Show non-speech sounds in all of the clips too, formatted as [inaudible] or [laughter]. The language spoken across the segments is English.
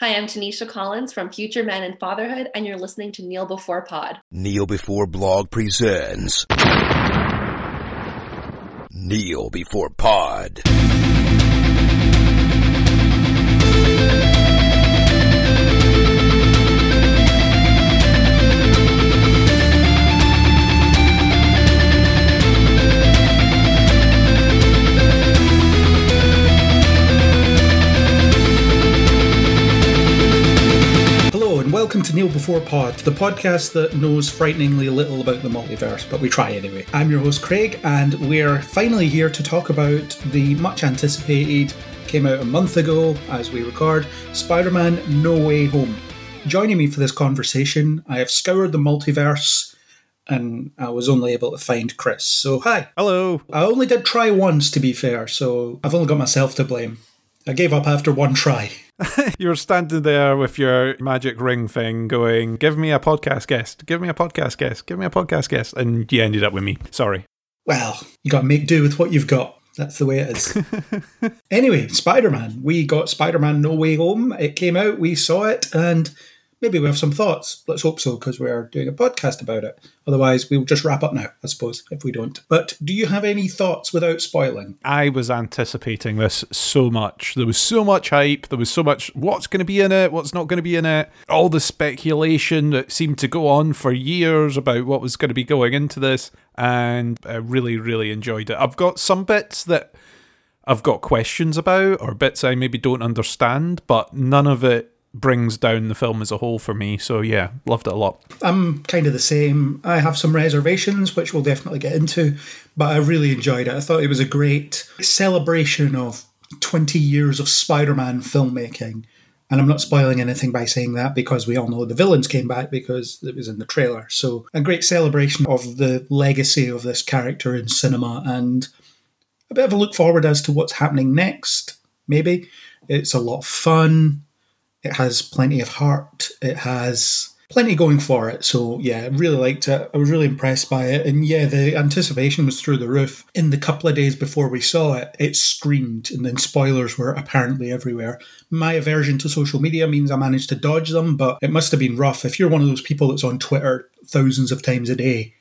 Hi, I'm Tanisha Collins from Future Men and Fatherhood, and you're listening to Kneel Before Pod. Kneel Before Blog presents Kneel Before Pod. And welcome to Kneel Before Pod, the podcast that knows frighteningly little about the multiverse, but we try anyway. I'm your host Craig, and we're finally here to talk about the much anticipated, came out a month ago as we record, Spider Man No Way Home. Joining me for this conversation, I have scoured the multiverse and I was only able to find Chris. So, hi. Hello. I only did try once, to be fair, so I've only got myself to blame. I gave up after one try. [laughs] You're standing there with your magic ring thing going, give me a podcast guest, give me a podcast guest, give me a podcast guest. And you ended up with me. Sorry. Well, you got to make do with what you've got. That's the way it is. [laughs] anyway, Spider Man. We got Spider Man No Way Home. It came out, we saw it, and maybe we have some thoughts. Let's hope so, because we're doing a podcast about it. Otherwise, we'll just wrap up now, I suppose, if we don't. But do you have any thoughts without spoiling? I was anticipating this so much. There was so much hype. There was so much what's going to be in it, what's not going to be in it. All the speculation that seemed to go on for years about what was going to be going into this. And I really, really enjoyed it. I've got some bits that I've got questions about or bits I maybe don't understand, but none of it brings down the film as a whole for me. So yeah, loved it a lot. I'm kind of the same. I have some reservations, which we'll definitely get into, but I really enjoyed it. I thought it was a great celebration of 20 years of Spider Man filmmaking. And I'm not spoiling anything by saying that because we all know the villains came back because it was in the trailer. So, a great celebration of the legacy of this character in cinema and a bit of a look forward as to what's happening next, maybe. It's a lot of fun. It has plenty of heart. It has plenty going for it. So yeah, I really liked it. I was really impressed by it. And yeah, the anticipation was through the roof. In the couple of days before we saw it, it screamed and then spoilers were apparently everywhere. My aversion to social media means I managed to dodge them, but it must have been rough. If you're one of those people that's on Twitter thousands of times a day,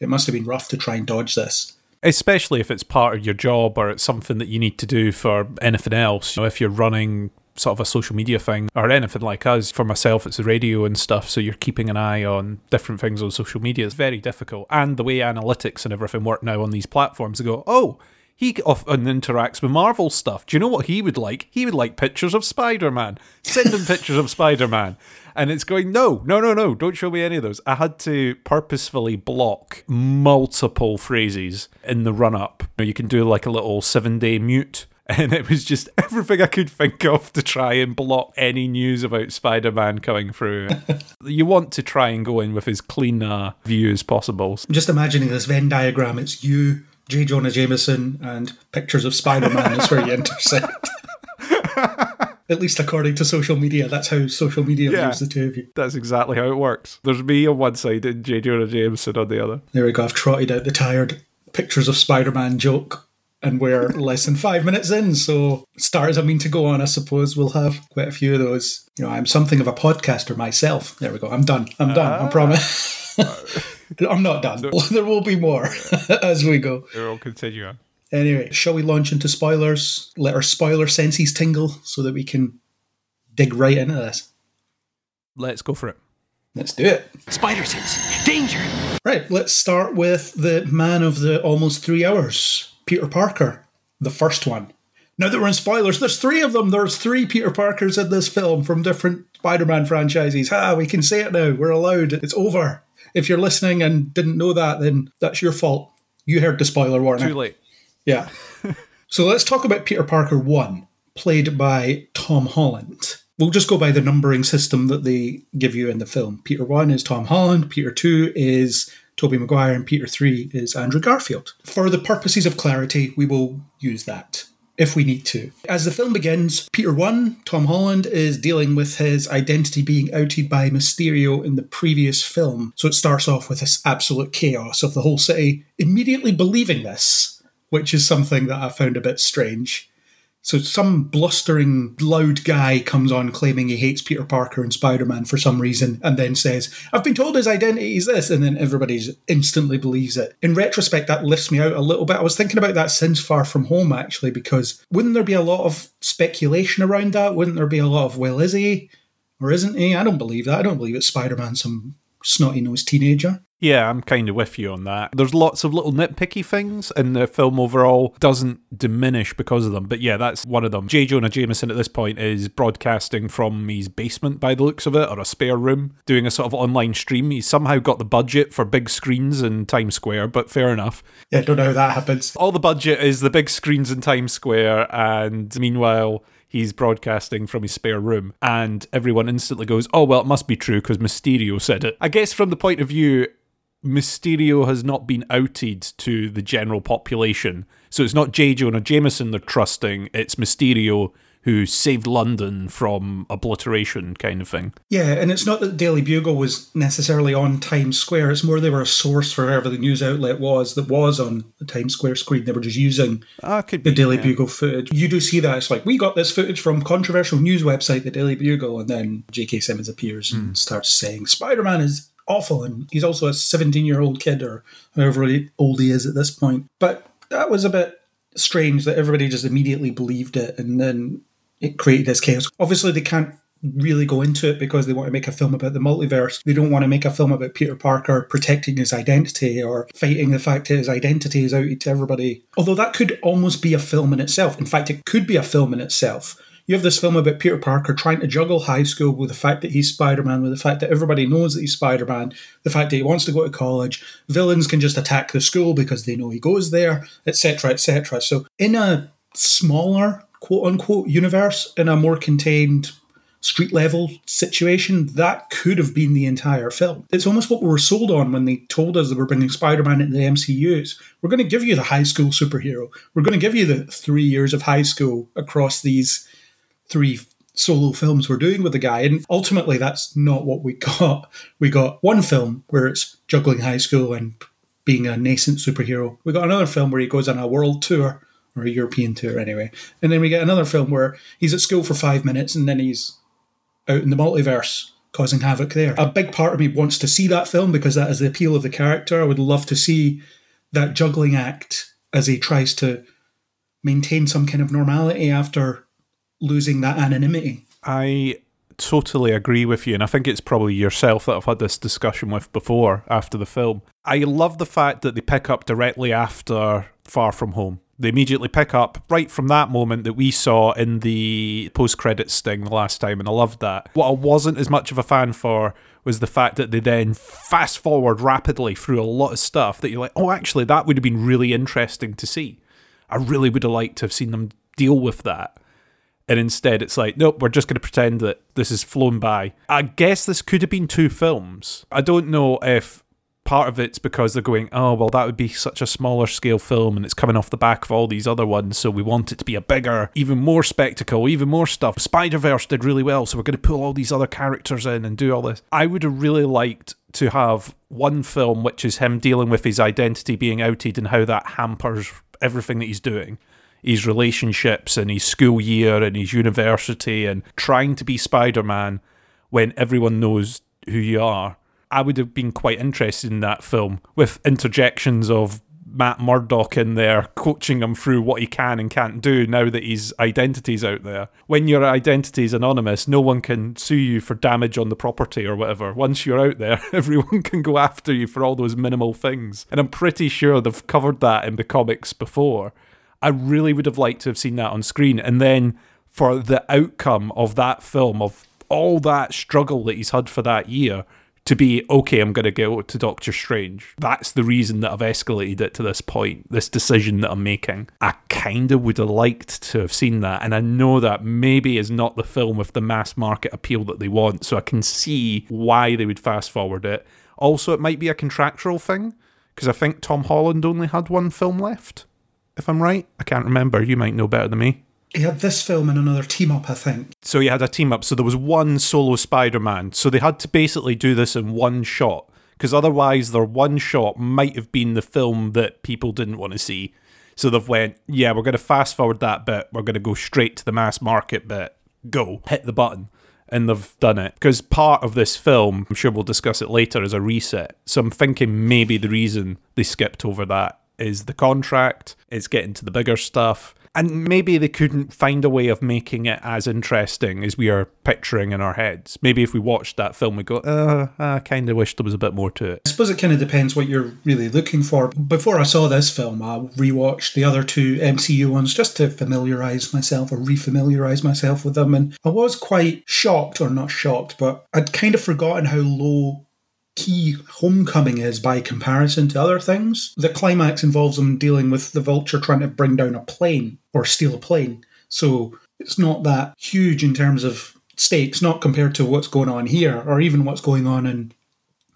it must have been rough to try and dodge this. Especially if it's part of your job or it's something that you need to do for anything else. You know, if you're running sort of a social media thing or anything like us. For myself, it's the radio and stuff. So you're keeping an eye on different things on social media. It's very difficult. And the way analytics and everything work now on these platforms, they go, oh, he often interacts with Marvel stuff. Do you know what he would like? He would like pictures of Spider Man. Send him pictures of Spider Man. And it's going, no, no, no, no, don't show me any of those. I had to purposefully block multiple phrases in the run up. You can do like a little seven day mute [laughs] and it was just everything I could think of to try and block any news about Spider Man coming through. [laughs] you want to try and go in with as clean a view as possible. I'm just imagining this Venn diagram. It's you, J. Jonah Jameson, and pictures of Spider Man is where you intersect. [laughs] At least according to social media, that's how social media Yeah. views the two of you. That's exactly how it works. There's me on one side and J. Jonah Jameson on the other. There we go. I've trotted out the tired pictures of Spider Man joke, and we're less than five minutes in. So, start as I mean to go on, I suppose we'll have quite a few of those. You know, I'm something of a podcaster myself. There we go. I'm done. I'm done. I ah. promise. [laughs] I'm not done. [laughs] There will be more [laughs] as we go. We'll continue on. Anyway, shall we launch into spoilers? Let our spoiler senses tingle so that we can dig right into this. Let's go for it. Let's do it. Spider sense. Danger. Right, let's start with the man of the almost three hours, Peter Parker, the first one. Now that we're in spoilers, there's three of them. There's three Peter Parkers in this film from different Spider Man franchises. Ah, we can say it now. We're allowed. It's over. If you're listening and didn't know that, then that's your fault. You heard the spoiler warning. Too late. Yeah. [laughs] so let's talk about Peter Parker 1, played by Tom Holland. We'll just go by the numbering system that they give you in the film. Peter 1 is Tom Holland, Peter 2 is Tobey Maguire, and Peter 3 is Andrew Garfield. For the purposes of clarity, we will use that if we need to. As the film begins, Peter 1, Tom Holland, is dealing with his identity being outed by Mysterio in the previous film. So it starts off with this absolute chaos of the whole city immediately believing this, which is something that I found a bit strange. So some blustering, loud guy comes on claiming he hates Peter Parker and Spider Man for some reason, and then says, I've been told his identity is this, and then everybody instantly believes it. In retrospect, that lifts me out a little bit. I was thinking about that since Far From Home, actually, because wouldn't there be a lot of speculation around that? Wouldn't there be a lot of, well, is he or isn't he? I don't believe that. I don't believe it's Spider Man, some snotty nosed teenager. Yeah, I'm kind of with you on that. There's lots of little nitpicky things, and the film overall doesn't diminish because of them. But yeah, that's one of them. J. Jonah Jameson at this point is broadcasting from his basement by the looks of it, or a spare room, doing a sort of online stream. He's somehow got the budget for big screens in Times Square, but fair enough. Yeah, I don't know how that happens. All the budget is the big screens in Times Square, and meanwhile, he's broadcasting from his spare room, and everyone instantly goes, Oh, well, it must be true because Mysterio said it. I guess from the point of view, Mysterio has not been outed to the general population. So it's not J. Jonah Jameson they're trusting, it's Mysterio who saved London from obliteration, kind of thing. Yeah, and it's not that the Daily Bugle was necessarily on Times Square. It's more they were a source for whoever the news outlet was that was on the Times Square screen. They were just using could the be, Daily yeah. Bugle footage. You do see that. It's like, we got this footage from controversial news website, the Daily Bugle, and then J.K. Simmons appears Hmm. and starts saying, Spider Man is awful, and he's also a 17 year old kid, or however old he is at this point. But that was a bit strange that everybody just immediately believed it, and then it created this chaos. Obviously, they can't really go into it because they want to make a film about the multiverse. They don't want to make a film about Peter Parker protecting his identity or fighting the fact that his identity is out to everybody. Although that could almost be a film in itself. In fact, it could be a film in itself. You have this film about Peter Parker trying to juggle high school with the fact that he's Spider Man, with the fact that everybody knows that he's Spider Man, the fact that he wants to go to college. Villains can just attack the school because they know he goes there, etc., etc. So, in a smaller quote unquote universe, in a more contained street level situation, that could have been the entire film. It's almost what we were sold on when they told us that we're bringing Spider Man into the MCUs. We're going to give you the high school superhero. We're going to give you the three years of high school across these three solo films we're doing with the guy. And ultimately, that's not what we got. We got one film where it's juggling high school and being a nascent superhero. We got another film where he goes on a world tour or a European tour anyway. And then we get another film where he's at school for five minutes and then he's out in the multiverse causing havoc there. A big part of me wants to see that film because that is the appeal of the character. I would love to see that juggling act as he tries to maintain some kind of normality after losing that anonymity. I totally agree with you, and I think it's probably yourself that I've had this discussion with before after the film. I love the fact that they pick up directly after Far From Home. They immediately pick up right from that moment that we saw in the post credits sting the last time, and I loved that. What I wasn't as much of a fan for was the fact that they then fast forward rapidly through a lot of stuff that you're like, oh, actually, that would have been really interesting to see. I really would have liked to have seen them deal with that. And instead, it's like, nope, we're just going to pretend that this has flown by. I guess this could have been two films. I don't know if part of it's because they're going, oh, well, that would be such a smaller scale film and it's coming off the back of all these other ones. So we want it to be a bigger, even more spectacle, even more stuff. Spider Verse did really well. So we're going to pull all these other characters in and do all this. I would have really liked to have one film, which is him dealing with his identity being outed and how that hampers everything that he's doing his relationships and his school year and his university and trying to be Spider Man when everyone knows who you are. I would have been quite interested in that film with interjections of Matt Murdock in there coaching him through what he can and can't do now that his identity's out there. When your identity is anonymous, no one can sue you for damage on the property or whatever. Once you're out there, [laughs] everyone can go after you for all those minimal things. And I'm pretty sure they've covered that in the comics before. I really would have liked to have seen that on screen. And then for the outcome of that film, of all that struggle that he's had for that year, to be, okay, I'm going to go to Doctor Strange. That's the reason that I've escalated it to this point, this decision that I'm making. I kind of would have liked to have seen that. And I know that maybe is not the film with the mass market appeal that they want. So I can see why they would fast forward it. Also, it might be a contractual thing, because I think Tom Holland only had one film left if I'm right. I can't remember. You might know better than me. He had this film and another team up, I think. So he had a team up. So there was one solo Spider Man. So they had to basically do this in one shot. Because otherwise, their one shot might have been the film that people didn't want to see. So they've went, yeah, we're going to fast forward that bit. We're going to go straight to the mass market bit. Go, hit the button. And they've done it. Because part of this film, I'm sure we'll discuss it later, is a reset. So I'm thinking maybe the reason they skipped over that is the contract, it's getting to the bigger stuff. And maybe they couldn't find a way of making it as interesting as we are picturing in our heads. Maybe if we watched that film, we go, uh, I kind of wish there was a bit more to it. I suppose it kind of depends what you're really looking for. Before I saw this film, I rewatched the other two MCU ones just to familiarise myself or refamiliarise myself with them. And I was quite shocked, or not shocked, but I'd kind of forgotten how low key Homecoming is by comparison to other things. The climax involves them dealing with the vulture trying to bring down a plane or steal a plane. So it's not that huge in terms of stakes, not compared to what's going on here or even what's going on in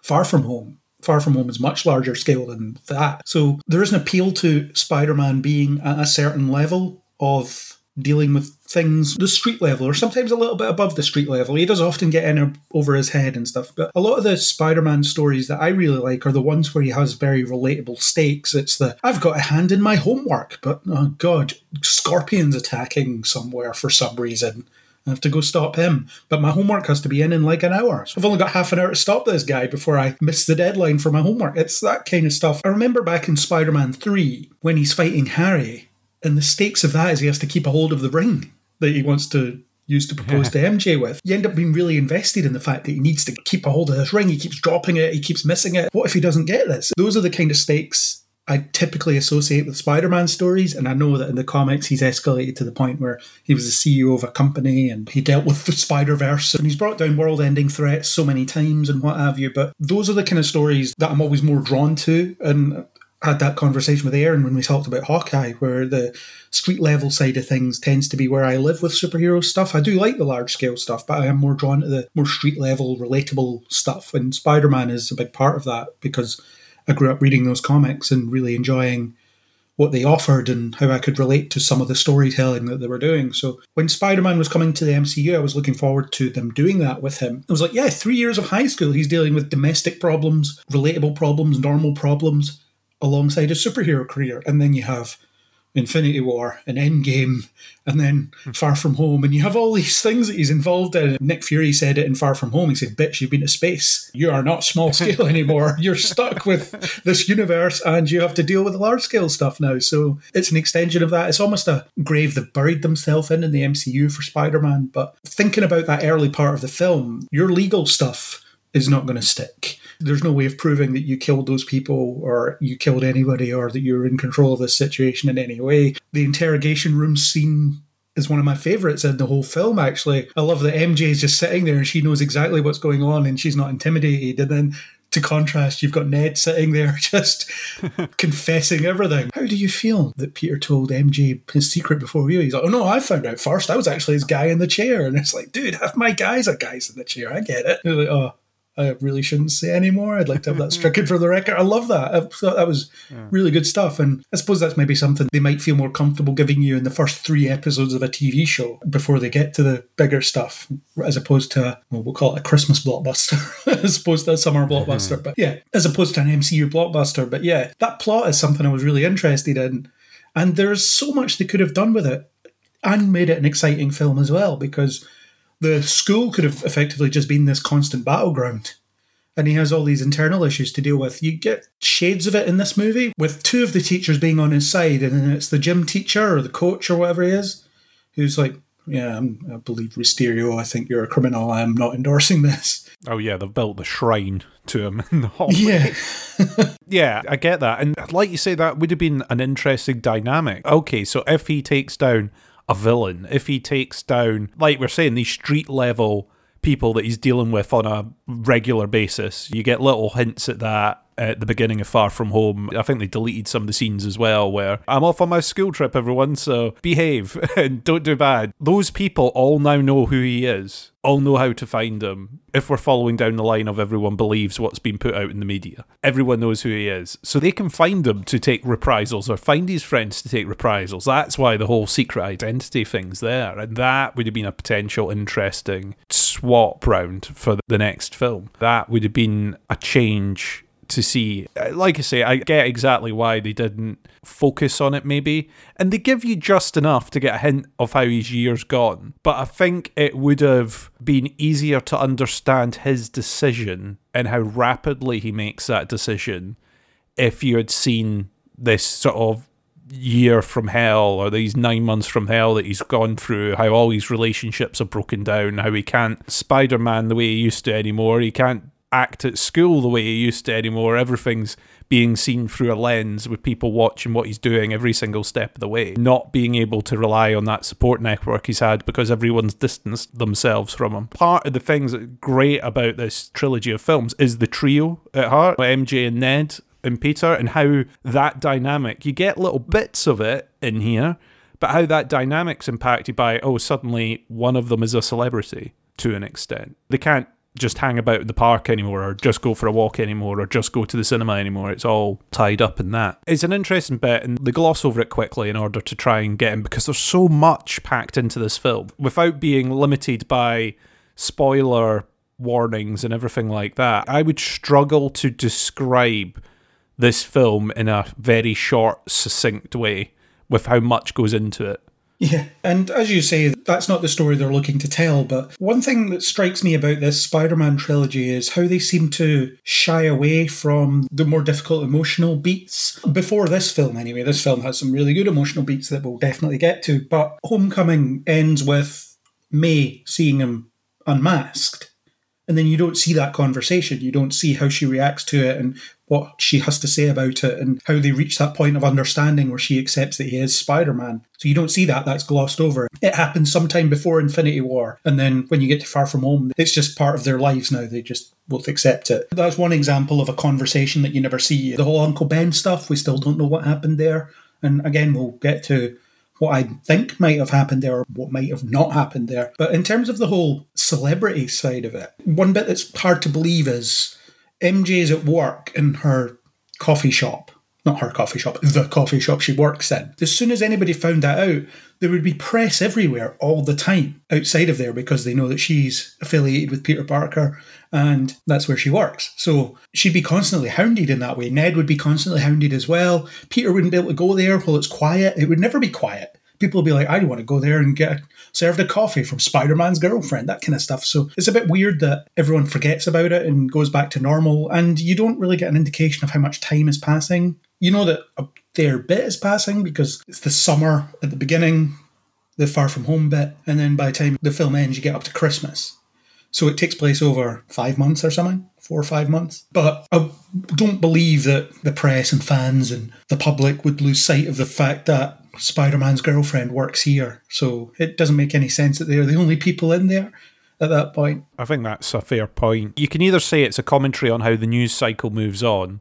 Far From Home. Far From Home is much larger scale than that. So there is an appeal to Spider Man being at a certain level of dealing with things the street level or sometimes a little bit above the street level. He does often get in over his head and stuff. But a lot of the Spider-Man stories that I really like are the ones where he has very relatable stakes. It's the I've got a hand in my homework, but oh god, Scorpion's attacking somewhere for some reason. I have to go stop him. But my homework has to be in in like an hour. So I've only got half an hour to stop this guy before I miss the deadline for my homework. It's that kind of stuff. I remember back in Spider Man 3 when he's fighting Harry and the stakes of that is he has to keep a hold of the ring that he wants to use to propose to MJ with. You end up being really invested in the fact that he needs to keep a hold of this ring. He keeps dropping it, he keeps missing it. What if he doesn't get this? Those are the kind of stakes I typically associate with Spider Man stories. And I know that in the comics, he's escalated to the point where he was the CEO of a company and he dealt with the Spider Verse and he's brought down world ending threats so many times and what have you. But those are the kind of stories that I'm always more drawn to. And had that conversation with Aaron when we talked about Hawkeye, where the street level side of things tends to be where I live with superhero stuff. I do like the large scale stuff, but I am more drawn to the more street level, relatable stuff. And Spider Man is a big part of that because I grew up reading those comics and really enjoying what they offered and how I could relate to some of the storytelling that they were doing. So when Spider Man was coming to the MCU, I was looking forward to them doing that with him. I was like, yeah, three years of high school, he's dealing with domestic problems, relatable problems, normal problems alongside a superhero career. And then you have Infinity War and Endgame and then hmm. Far From Home. And you have all these things that he's involved in. Nick Fury said it in Far From Home. He said, Bitch, you've been to space. You are not small [laughs] scale anymore. You're stuck with this universe and you have to deal with large scale stuff now. So it's an extension of that. It's almost a grave they've buried themselves in in the MCU for Spider Man. But thinking about that early part of the film, your legal stuff is not going to stick there's no way of proving that you killed those people or you killed anybody or that you're in control of this situation in any way. The interrogation room scene is one of my favorites in the whole film, actually. I love that MJ is just sitting there and she knows exactly what's going on and she's not intimidated. And then to contrast, you've got Ned sitting there [laughs] just [laughs] confessing everything. How do you feel that Peter told MJ his secret before you? He's like, oh no, I found out first. I was actually his guy in the chair. And it's like, dude, half my guys are guys in the chair. I get it. Like, oh, I really shouldn't say anymore. I'd like to have that [laughs] stricken for the record. I love that. I thought that was yeah. really good stuff. And I suppose that's maybe something they might feel more comfortable giving you in the first three episodes of a TV show before they get to the bigger stuff, as opposed to, well, we'll call it a Christmas blockbuster, [laughs] as opposed to a summer blockbuster. Mm-hmm. But yeah, as opposed to an MCU blockbuster. But yeah, that plot is something I was really interested in. And there's so much they could have done with it and made it an exciting film as well because the school could have effectively just been this constant battleground. And he has all these internal issues to deal with. You get shades of it in this movie, with two of the teachers being on his side, and then it's the gym teacher or the coach or whatever he is, who's like, Yeah, I'm, I believe Mysterio, I think you're a criminal. I'm not endorsing this. Oh, yeah, they've built the shrine to him [laughs] in the hallway. Yeah. [laughs] yeah, I get that. And like you say, that would have been an interesting dynamic. Okay, so if he takes down a villain, if he takes down, like we're saying, these street level people that he's dealing with on a regular basis, you get little hints at that at the beginning of Far From Home. I think they deleted some of the scenes as well where I'm off on my school trip, everyone, so behave [laughs] and don't do bad. Those people all now know who he is, all know how to find him. If we're following down the line of everyone believes what's been put out in the media, everyone knows who he is. So they can find him to take reprisals or find his friends to take reprisals. That's why the whole secret identity thing's there. And that would have been a potential interesting swap round for the next film. That would have been a change to see. Uh, Like I say, I get exactly why they didn't focus on it, maybe. And they give you just enough to get a hint of how his year's gone. But I think it would have been easier to understand his decision and how rapidly he makes that decision if you had seen this sort of year from hell or these nine months from hell that he's gone through, how all his relationships are broken down, how he can't Spider Man the way he used to anymore, he can't act at school the way he used to anymore. Everything's being seen through a lens with people watching what he's doing every single step of the way, not being able to rely on that support network he's had because everyone's distanced themselves from him. Part of the things that great about this trilogy of films is the trio at heart MJ and Ned and Peter and how that dynamic, you get little bits of it in here, but how that dynamic's impacted by, oh, suddenly one of them is a celebrity to an extent. They can't just hang about the park anymore or just go for a walk anymore or just go to the cinema anymore. It's all tied up in that. It's an interesting bit and they gloss over it quickly in order to try and get in because there's so much packed into this film without being limited by spoiler warnings and everything like that. I would struggle to describe this film in a very short, succinct way with how much goes into it. Yeah, and as you say, that's not the story they're looking to tell. But one thing that strikes me about this Spider Man trilogy is how they seem to shy away from the more difficult emotional beats. Before this film, anyway, this film has some really good emotional beats that we'll definitely get to. But Homecoming ends with May seeing him unmasked. And then you don't see that conversation. You don't see how she reacts to it and what she has to say about it and how they reach that point of understanding where she accepts that he is Spider Man. So you don't see that, that's glossed over. It happens sometime before Infinity War. And then when you get to Far From Home, it's just part of their lives now. They just both accept it. That's one example of a conversation that you never see. The whole Uncle Ben stuff, we still don't know what happened there. And again, we'll get to what I think might have happened there or what might have not happened there. But in terms of the whole celebrity side of it, one bit that's hard to believe is MJ's at work in her coffee shop. Not her coffee shop, the coffee shop she works in. As soon as anybody found that out, there would be press everywhere all the time outside of there because they know that she's affiliated with Peter Parker and that's where she works. So she'd be constantly hounded in that way. Ned would be constantly hounded as well. Peter wouldn't be able to go there while it's quiet. It would never be quiet. People will be like, I want to go there and get served a coffee from Spider Man's girlfriend, that kind of stuff. So it's a bit weird that everyone forgets about it and goes back to normal, and you don't really get an indication of how much time is passing. You know that a fair bit is passing because it's the summer at the beginning, the far from home bit, and then by the time the film ends, you get up to Christmas. So it takes place over five months or something, four or five months. But I don't believe that the press and fans and the public would lose sight of the fact that Spider Man's girlfriend works here. So it doesn't make any sense that they're the only people in there at that point. I think that's a fair point. You can either say it's a commentary on how the news cycle moves on,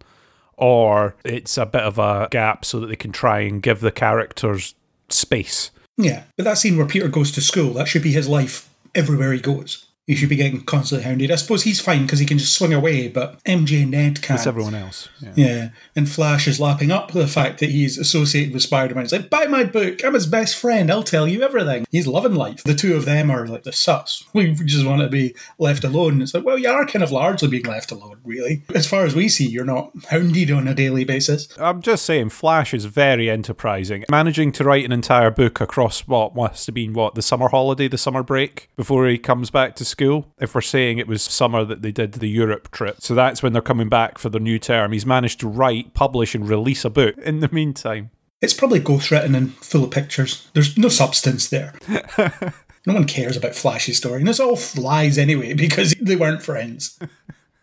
or it's a bit of a gap so that they can try and give the characters space. Yeah, but that scene where Peter goes to school, that should be his life everywhere he goes. He should be getting constantly hounded. I suppose he's fine because he can just swing away, but MJ and Ned can't. It's everyone else. Yeah. Yeah, and Flash is lapping up the fact that he's associated with Spider Man. He's like, buy my book. I'm his best friend. I'll tell you everything. He's loving life. The two of them are like the sus. We just want to be left alone. It's like, well, you are kind of largely being left alone, really. As far as we see, you're not hounded on a daily basis. I'm just saying, Flash is very enterprising. Managing to write an entire book across what must have been what the summer holiday, the summer break before he comes back to school. If we're saying it was summer that they did the Europe trip, so that's when they're coming back for their new term. He's managed to write, publish, and release a book in the meantime. It's probably ghostwritten and full of pictures. There's no substance there. [laughs] no one cares about Flash's story, and it's all lies anyway [laughs] because they weren't friends.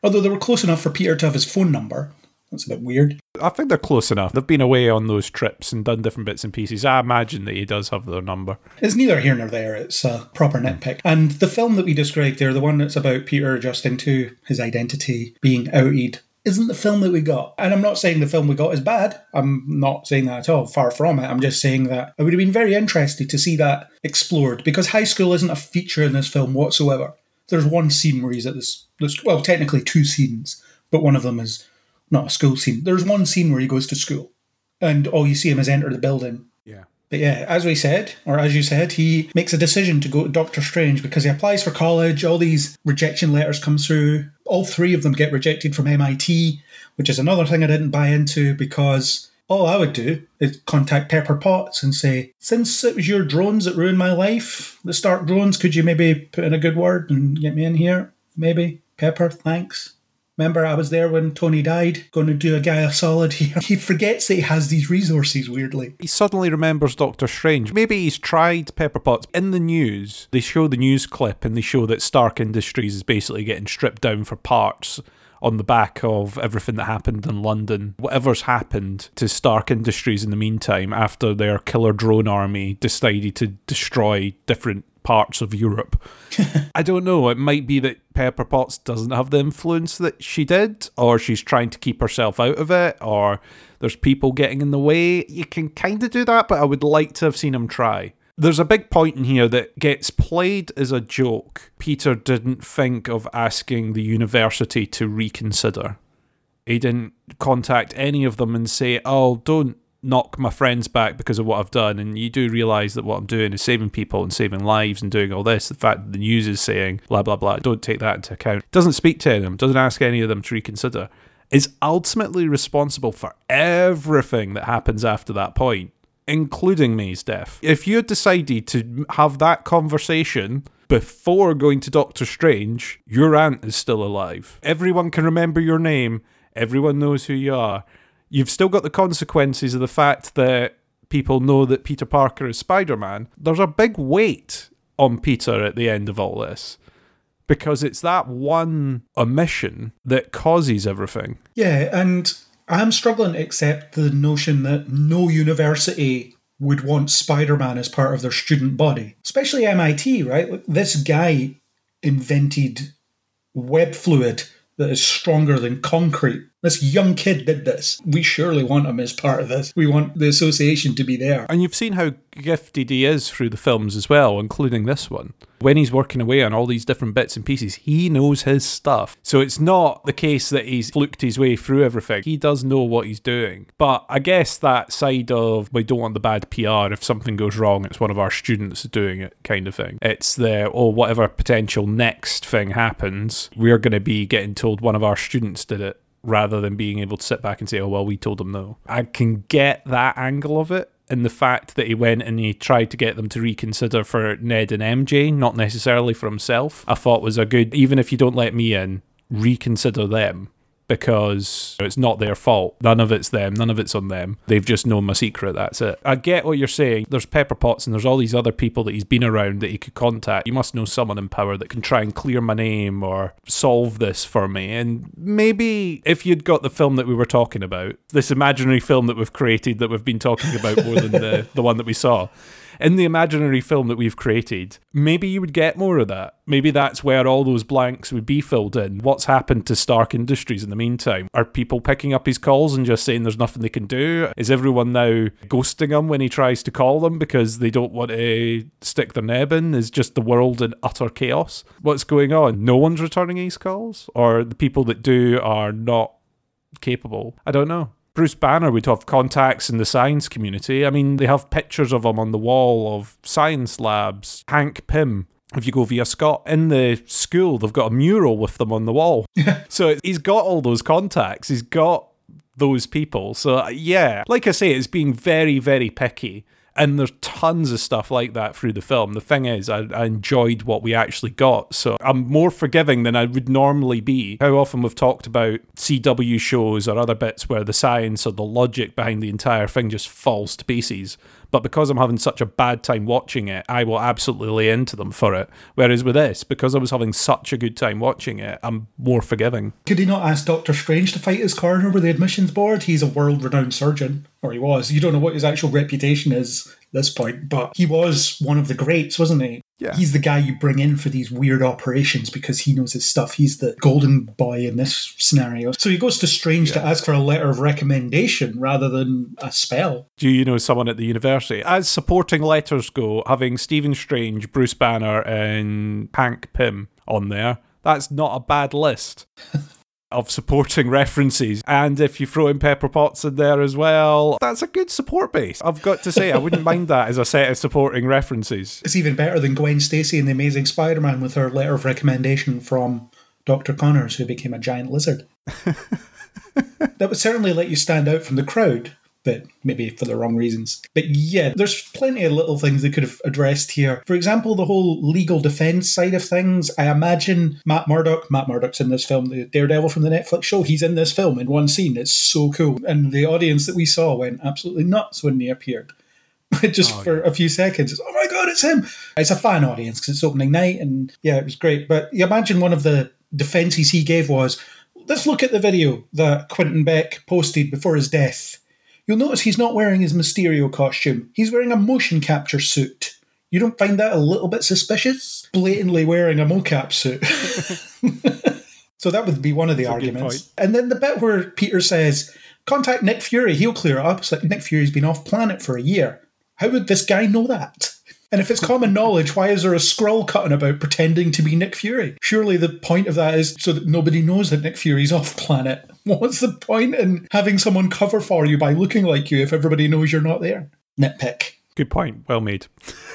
Although they were close enough for Peter to have his phone number. That's a bit weird. I think they're close enough. They've been away on those trips and done different bits and pieces. I imagine that he does have their number. It's neither here nor there. It's a proper hmm. nitpick. And the film that we described there, the one that's about Peter adjusting to his identity, being outed, isn't the film that we got. And I'm not saying the film we got is bad. I'm not saying that at all. Far from it. I'm just saying that I would have been very interested to see that explored because high school isn't a feature in this film whatsoever. There's one scene where he's at this, this well, technically two scenes, but one of them is not a school scene. There's one scene where he goes to school and all you see him is enter the building Yeah. but yeah, as we said, or as you said, he makes a decision to go to Doctor Strange because he applies for college. All these rejection letters come through. All three of them get rejected from MIT, which is another thing I didn't buy into because all I would do is contact Pepper Potts and say, since it was your drones that ruined my life, the Stark drones, could you maybe put in a good word and get me in here? Maybe. Pepper, thanks. Remember, I was there when Tony died. Going to do a guy a solid here. [laughs] He forgets that he has these resources, weirdly. He suddenly remembers Doctor Strange. Maybe he's tried Pepper Potts. In the news, they show the news clip and they show that Stark Industries is basically getting stripped down for parts on the back of everything that happened in London. Whatever's happened to Stark Industries in the meantime after their killer drone army decided to destroy different parts of Europe. [laughs] I don't know. It might be that Pepper Potts doesn't have the influence that she did, or she's trying to keep herself out of it, or there's people getting in the way. You can kind of do that, but I would like to have seen him try. There's a big point in here that gets played as a joke. Peter didn't think of asking the university to reconsider. He didn't contact any of them and say, oh, don't knock my friends back because of what I've done. And you do realize that what I'm doing is saving people and saving lives and doing all this. The fact that the news is saying blah, blah, blah, don't take that into account. Doesn't speak to them, doesn't ask any of them to reconsider. Is ultimately responsible for everything that happens after that point including May's death. If you had decided to have that conversation before going to Doctor Strange, your aunt is still alive. Everyone can remember your name, everyone knows who you are. You've still got the consequences of the fact that people know that Peter Parker is Spider Man. There's a big weight on Peter at the end of all this because it's that one omission that causes everything. Yeah, and I'm struggling to accept the notion that no university would want Spider Man as part of their student body, especially MIT, right? This guy invented web fluid that is stronger than concrete. This young kid did this. We surely want him as part of this. We want the association to be there. And you've seen how gifted he is through the films as well, including this one. When he's working away on all these different bits and pieces, he knows his stuff. So it's not the case that he's fluked his way through everything. He does know what he's doing. But I guess that side of we don't want the bad PR if something goes wrong, it's one of our students doing it kind of thing. It's the, oh, whatever potential next thing happens, we're going to be getting told one of our students did it rather than being able to sit back and say, oh, well, we told them no. I can get that angle of it. And the fact that he went and he tried to get them to reconsider for Ned and MJ, not necessarily for himself, I thought was a good, even if you don't let me in, reconsider them because it's not their fault. None of it's them. None of it's on them. They've just known my secret. That's it. I get what you're saying. There's Pepper Potts and there's all these other people that he's been around that he could contact. You must know someone in power that can try and clear my name or solve this for me. And maybe if you'd got the film that we were talking about, this imaginary film that we've created that we've been talking about more than the, [laughs] the one that we saw in the imaginary film that we've created, maybe you would get more of that. Maybe that's where all those blanks would be filled in. What's happened to Stark Industries in the meantime? Are people picking up his calls and just saying there's nothing they can do? Is everyone now ghosting him when he tries to call them because they don't want to stick their neb in? Is just the world in utter chaos? What's going on? No one's returning his calls? Or the people that do are not capable? I don't know. Bruce Banner would have contacts in the science community. I mean, they have pictures of him on the wall of science labs. Hank Pym, if you go via Scott in the school, they've got a mural with them on the wall. [laughs] so he's got all those contacts. He's got those people. So yeah, like I say, it's being very, very picky. And there's tons of stuff like that through the film. The thing is, I, I, enjoyed what we actually got. So I'm more forgiving than I would normally be. How often we've talked about CW shows or other bits where the science or the logic behind the entire thing just falls to pieces. But because I'm having such a bad time watching it, I will absolutely lay into them for it. Whereas with this, because I was having such a good time watching it, I'm more forgiving. Could he not ask Doctor Strange to fight his corner with the admissions board? He's a world renowned surgeon, or he was. You don't know what his actual reputation is at this point, but he was one of the greats, wasn't he? Yeah. He's the guy you bring in for these weird operations because he knows his stuff. He's the golden boy in this scenario. So he goes to Strange yeah. to ask for a letter of recommendation rather than a spell. Do you know someone at the university? As supporting letters go, having Stephen Strange, Bruce Banner, and Hank Pym on there, that's not a bad list. [laughs] of supporting [laughs] references. And if you throw in Pepper Potts in there as well, that's a good support base. I've got to say, I wouldn't mind that as a set of supporting references. It's even better than Gwen Stacy in The Amazing Spider Man with her letter of recommendation from Dr. Connors, who became a giant lizard. [laughs] that would certainly let you stand out from the crowd, but maybe for the wrong reasons. But yeah, there's plenty of little things they could have addressed here. For example, the whole legal defense side of things. I imagine Matt Murdock, Matt Murdock's in this film, the Daredevil from the Netflix show, he's in this film in one scene. It's so cool. And the audience that we saw went absolutely nuts when he appeared. [laughs] Just Oh, for a few seconds, it's, oh my god, it's him! It's a fan audience because it's opening night, and yeah, it was great. But you imagine one of the defenses he gave was, let's look at the video that Quentin Beck posted before his death. You'll notice he's not wearing his Mysterio costume. He's wearing a motion capture suit. You don't find that a little bit suspicious? Blatantly wearing a mocap suit. [laughs] so that would be one of the That's arguments. And then the bit where Peter says, contact Nick Fury, he'll clear it up. It's like Nick Fury's been off planet for a year. How would this guy know that? And if it's common knowledge, why is there a Skrull cutting about pretending to be Nick Fury? Surely the point of that is so that nobody knows that Nick Fury's [laughs] off planet. What's the point in having someone cover for you by looking like you if everybody knows you're not there? Nitpick. Good point. Well made.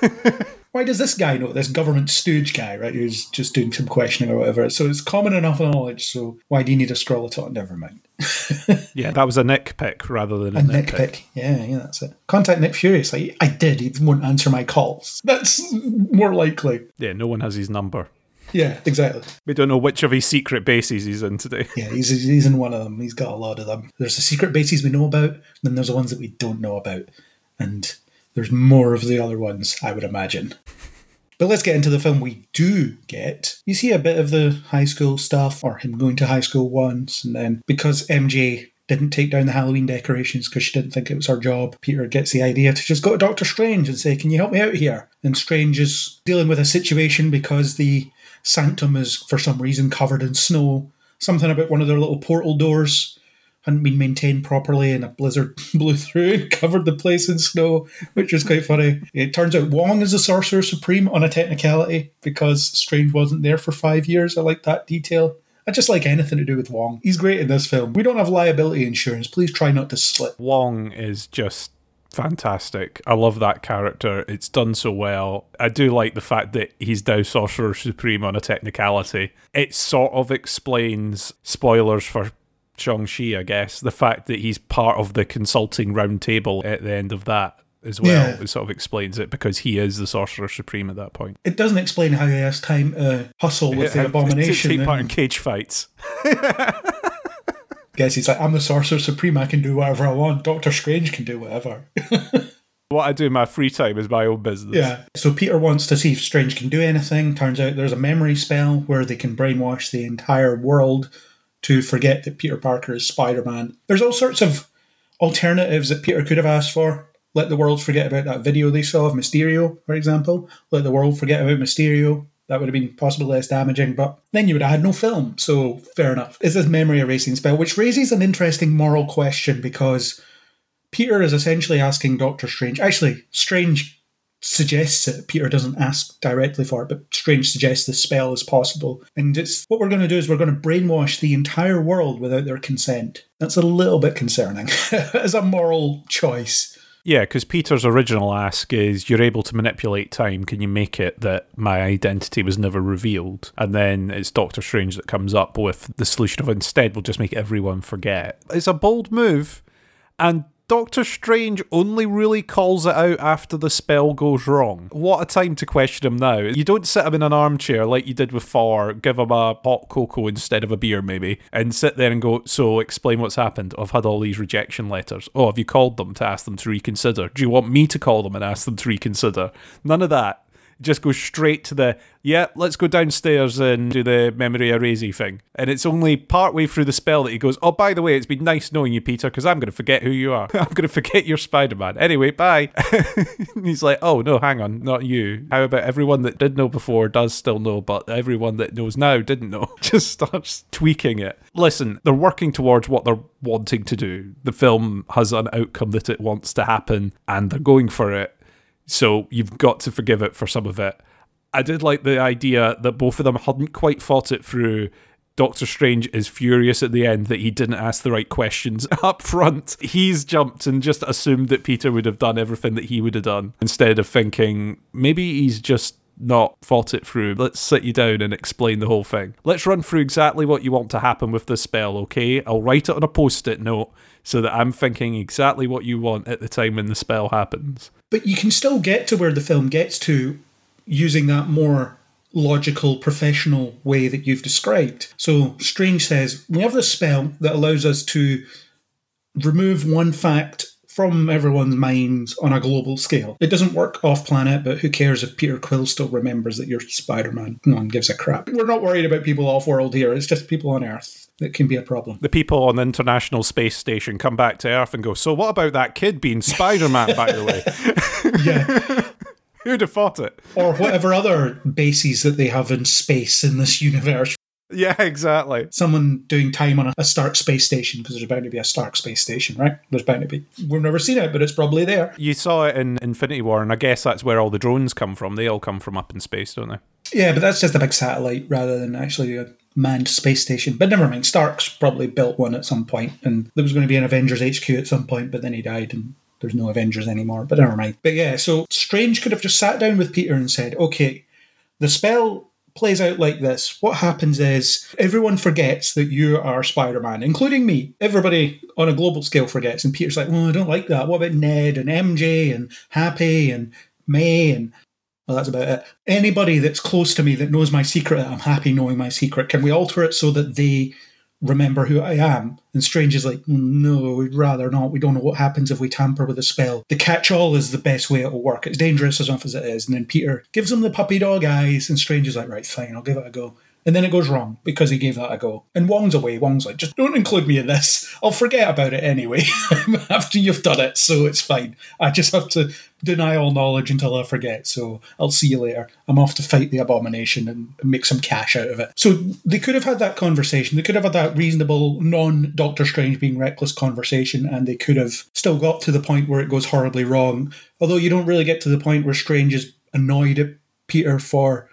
[laughs] Why does this guy know? This government stooge guy, right? Who's just doing some questioning or whatever. So it's common enough knowledge. So why do you need a Skrull at all? Never mind. [laughs] Yeah, that was a Nick pick rather than a, A pick. nitpick. Yeah, yeah, that's it. Contact Nick Fury. It's I did. He won't answer my calls. That's more likely. Yeah, no one has his number. Yeah, exactly. We don't know which of his secret bases he's in today. [laughs] Yeah, he's, he's in one of them. He's got a lot of them. There's the secret bases we know about, and then there's the ones that we don't know about. And there's more of the other ones, I would imagine. But let's get into the film we do get. You see a bit of the high school stuff, or him going to high school once, and then because MJ didn't take down the Halloween decorations because she didn't think it was her job, Peter gets the idea to just go to Doctor Strange and say, Can you help me out here? And Strange is dealing with a situation because the sanctum is, for some reason, covered in snow. Something about one of their little portal doors hadn't been maintained properly and a blizzard [laughs] blew through and covered the place in snow, which was quite funny. It turns out Wong is the Sorcerer Supreme on a technicality because Strange wasn't there for five years. I like that detail. I just like anything to do with Wong. He's great in this film. We don't have liability insurance. Please try not to slip. Wong is just fantastic. I love that character. It's done so well. I do like the fact that he's now Sorcerer Supreme on a technicality. It sort of explains spoilers for Shang-Chi, I guess. The fact that he's part of the consulting round table at the end of that as well. Yeah. It sort of explains it because he is the Sorcerer Supreme at that point. It doesn't explain how he has time to hustle with the [laughs] abomination. take part in cage fights. [laughs] guess he's like, I'm the Sorcerer Supreme. I can do whatever I want. Doctor Strange can do whatever. [laughs] What I do in my free time is my own business. Yeah. So Peter wants to see if Strange can do anything. Turns out there's a memory spell where they can brainwash the entire world to forget that Peter Parker is Spider Man. There's all sorts of alternatives that Peter could have asked for. Let the world forget about that video they saw of Mysterio, for example. Let the world forget about Mysterio. That would have been possibly less damaging, but then you would have had no film. So fair enough. Is this memory erasing spell? Which raises an interesting moral question because Peter is essentially asking Doctor Strange. Actually, Strange suggests it. Peter doesn't ask directly for it, but Strange suggests the spell is possible. And it's what we're going to do is we're going to brainwash the entire world without their consent. That's a little bit concerning [laughs] as a moral choice. Yeah, because Peter's original ask is you're able to manipulate time. Can you make it that my identity was never revealed? And then it's Doctor Strange that comes up with the solution of instead we'll just make everyone forget. It's a bold move, and Doctor Strange only really calls it out after the spell goes wrong. What a time to question him now. You don't sit him in an armchair like you did with Thor, give him a hot cocoa instead of a beer, maybe, and sit there and go, So, explain what's happened. I've had all these rejection letters. Oh, have you called them to ask them to reconsider? Do you want me to call them and ask them to reconsider? None of that. Just go straight to the, yeah, let's go downstairs and do the memory erasing thing. And it's only partway through the spell that he goes, oh, by the way, it's been nice knowing you, Peter, because I'm going to forget who you are. [laughs] I'm going to forget you're Spider Man. Anyway, bye. [laughs] He's like, oh, no, hang on, not you. How about everyone that did know before does still know, but everyone that knows now didn't know? [laughs] Just starts tweaking it. Listen, they're working towards what they're wanting to do. The film has an outcome that it wants to happen, and they're going for it. So you've got to forgive it for some of it. I did like the idea that both of them hadn't quite thought it through. Doctor Strange is furious at the end that he didn't ask the right questions [laughs] up front. He's jumped and just assumed that Peter would have done everything that he would have done instead of thinking maybe he's just not thought it through. Let's sit you down and explain the whole thing. Let's run through exactly what you want to happen with this spell, okay? I'll write it on a post it note so that I'm thinking exactly what you want at the time when the spell happens. But you can still get to where the film gets to using that more logical, professional way that you've described. So Strange says, We have this spell that allows us to remove one fact from everyone's minds on a global scale. It doesn't work off planet, but who cares if Peter Quill still remembers that you're Spider Man? No one gives a crap. We're not worried about people off world here, it's just people on Earth that can be a problem. The people on the International Space Station come back to Earth and go, So, what about that kid being Spider Man, by the way? [laughs] Yeah. [laughs] Who'd have thought it? or whatever other bases that they have in space in this universe. Yeah, exactly. Someone doing time on a, a Stark space station because there's bound to be a Stark space station, right? There's bound to be. We've never seen it, but it's probably there. You saw it in Infinity War, and I guess that's where all the drones come from. They all come from up in space, don't they? Yeah, but that's just a big satellite rather than actually a manned space station. But never mind, Stark's probably built one at some point, and there was going to be an Avengers HQ at some point, but then he died, and there's no Avengers anymore. But never mind. But yeah, so Strange could have just sat down with Peter and said, okay, the spell plays out like this. What happens is everyone forgets that you are Spider Man, including me. Everybody on a global scale forgets. And Peter's like, well, I don't like that. What about Ned and MJ and Happy and May and well, that's about it. Anybody that's close to me that knows my secret, I'm happy knowing my secret. Can we alter it so that they remember who I am? And Strange is like, no, we'd rather not. We don't know what happens if we tamper with a spell. The catch all is the best way it'll work. It's dangerous as enough as it is. And then Peter gives him the puppy dog eyes, and Strange is like, right, fine, I'll give it a go. And then it goes wrong because he gave that a go. And Wong's away. Wong's like, just don't include me in this. I'll forget about it anyway [laughs] after you've done it, so it's fine. I just have to deny all knowledge until I forget. So I'll see you later. I'm off to fight the abomination and make some cash out of it. So they could have had that conversation. They could have had that reasonable, non Doctor Strange being reckless conversation, and they could have still got to the point where it goes horribly wrong. Although you don't really get to the point where Strange is annoyed at Peter for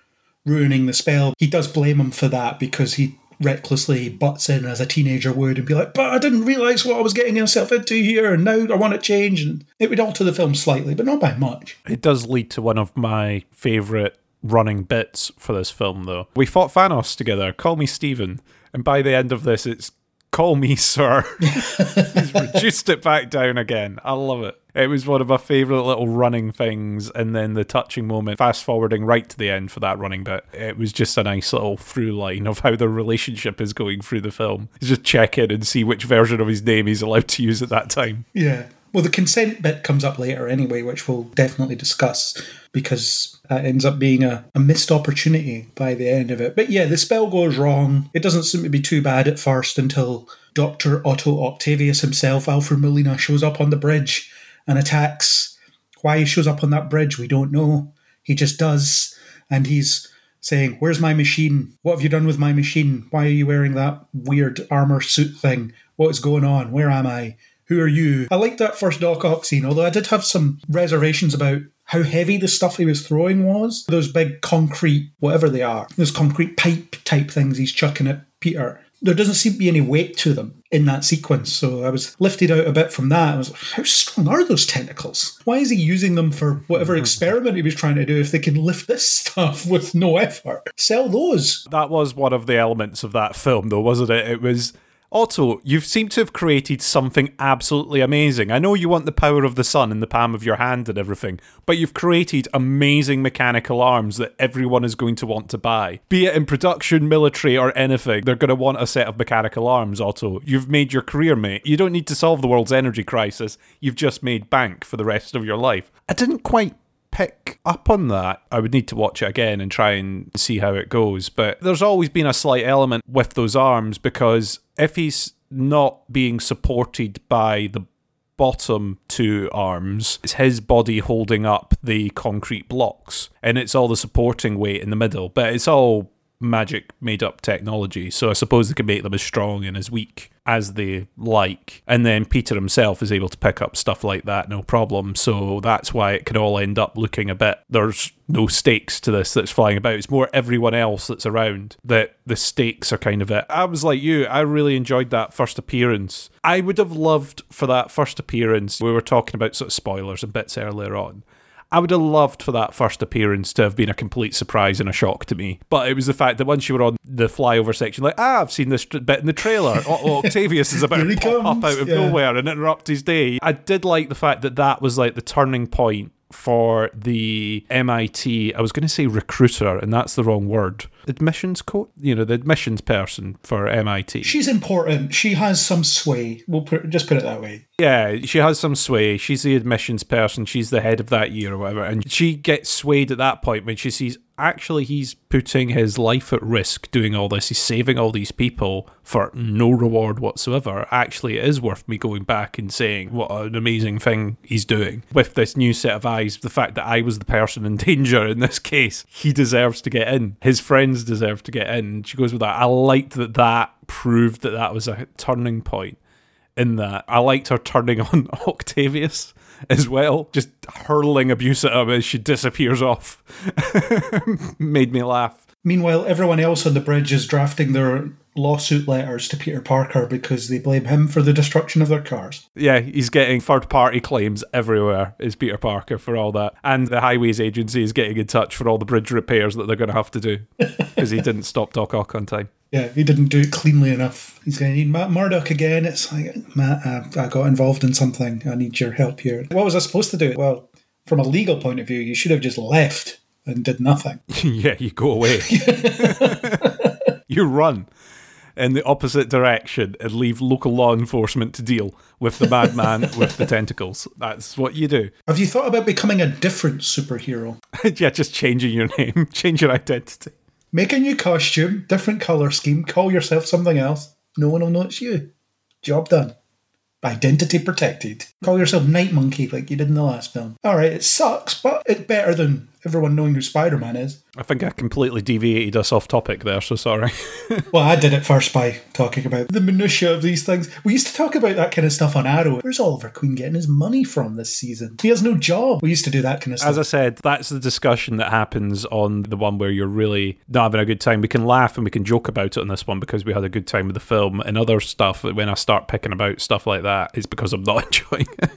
ruining the spell. He does blame him for that because he recklessly butts in as a teenager would and be like, but I didn't realise what I was getting myself into here and now I want to change. And it would alter the film slightly, but not by much. It does lead to one of my favourite running bits for this film, though. We fought Thanos together. Call me Stephen. And by the end of this, it's call me sir. [laughs] He's reduced it back down again. I love it. It was one of my favourite little running things, and then the touching moment, fast forwarding right to the end for that running bit. It was just a nice little through line of how their relationship is going through the film. Just check in and see which version of his name he's allowed to use at that time. Yeah. Well, the consent bit comes up later anyway, which we'll definitely discuss because that ends up being a, a missed opportunity by the end of it. But yeah, the spell goes wrong. It doesn't seem to be too bad at first until Dr. Otto Octavius himself, Alfred Molina, shows up on the bridge and attacks. Why he shows up on that bridge, we don't know. He just does. And he's saying, Where's my machine? What have you done with my machine? Why are you wearing that weird armor suit thing? What is going on? Where am I? Who are you? I liked that first Doc Ock scene, although I did have some reservations about how heavy the stuff he was throwing was. Those big concrete, whatever they are, those concrete pipe type things he's chucking at Peter. There doesn't seem to be any weight to them in that sequence. So I was lifted out a bit from that. I was like, how strong are those tentacles? Why is he using them for whatever hmm. experiment he was trying to do if they can lift this [laughs] stuff with no effort? Sell those. That was one of the elements of that film, though, wasn't it? It was. Otto, you seem to have created something absolutely amazing. I know you want the power of the sun in the palm of your hand and everything, but you've created amazing mechanical arms that everyone is going to want to buy. Be it in production, military, or anything, they're going to want a set of mechanical arms, Otto. You've made your career, mate. You don't need to solve the world's energy crisis. You've just made bank for the rest of your life. I didn't quite pick up on that. I would need to watch it again and try and see how it goes. But there's always been a slight element with those arms because if he's not being supported by the bottom two arms, it's his body holding up the concrete blocks, and it's all the supporting weight in the middle. But it's all magic made up technology. So I suppose they can make them as strong and as weak as they like. And then Peter himself is able to pick up stuff like that, no problem. So that's why it can all end up looking a bit there's no stakes to this that's flying about. It's more everyone else that's around that the stakes are kind of it. I was like you, I really enjoyed that first appearance. I would have loved for that first appearance, we were talking about sort of spoilers and bits earlier on. I would have loved for that first appearance to have been a complete surprise and a shock to me. But it was the fact that once you were on the flyover section, like, ah, I've seen this bit in the trailer. [laughs] Oh, Octavius is about to pop comes. up out of yeah. nowhere and interrupt his day. I did like the fact that that was like the turning point for the MIT, I was going to say recruiter, and that's the wrong word. Admissions coach, you know, the admissions person for MIT. She's important. She has some sway. We'll put, just put it that way. Yeah, she has some sway. She's the admissions person. She's the head of that year or whatever. And she gets swayed at that point when she sees actually he's putting his life at risk doing all this. He's saving all these people for no reward whatsoever. Actually, it is worth me going back and saying what an amazing thing he's doing. With this new set of eyes, the fact that I was the person in [laughs] danger in this case, he deserves to get in. His friends deserve to get in. She goes with that. I liked that that proved that that was a turning point in that. I liked her turning [laughs] on Octavius as well, just hurling abuse at him as she disappears off. [laughs] Made me laugh. Meanwhile, everyone else on the bridge is drafting their lawsuit letters to Peter Parker because they blame him for the destruction of their cars. Yeah, he's getting third party claims everywhere, is Peter Parker, for all that. And the Highways Agency is getting in touch for all the bridge repairs that they're going to have to do [laughs] because he didn't stop Doc Ock on time. Yeah, he didn't do it cleanly enough. He's going to need Matt Murdock again. It's like, Matt, uh, I got involved in something. I need your help here. What was I supposed to do? Well, from a legal point of view, you should have just left and did nothing. [laughs] yeah, you go away. [laughs] you run in the opposite direction and leave local law enforcement to deal with the madman [laughs] with the tentacles. That's what you do. Have you thought about becoming a different superhero? [laughs] yeah, just changing your name, [laughs] change your identity. Make a new costume, different colour scheme, call yourself something else. No one will know it's you. Job done. Identity protected. Call yourself Night Monkey like you did in the last film. Alright, it sucks, but it's better than everyone knowing who Spider Man is. I think I completely deviated us off topic there, so sorry. [laughs] well, I did it first by talking about the minutiae of these things. We used to talk about that kind of stuff on Arrow. Where's Oliver Queen getting his money from this season? He has no job. We used to do that kind of stuff. As I said, that's the discussion that happens on the one where you're really not having a good time. We can laugh and we can joke about it on this one because we had a good time with the film and other stuff. When I start picking about stuff like that, it's because I'm not [laughs] enjoying it.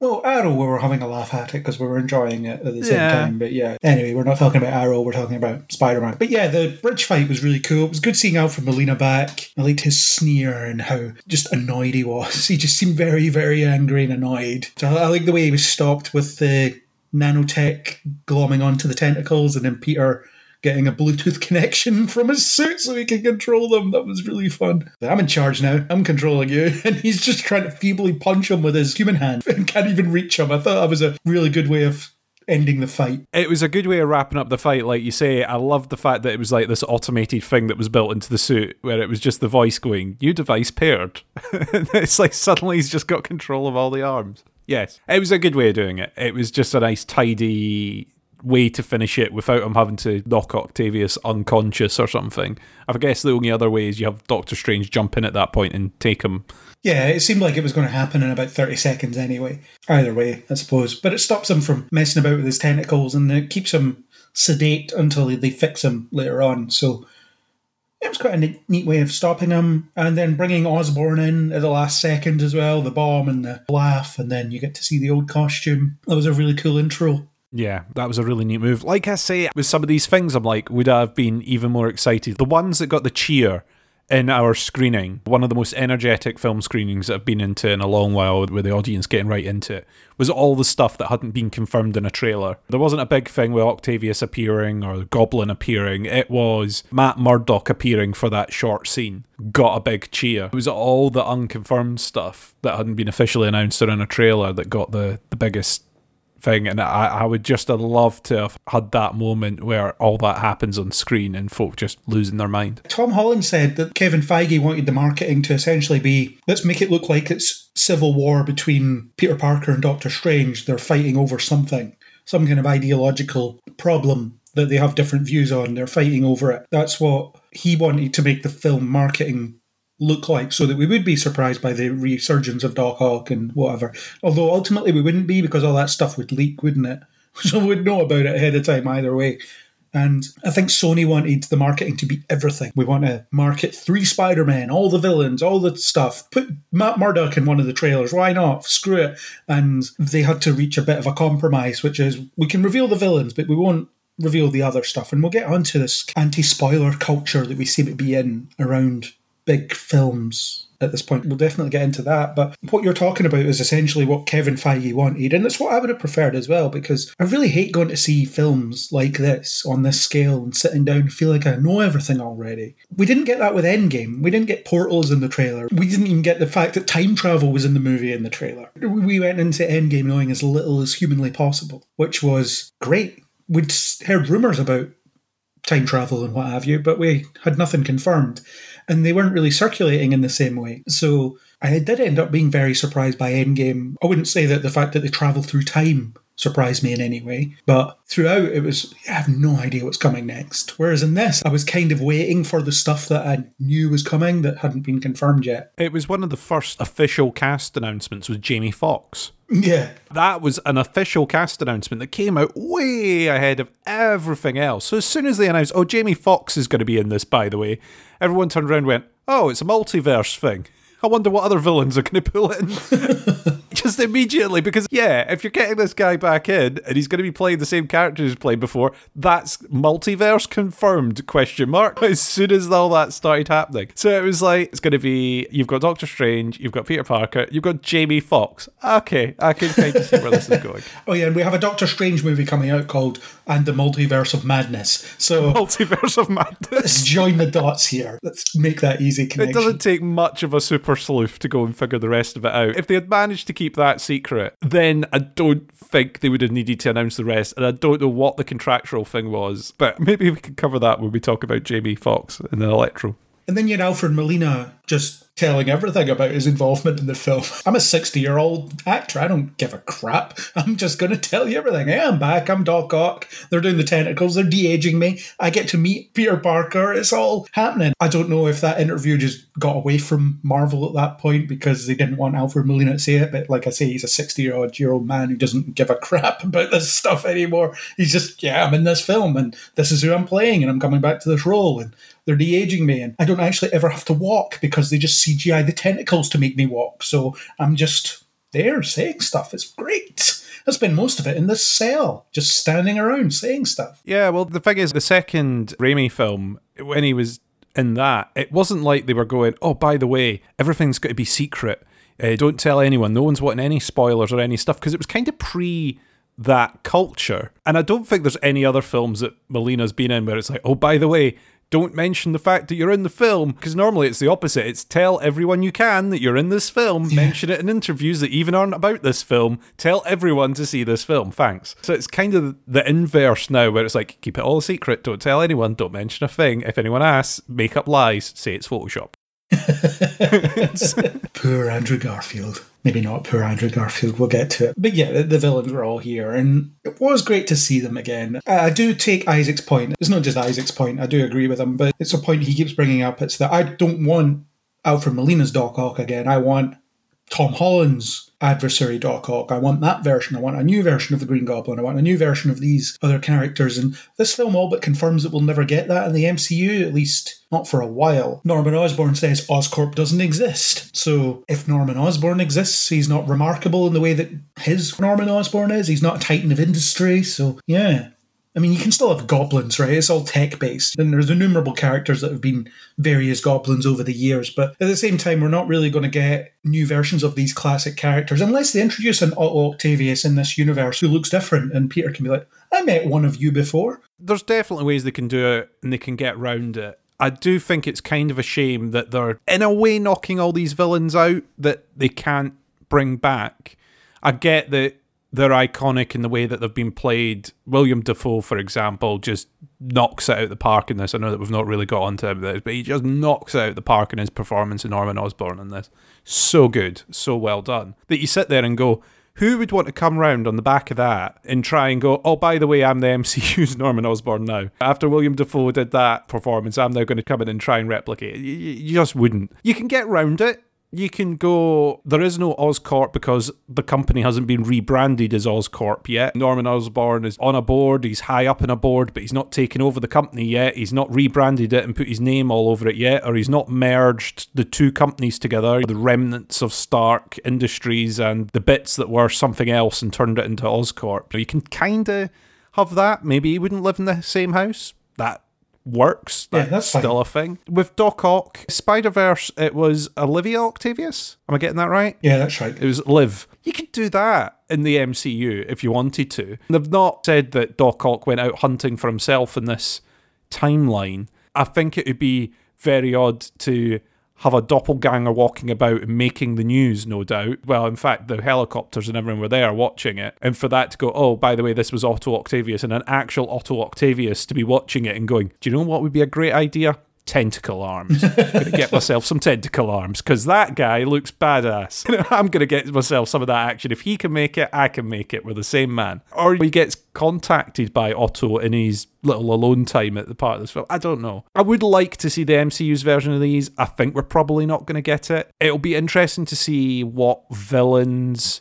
Well, Arrow, we were having a laugh at it because we were enjoying it at the same yeah. time. But yeah, anyway, we're not talking about Arrow, we're talking about Spider Man. But yeah, the bridge fight was really cool. It was good seeing Alfred Molina back. I liked his sneer and how just annoyed he was. [laughs] He just seemed very, very angry and annoyed. So I like the way he was stopped with the nanotech glomming onto the tentacles and then Peter getting a Bluetooth [laughs] connection from his suit so he can control them. That was really fun. I'm in charge now. I'm controlling you. [laughs] And he's just trying to feebly punch him with his human hand [laughs] and can't even reach him. I thought that was a really good way of ending the fight. It was a good way of wrapping up the fight, like you say. I love the fact that it was like this automated thing that was built into the suit, where it was just the voice going, "New device paired." it's like suddenly he's just got control of all the arms. Yes, it was a good way of doing it. It was just a nice, tidy way to finish it without him having to knock Octavius unconscious or something. I guess the only other way is you have Doctor Strange jump in at that point and take him. Yeah, it seemed like it was going to happen in about 30 seconds anyway. Either way, I suppose. But it stops him from messing about with his tentacles and it keeps him sedate until they fix him later on. So it was quite a neat way of stopping him. And then bringing Osborn in at the last second as well the bomb and the laugh, and then you get to see the old costume. That was a really cool intro. Yeah, that was a really neat move. Like I say, with some of these things, I'm like, would I have been even more excited? The ones that got the cheer in our screening, one of the most energetic film screenings that I've been into in a long while, with the audience getting right into it, was all the stuff that hadn't been confirmed in a trailer. There wasn't a big thing with Octavius appearing or Goblin appearing. It was Matt Murdock appearing for that short scene. Got a big cheer. It was all the unconfirmed stuff that hadn't been officially announced or in a trailer that got the, the biggest thing. And I, I would just have loved to have had that moment where all that happens on screen and folk just losing their mind. Tom Holland said that Kevin Feige wanted the marketing to essentially be let's make it look like it's civil war between Peter Parker and Doctor Strange. They're fighting over something, some kind of ideological problem that they have different views on. They're fighting over it. That's what he wanted to make the film marketing look like so that we would be surprised by the resurgence of Doc Ock and whatever. Although ultimately we wouldn't be because all that stuff would leak, wouldn't it? [laughs] So we'd know about it ahead of time either way. And I think Sony wanted the marketing to be everything. We want to market three Spider Men, all the villains, all the stuff. Put Matt Murdock in one of the trailers. Why not? Screw it. And they had to reach a bit of a compromise, which is we can reveal the villains, but we won't reveal the other stuff. And we'll get onto this anti spoiler culture that we seem to be in around big films at this point. We'll definitely get into that. But what you're talking about is essentially what Kevin Feige wanted. And that's what I would have preferred as well, because I really hate going to see films like this on this scale and sitting down and feel like I know everything already. We didn't get that with Endgame. We didn't get portals in the trailer. We didn't even get the fact that time travel was in the movie in the trailer. We went into Endgame knowing as little as humanly possible, which was great. We'd heard rumours about time travel and what have you, but we had nothing confirmed and they weren't really circulating in the same way. So I did end up being very surprised by Endgame. I wouldn't say that the fact that they travel through time surprised me in any way, but throughout it was, I have no idea what's coming next. Whereas in this, I was kind of waiting for the stuff that I knew was coming that hadn't been confirmed yet. It was one of the first official cast announcements with Jamie Foxx. Yeah. That was an official cast announcement that came out way ahead of everything else. So as soon as they announced, oh, Jamie Foxx is going to be in this, by the way, everyone turned around and went, oh, it's a multiverse thing. I wonder what other villains are going to pull in. [laughs] Just immediately, because yeah, if you're getting this guy back in and he's going to be playing the same character he's played before, that's multiverse confirmed? Question mark. [laughs] As soon as all that started happening, so it was like it's going to be you've got Doctor Strange, you've got Peter Parker, you've got Jamie Foxx. Okay, I can kind of see where this is going. [laughs] Oh yeah, and we have a Doctor Strange movie coming out called "And the Multiverse of Madness." So [laughs] multiverse of madness. Let's join the dots here. Let's make that easy connection. It doesn't take much of a super sleuth to go and figure the rest of it out. If they had managed to keep that secret, then I don't think they would have needed to announce the rest. And I don't know what the contractual thing was, but [laughs] maybe we can cover that when we talk about Jamie Foxx and the Electro. And then you had Alfred Molina just telling everything about his involvement in the film. [laughs] I'm a 60 year old actor. I don't give a crap. [laughs] I'm just going to tell you everything. Hey, I'm back. I'm Doc Ock. They're doing the tentacles. They're de aging me. I get to meet Peter Parker. It's all happening. I don't know if that interview just got away from Marvel at that point because they didn't want Alfred Molina to say it. But like I say, he's a 60 year old year old man who doesn't give a [laughs] crap about this stuff anymore. He's just, yeah, I'm in this film and this is who I'm playing and I'm coming back to this role. And they're de aging me. And I don't actually ever have to walk because they just CGI the tentacles to make me walk. So I'm just there saying stuff. It's great. I spend most of it in this cell, just standing around saying stuff. Yeah, well, the thing is, the second Raimi film, when he was in that, it wasn't like they were going, oh, by the way, everything's got to be secret. Uh, don't tell anyone. No one's wanting any spoilers or any stuff because it was kind of pre that culture. And I don't think there's any other films that Molina's been in where it's like, oh, by the way, don't mention the fact that you're in the film because normally it's the opposite. It's tell everyone you can that you're in this film, yeah. mention it in interviews that even aren't about this film, tell everyone to see this film. Thanks. So it's kind of the inverse now where it's like keep it all a secret, don't tell anyone, don't mention a thing. If anyone asks, make up lies, say it's Photoshop. [laughs] [laughs] Poor Andrew Garfield. Maybe not poor Andrew Garfield, we'll get to it. But yeah, the, the, villains were all here, and it was great to see them again. Uh, I do take Isaac's point. It's not just Isaac's point, I do agree with him, but it's a point he keeps bringing up. It's that I don't want Alfred Molina's Doc Ock again. I want Tom Holland's adversary Doc Ock. I want that version. I want a new version of the Green Goblin. I want a new version of these other characters. And this film all but confirms that we'll never get that in the MCU, at least not for a while. Norman Osborn says Oscorp doesn't exist. So if Norman Osborn exists, he's not remarkable in the way that his Norman Osborn is. He's not a titan of industry. So yeah, I mean, you can still have goblins, right? It's all tech based. And there's innumerable characters that have been various goblins over the years. But at the same time, we're not really going to get new versions of these classic characters unless they introduce an Otto Octavius in this universe who looks different. And Peter can be like, I met one of you before. There's definitely ways they can do it and they can get round it. I do think it's kind of a shame that they're, in a way, knocking all these villains out that they can't bring back. I get that they're iconic in the way that they've been played. William Dafoe, for example, just knocks it out the park in this. I know that we've not really got onto this, but he just knocks out the park in his performance in Norman Osborn in this. So good, so well done. That you sit there and go, who would want to come round on the back of that and try and go, oh, by the way, I'm the [laughs] MCU's Norman Osborn now. After William Dafoe did that performance, I'm now going to come in and try and replicate it. You just wouldn't. You can get round it you can go, there is no Oscorp because the company hasn't been rebranded as Oscorp yet. Norman Osborn is on a board, he's high up in a board, but he's not taken over the company yet. He's not rebranded it and put his name all over it yet, or he's not merged the two companies together, the remnants of Stark Industries and the bits that were something else and turned it into Oscorp. You can kind of have that. Maybe he wouldn't live in the same house. That works. Yeah, That's, that's fine. still a thing. With Doc Ock, Spider Verse, it was Olivia Octavius. Am I getting that right? Yeah, that's right. It was Liv. You could do that in the MCU if you wanted to. They've not said that Doc Ock went out hunting for himself in this timeline. I think it would be very odd to have a doppelganger walking about and making the news, no doubt. Well, in fact, the helicopters and everyone were there watching it. And for that to go, oh, by the way, this was Otto Octavius, and an actual Otto Octavius to be watching it and going, do you know what would be a great idea? Tentacle arms. I'm going to get [laughs] myself some tentacle arms because that guy looks badass. [laughs] I'm going to get myself some of that action. If he can make it, I can make it. We're the same man. Or he gets contacted by Otto in his little alone time at the part of this film. I don't know. I would like to see the MCU's version of these. I think we're probably not going to get it. It'll be interesting to see what villains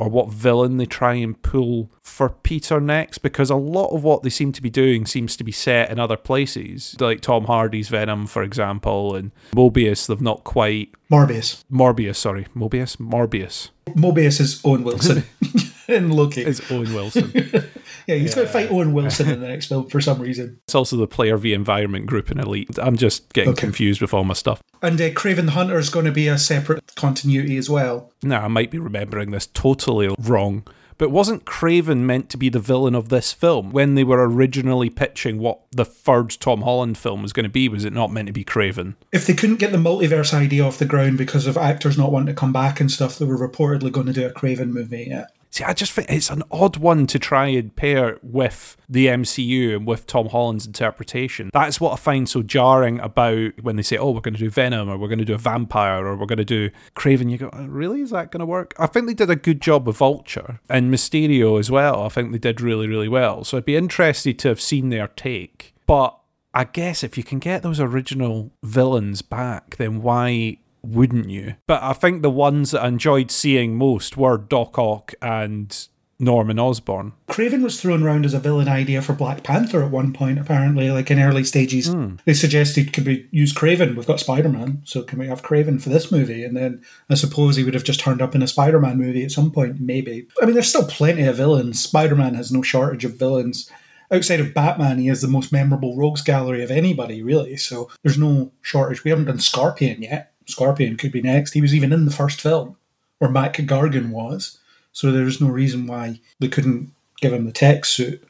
or what villain they try and pull for Peter next because a lot of what they seem to be doing seems to be set in other places. Like Tom Hardy's Venom, for example, and Mobius, they've not quite. Morbius. Morbius, sorry. Mobius? Morbius. Mobius is Owen Wilson [laughs] in Loki. It's Owen Wilson. [laughs] yeah, he's going to fight Owen Wilson in the next film for some reason. it's also the Player V Environment Group in Elite. I'm just getting Okay. confused with all my stuff. And uh, Kraven the Hunter is going to be a separate continuity as well. Now, I might be remembering this totally wrong, but wasn't Kraven meant to be the villain of this film when they were originally pitching what the third Tom Holland film was going to be? Was it not meant to be Kraven? If they couldn't get the multiverse idea off the ground because of actors not wanting to come back and stuff, they were reportedly going to do a Kraven movie. Yeah. See, I just think it's an odd one to try and pair with the MCU and with Tom Holland's interpretation. That's what I find so jarring about when they say, oh, we're going to do Venom or we're going to do a vampire or we're going to do Kraven. You go, "Oh, really? Is that going to work? I think they did a good job with Vulture and Mysterio as well. I think they did really, really well. So I'd be interested to have seen their take. But I guess if you can get those original villains back, then why wouldn't you? But I think the ones that I enjoyed seeing most were Doc Ock and Norman Osborn. Kraven was thrown around as a villain idea for Black Panther at one point, apparently, like in early stages. Hmm. They suggested could we use Kraven? We've got Spider Man, so can we have Kraven for this movie? And then I suppose he would have just turned up in a Spider Man movie at some point, maybe. I mean, there's still plenty of villains. Spider Man has no shortage of villains. Outside of Batman, he has the most memorable rogues gallery of anybody, really. So there's no shortage. We haven't done Scorpion yet. Scorpion could be next. He was even in the first film, where Mac Gargan was. So there's no reason why they couldn't give him the tech suit.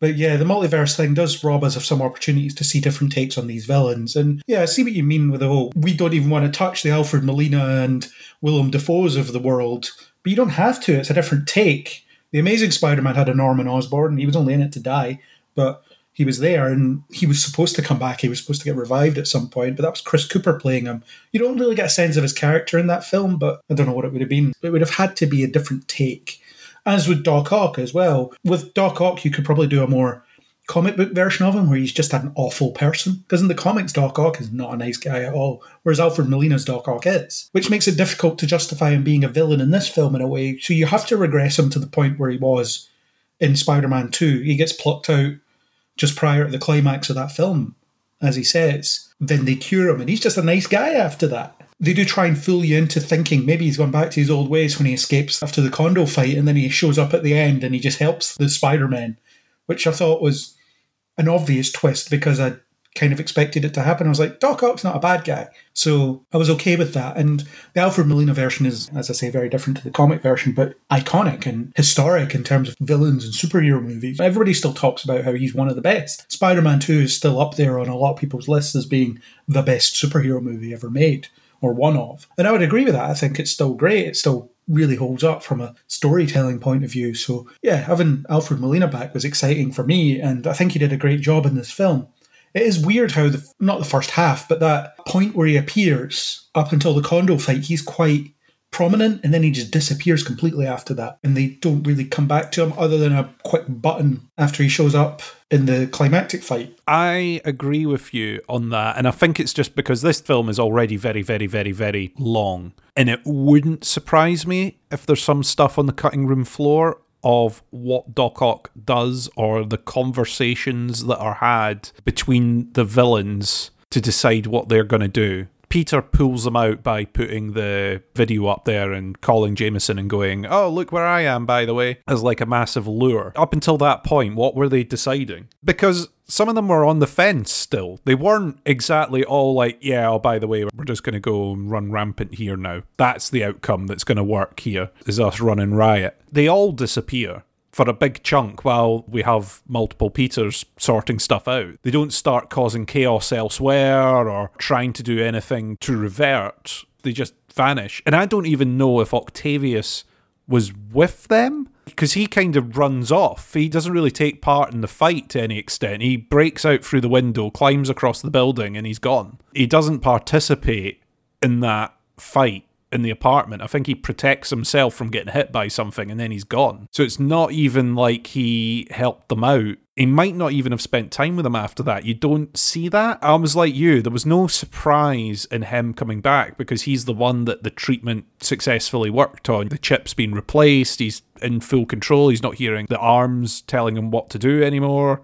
But yeah, the multiverse thing does rob us of some opportunities to see different takes on these villains. And yeah, I see what you mean with the whole we don't even want to touch the Alfred Molina and Willem Dafoe's of the world. But you don't have to, it's a different take. The Amazing Spider Man had a Norman Osborn, he was only in it to die, but he was there and he was supposed to come back. He was supposed to get revived at some point, but that was Chris Cooper playing him. You don't really get a sense of his character in that film, but I don't know what it would have been. It would have had to be a different take. As with Doc Ock as well. With Doc Ock, you could probably do a more comic book version of him where he's just an awful person. Because in the comics, Doc Ock is not a nice guy at all, whereas Alfred Molina's Doc Ock is, which makes it difficult to justify him being a villain in this film in a way. So you have to regress him to the point where he was in Spider Man 2. He gets plucked out just prior to the climax of that film, as he says. Then they cure him, and he's just a nice guy after that. They do try and fool you into thinking maybe he's gone back to his old ways when he escapes after the condo fight, and then he shows up at the end and he just helps the Spider Man, which I thought was an obvious twist because I kind of expected it to happen. I was like, Doc Ock's not a bad guy. So I was okay with that. And the Alfred Molina version is, as I say, very different to the comic version, but iconic and historic in terms of villains and superhero movies. Everybody still talks about how he's one of the best. Spider Man 2 is still up there on a lot of people's lists as being the best superhero movie ever made, or one of. And I would agree with that. I think it's still great. It still really holds up from a storytelling point of view. So, yeah, having Alfred Molina back was exciting for me, and I think he did a great job in this film. It is weird how the not the first half, but that point where he appears up until the condo fight, he's quite prominent and then he just disappears completely after that. And they don't really come back to him other than a quick button after he shows up in the climactic fight. I agree with you on that. And I think it's just because this film is already very, very, very, very long. And it wouldn't surprise me if there's some stuff on the cutting room floor of what Doc Ock does or the conversations that are had between the villains to decide what they're going to do. Peter pulls them out by putting the video up there and calling Jameson and going, Oh, look where I am, by the way, as like a massive lure. Up until that point, what were they deciding? Because some of them were on the fence still. They weren't exactly all like, yeah, oh, by the way, we're just going to go and run rampant here now. That's the outcome that's going to work here, is us running riot. They all disappear for a big chunk while we have multiple Peters sorting stuff out. They don't start causing chaos elsewhere or trying to do anything to revert. They just vanish. And I don't even know if Octavius was with them because he kind of runs off. He doesn't really take part in the fight to any extent. He breaks out through the window, climbs across the building, and he's gone. He doesn't participate in that fight in the apartment. I think he protects himself from getting hit by something and then he's gone. So it's not even like he helped them out. He might not even have spent time with him after that. You don't see that. I was like you. There was no surprise in him coming back because he's the one that the treatment successfully worked on. The chip's been replaced. He's in full control. He's not hearing the arms telling him what to do anymore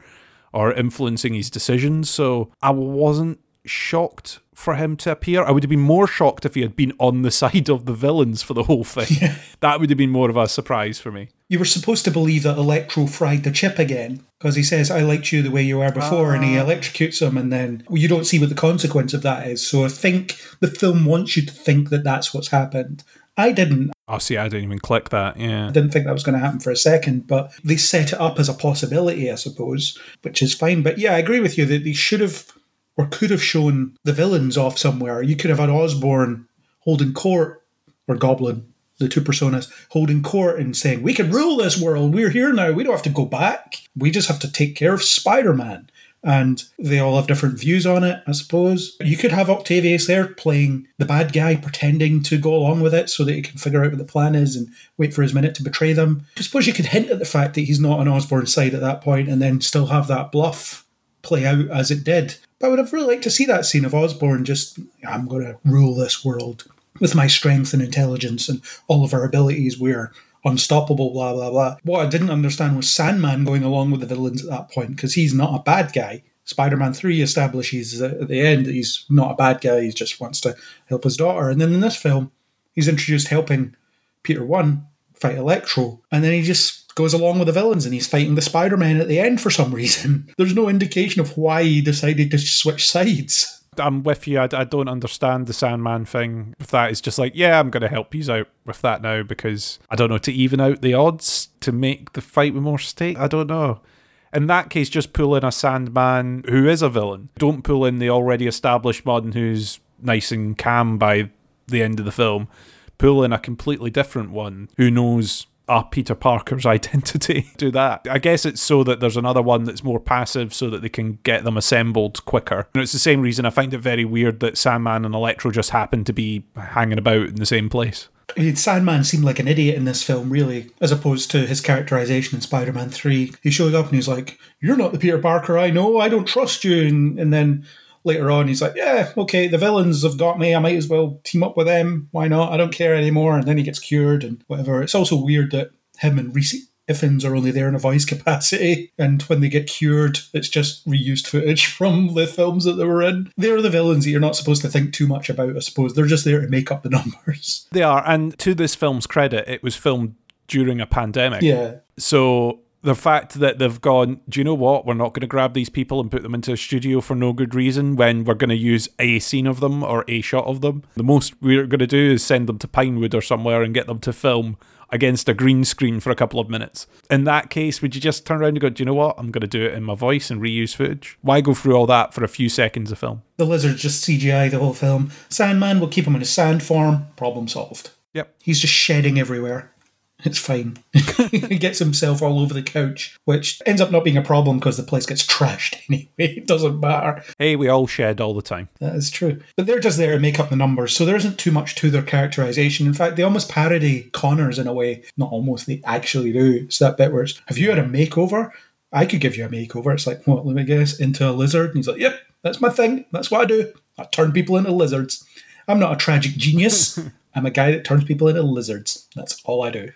or influencing his decisions. So I wasn't shocked for him to appear. I would have been more shocked if he had been on the [laughs] side of the villains for the whole thing. Yeah. That would have been more of a surprise for me. You were supposed to believe that Electro fried the chip again because he says, I liked you the way you were before, and he ah. electrocutes him, and then well, you don't see what the consequence of that is. So I think the film wants you to think that that's what's happened. I didn't. Oh, see, I didn't even click that. Yeah. I didn't think that was going to happen for a second, but they set it up as a possibility, I suppose, which is fine. But yeah, I agree with you that they should have or could have shown the villains off somewhere. You could have had Osborn holding court, or Goblin, the two personas, holding court and saying, We can rule this world. We're here now. We don't have to go back. We just have to take care of Spider Man. And they all have different views on it, I suppose. You could have Octavius there playing the bad guy, pretending to go along with it so that he can figure out what the plan is and wait for his minute to betray them. I suppose you could hint at the fact that he's not on Osborn's side at that point and then still have that bluff play out as it did. But I would have really liked to see that scene of Osborn just, I'm going to rule this world with my strength and intelligence and all of our abilities. We're unstoppable, blah, blah, blah. What I didn't understand was Sandman going along with the villains at that point because he's not a bad guy. Spider Man 3 establishes at the end that he's not a bad guy, he just wants to help his daughter. And then in this film, he's introduced helping Peter 1 fight Electro, and then he just goes along with the villains and he's fighting the Spider Man at the end for some reason. [laughs] There's no indication of why he decided to switch sides. I'm with you. I, I don't understand the Sandman thing. With that, just like, yeah, I'm going to help you out with that now because I don't know to even out the odds to make the fight with more stake. I don't know. In that case, just pull in a Sandman who is a villain. Don't pull in the already established one who's nice and calm by the end of the film. Pull in a completely different one who knows a Peter Parker's [laughs] identity. Do that. I guess it's so that there's another one that's more passive so that they can get them assembled quicker. And it's the same reason I find it very weird that Sandman and Electro just happen to be hanging about in the same place. Sandman seemed like an idiot in this film, really, as opposed to his characterization in Spider Man 3. He shows up and he's like, You're not the Peter Parker I know, I don't trust you. And, and then later on, he's like, Yeah, okay, the villains have got me, I might as well team up with them. Why not? I don't care anymore. And then he gets cured and whatever. It's also weird that him and Rhys Ifans are only there in a voice [laughs] capacity, and when they get cured, it's just reused footage [laughs] from the films that they were in. They're the villains that you're not supposed to think too much about, I suppose. They're just there to make up the [laughs] numbers. They are. And to this film's credit, it was filmed during a pandemic. Yeah. So the fact that they've gone, do you know what? We're not going to grab these people and put them into a studio for no good reason when we're going to use a scene of them or a shot of them. The most we're going to do is send them to Pinewood or somewhere and get them to film against a green screen for a couple of minutes. In that case, would you just turn around and go, do you know what? I'm going to do it in my voice and reuse footage? Why go through all that for a few seconds of film? The lizard just CGI the whole film. Sandman will keep him in a sand form. Problem solved. Yep. He's just shedding everywhere. It's fine. [laughs] he gets himself all over the couch, which ends up not being a problem because the place gets trashed [laughs] anyway. It doesn't matter. Hey, we all shed all the time. That is true. But they're just there to make up the numbers, so there isn't too much to their characterization. In fact, they almost parody Connors in a way. Not almost, they actually do. It's that bit where it's, have you had a makeover? I could give you a makeover. It's like, what, let me guess, into a lizard? And he's like, yep, that's my thing. That's what I do. I turn people into lizards. I'm not a tragic genius. [laughs] I'm a guy that turns people into lizards. That's all I do.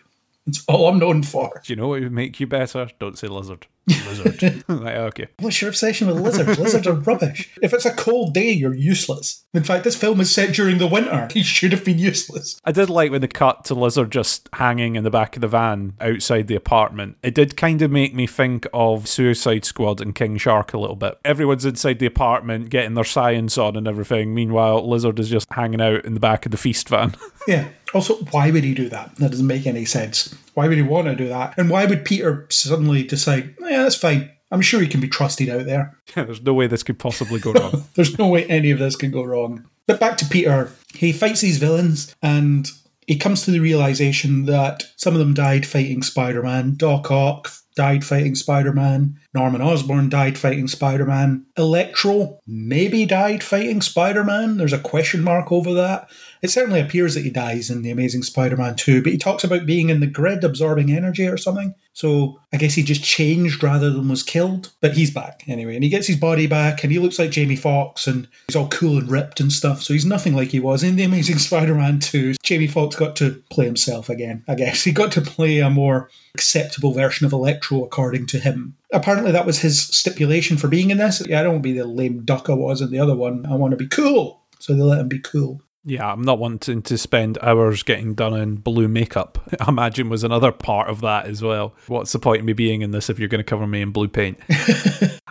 That's all I'm known for. Do you know what would make you better? Don't say lizard. Lizard. [laughs] like, okay. What's your obsession with lizards? lizards are rubbish. If it's a cold day, you're useless. In fact, this film is set during the winter. [laughs] He should have been useless. I did like when they cut to Lizard just hanging in the back of the van outside the apartment. It did kind of make me think of Suicide Squad and King Shark a little bit. Everyone's inside the apartment getting their science on and everything. Meanwhile, Lizard is just hanging out in the back of the feast van. [laughs] Yeah. Also, why would he do that? That doesn't make any sense. Why would he want to do that? And why would Peter suddenly decide, yeah, that's fine. I'm sure he can be trusted out there. [laughs] Yeah, There's no way this could possibly go wrong. [laughs] There's no way any of this can go wrong. But back to Peter. He fights these villains and he comes to the realization that some of them died fighting Spider Man. Doc Ock died fighting Spider Man. Norman Osborn died fighting Spider Man. Electro maybe died fighting Spider Man. There's a question mark over that. It certainly appears that he dies in The Amazing Spider Man 2, but he talks about being in the grid absorbing energy or something. So I guess he just changed rather than was killed. But he's back anyway. And he gets his body back and he looks like Jamie Foxx, and he's all cool and ripped and stuff. So he's nothing like he was in The Amazing [laughs] Spider Man 2. Jamie Foxx got to play himself again, I guess. [laughs] He got to play a more acceptable version of Electro according to him. Apparently that was his stipulation for being in this. Yeah, I don't want to be the lame duck I was in the other one. I want to be cool. So they let him be cool. Yeah, I'm not wanting to spend hours getting done in blue makeup. [laughs] I imagine was another part of that as well. What's the point of me being in this if you're going to cover me in blue paint? [laughs]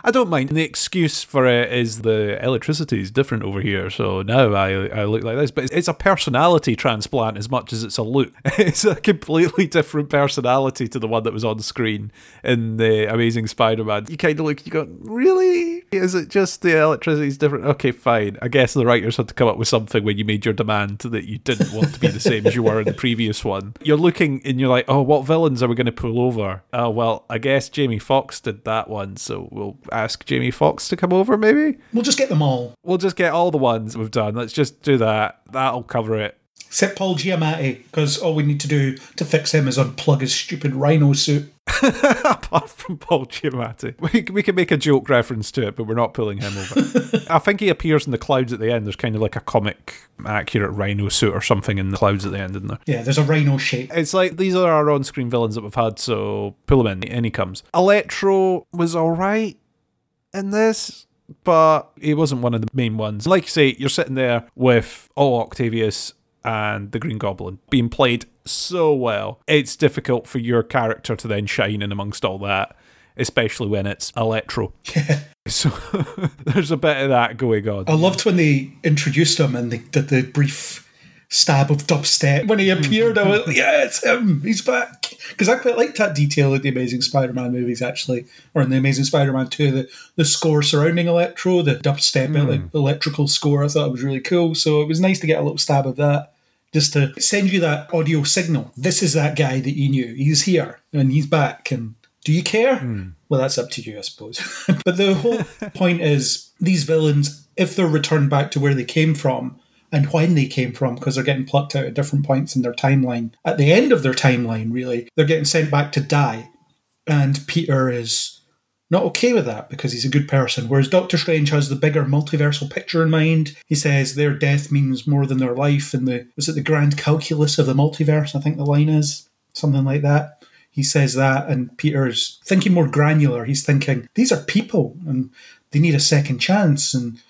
I don't mind. The excuse for it is the electricity is different over here, so now I, I look like this. But it's a personality transplant as much as it's a look. [laughs] It's a completely different personality to the one that was on screen in the Amazing Spider-Man. You kind of look, you go, really? Is it just the electricity is different? Okay, fine. I guess the writers had to come up with something when you made your demand that you didn't want to be the same as you were in the previous one. You're looking and you're like, oh, what villains are we going to pull over? Oh, well, I guess Jamie Foxx did that one, so we'll ask Jamie Foxx to come over, maybe? We'll just get them all. We'll just get all the ones we've done. Let's just do that. That'll cover it. Except Paul Giamatti, because all we need to do to fix him is unplug his stupid rhino suit. [laughs] Apart from Paul Giamatti, we, we can make a joke reference to it, but we're not pulling him over. [laughs] I think he appears in the clouds at the end. There's kind of like a comic accurate rhino suit or something in the clouds at the end, isn't there? Yeah, there's a rhino shape. It's like these are our on-screen villains that we've had, so pull him in. In he comes. Electro was all right in this, but he wasn't one of the main ones. Like you say, you're sitting there with oh Octavius and the Green Goblin being played so well. It's difficult for your character to then shine in amongst all that, especially when it's Electro. Yeah. [laughs] So [laughs] there's a bit of that going on. I loved when they introduced him and they did the brief stab of dubstep. When he hmm. appeared, I was yeah, it's him. He's back. Because I quite liked that detail in the Amazing Spider-Man movies, actually, or in the Amazing Spider-Man 2, the, the score surrounding Electro, the dubstep hmm. ele- electrical score, I thought it was really cool. So it was nice to get a little stab of that, just to send you that audio signal. This is that guy that you knew. He's here and he's back. And do you care? Hmm. Well, that's up to you, I suppose. [laughs] but the whole [laughs] point is these villains, if they're returned back to where they came from, and when they came from, because they're getting plucked out at different points in their timeline. At the end of their timeline, really, they're getting sent back to die. And Peter is not okay with that because he's a good person. Whereas Doctor Strange has the bigger multiversal picture in mind. He says their death means more than their life in the was it the grand calculus of the multiverse, I think the line is. Something like that. He says that and Peter's thinking more granular. He's thinking, these are people and they need a second chance and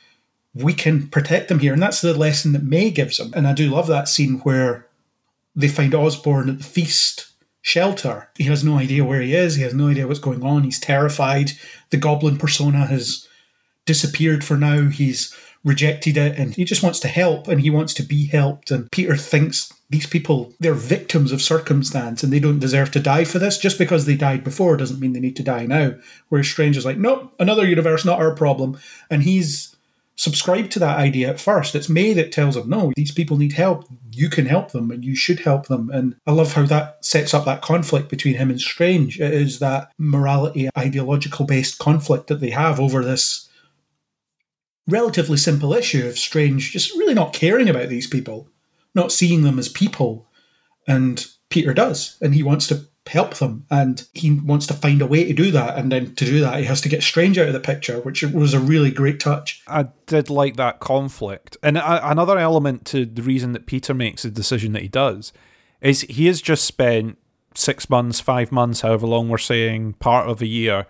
we can protect them here. And that's the lesson that May gives them. And I do love that scene where they find Osborn at the feast shelter. He has no idea where he is. He has no idea what's going on. He's terrified. The goblin persona has disappeared for now. He's rejected it and he just wants to help and he wants to be helped. And Peter thinks these people, they're victims of circumstance and they don't deserve to die for this. Just because they died before doesn't mean they need to die now. Whereas Strange is like, nope, another universe, not our problem. And he's subscribe to that idea at first. It's May that tells him, no, these people need help. You can help them and you should help them. And I love how that sets up that conflict between him and Strange. It is that morality, ideological based conflict that they have over this relatively simple issue of Strange just really not caring about these people, not seeing them as people. And Peter does. And he wants to help them. And he wants to find a way to do that. And then to do that he has to get strange out of the picture which was a really great touch. I did like that conflict. And another element to the reason that peter makes the decision that he does is he has just spent six months five months however long we're saying part of a year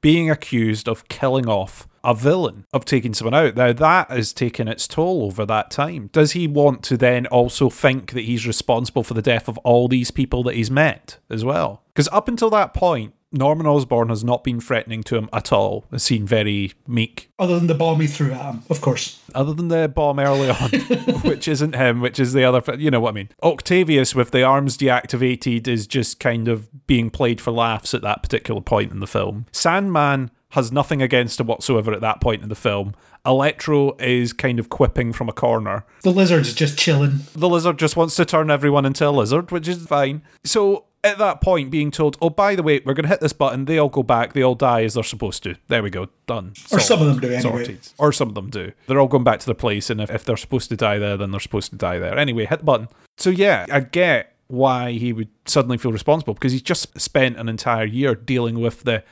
being accused of killing off a villain of taking someone out. Now that has taken its toll over that time. Does he want to then also think that he's responsible for the death of all these people that he's met as well? Because up until that point, Norman Osborn has not been threatening to him at all. Has seemed very meek. Other than the bomb he threw at him, of course. Other than the bomb early on, [laughs] which isn't him, which is the other, you know what I mean. Octavius, with the arms deactivated, is just kind of being played for laughs at that particular point in the film. Sandman has nothing against him whatsoever at that point in the film. Electro is kind of quipping from a corner. The lizard's just chilling. The lizard just wants to turn everyone into a lizard, which is fine. So at that point, being told, oh, by the way, we're going to hit this button, they all go back, they all die as they're supposed to. There we go, done. Or some of them do anyway. Sorted. Or some of them do. They're all going back to their place, and if, if they're supposed to die there, then they're supposed to die there. Anyway, hit the button. So yeah, I get why he would suddenly feel responsible because he's just spent an entire year dealing with the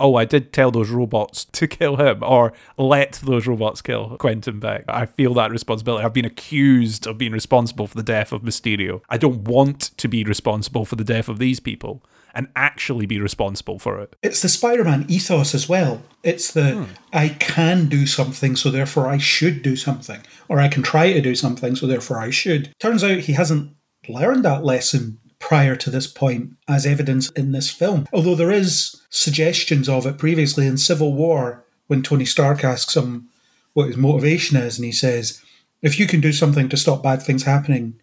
oh, I did tell those robots to kill him or let those robots kill Quentin Beck. I feel that responsibility. I've been accused of being responsible for the death of Mysterio. I don't want to be responsible for the death of these people and actually be responsible for it. It's the Spider Man ethos as well. It's the hmm. I can do something, so therefore I should do something, or I can try to do something, so therefore I should. Turns out he hasn't learned that lesson prior to this point, as evidence in this film. Although there is suggestions of it previously in Civil War, when Tony Stark asks him what his motivation is, and he says, If you can do something to stop bad things happening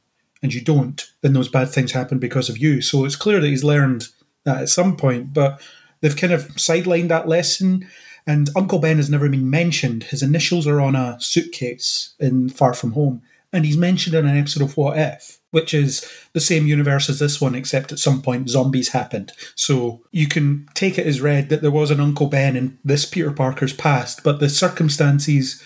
and you don't, then those bad things happen because of you. So it's clear that he's learned that at some point, but they've kind of sidelined that lesson. And Uncle Ben has never been mentioned. His initials are on a suitcase in Far From Home, and he's mentioned in an episode of What If which is the same universe as this one, except at some point zombies happened. So you can take it as read that there was an Uncle Ben in this Peter Parker's past, but the circumstances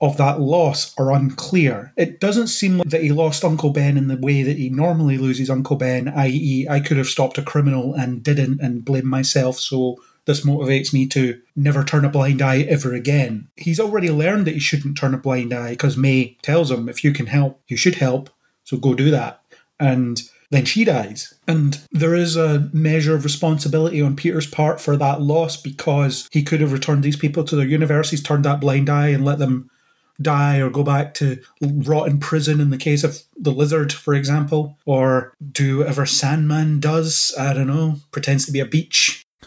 of that loss are unclear. It doesn't seem like that he lost Uncle Ben in the way that he normally loses Uncle Ben, i.e., I could have stopped a criminal and didn't and blame myself, so this motivates me to never turn a blind eye ever again. He's already learned that he shouldn't turn a blind eye because May tells him if you can help, you should help. So go do that. And then she dies. And there is a measure of responsibility on Peter's part for that loss because he could have returned these people to their universities, turned that blind eye, and let them die or go back to rot in prison in the case of the lizard, for example, or do whatever Sandman does. I don't know, pretends to be a beach. [laughs]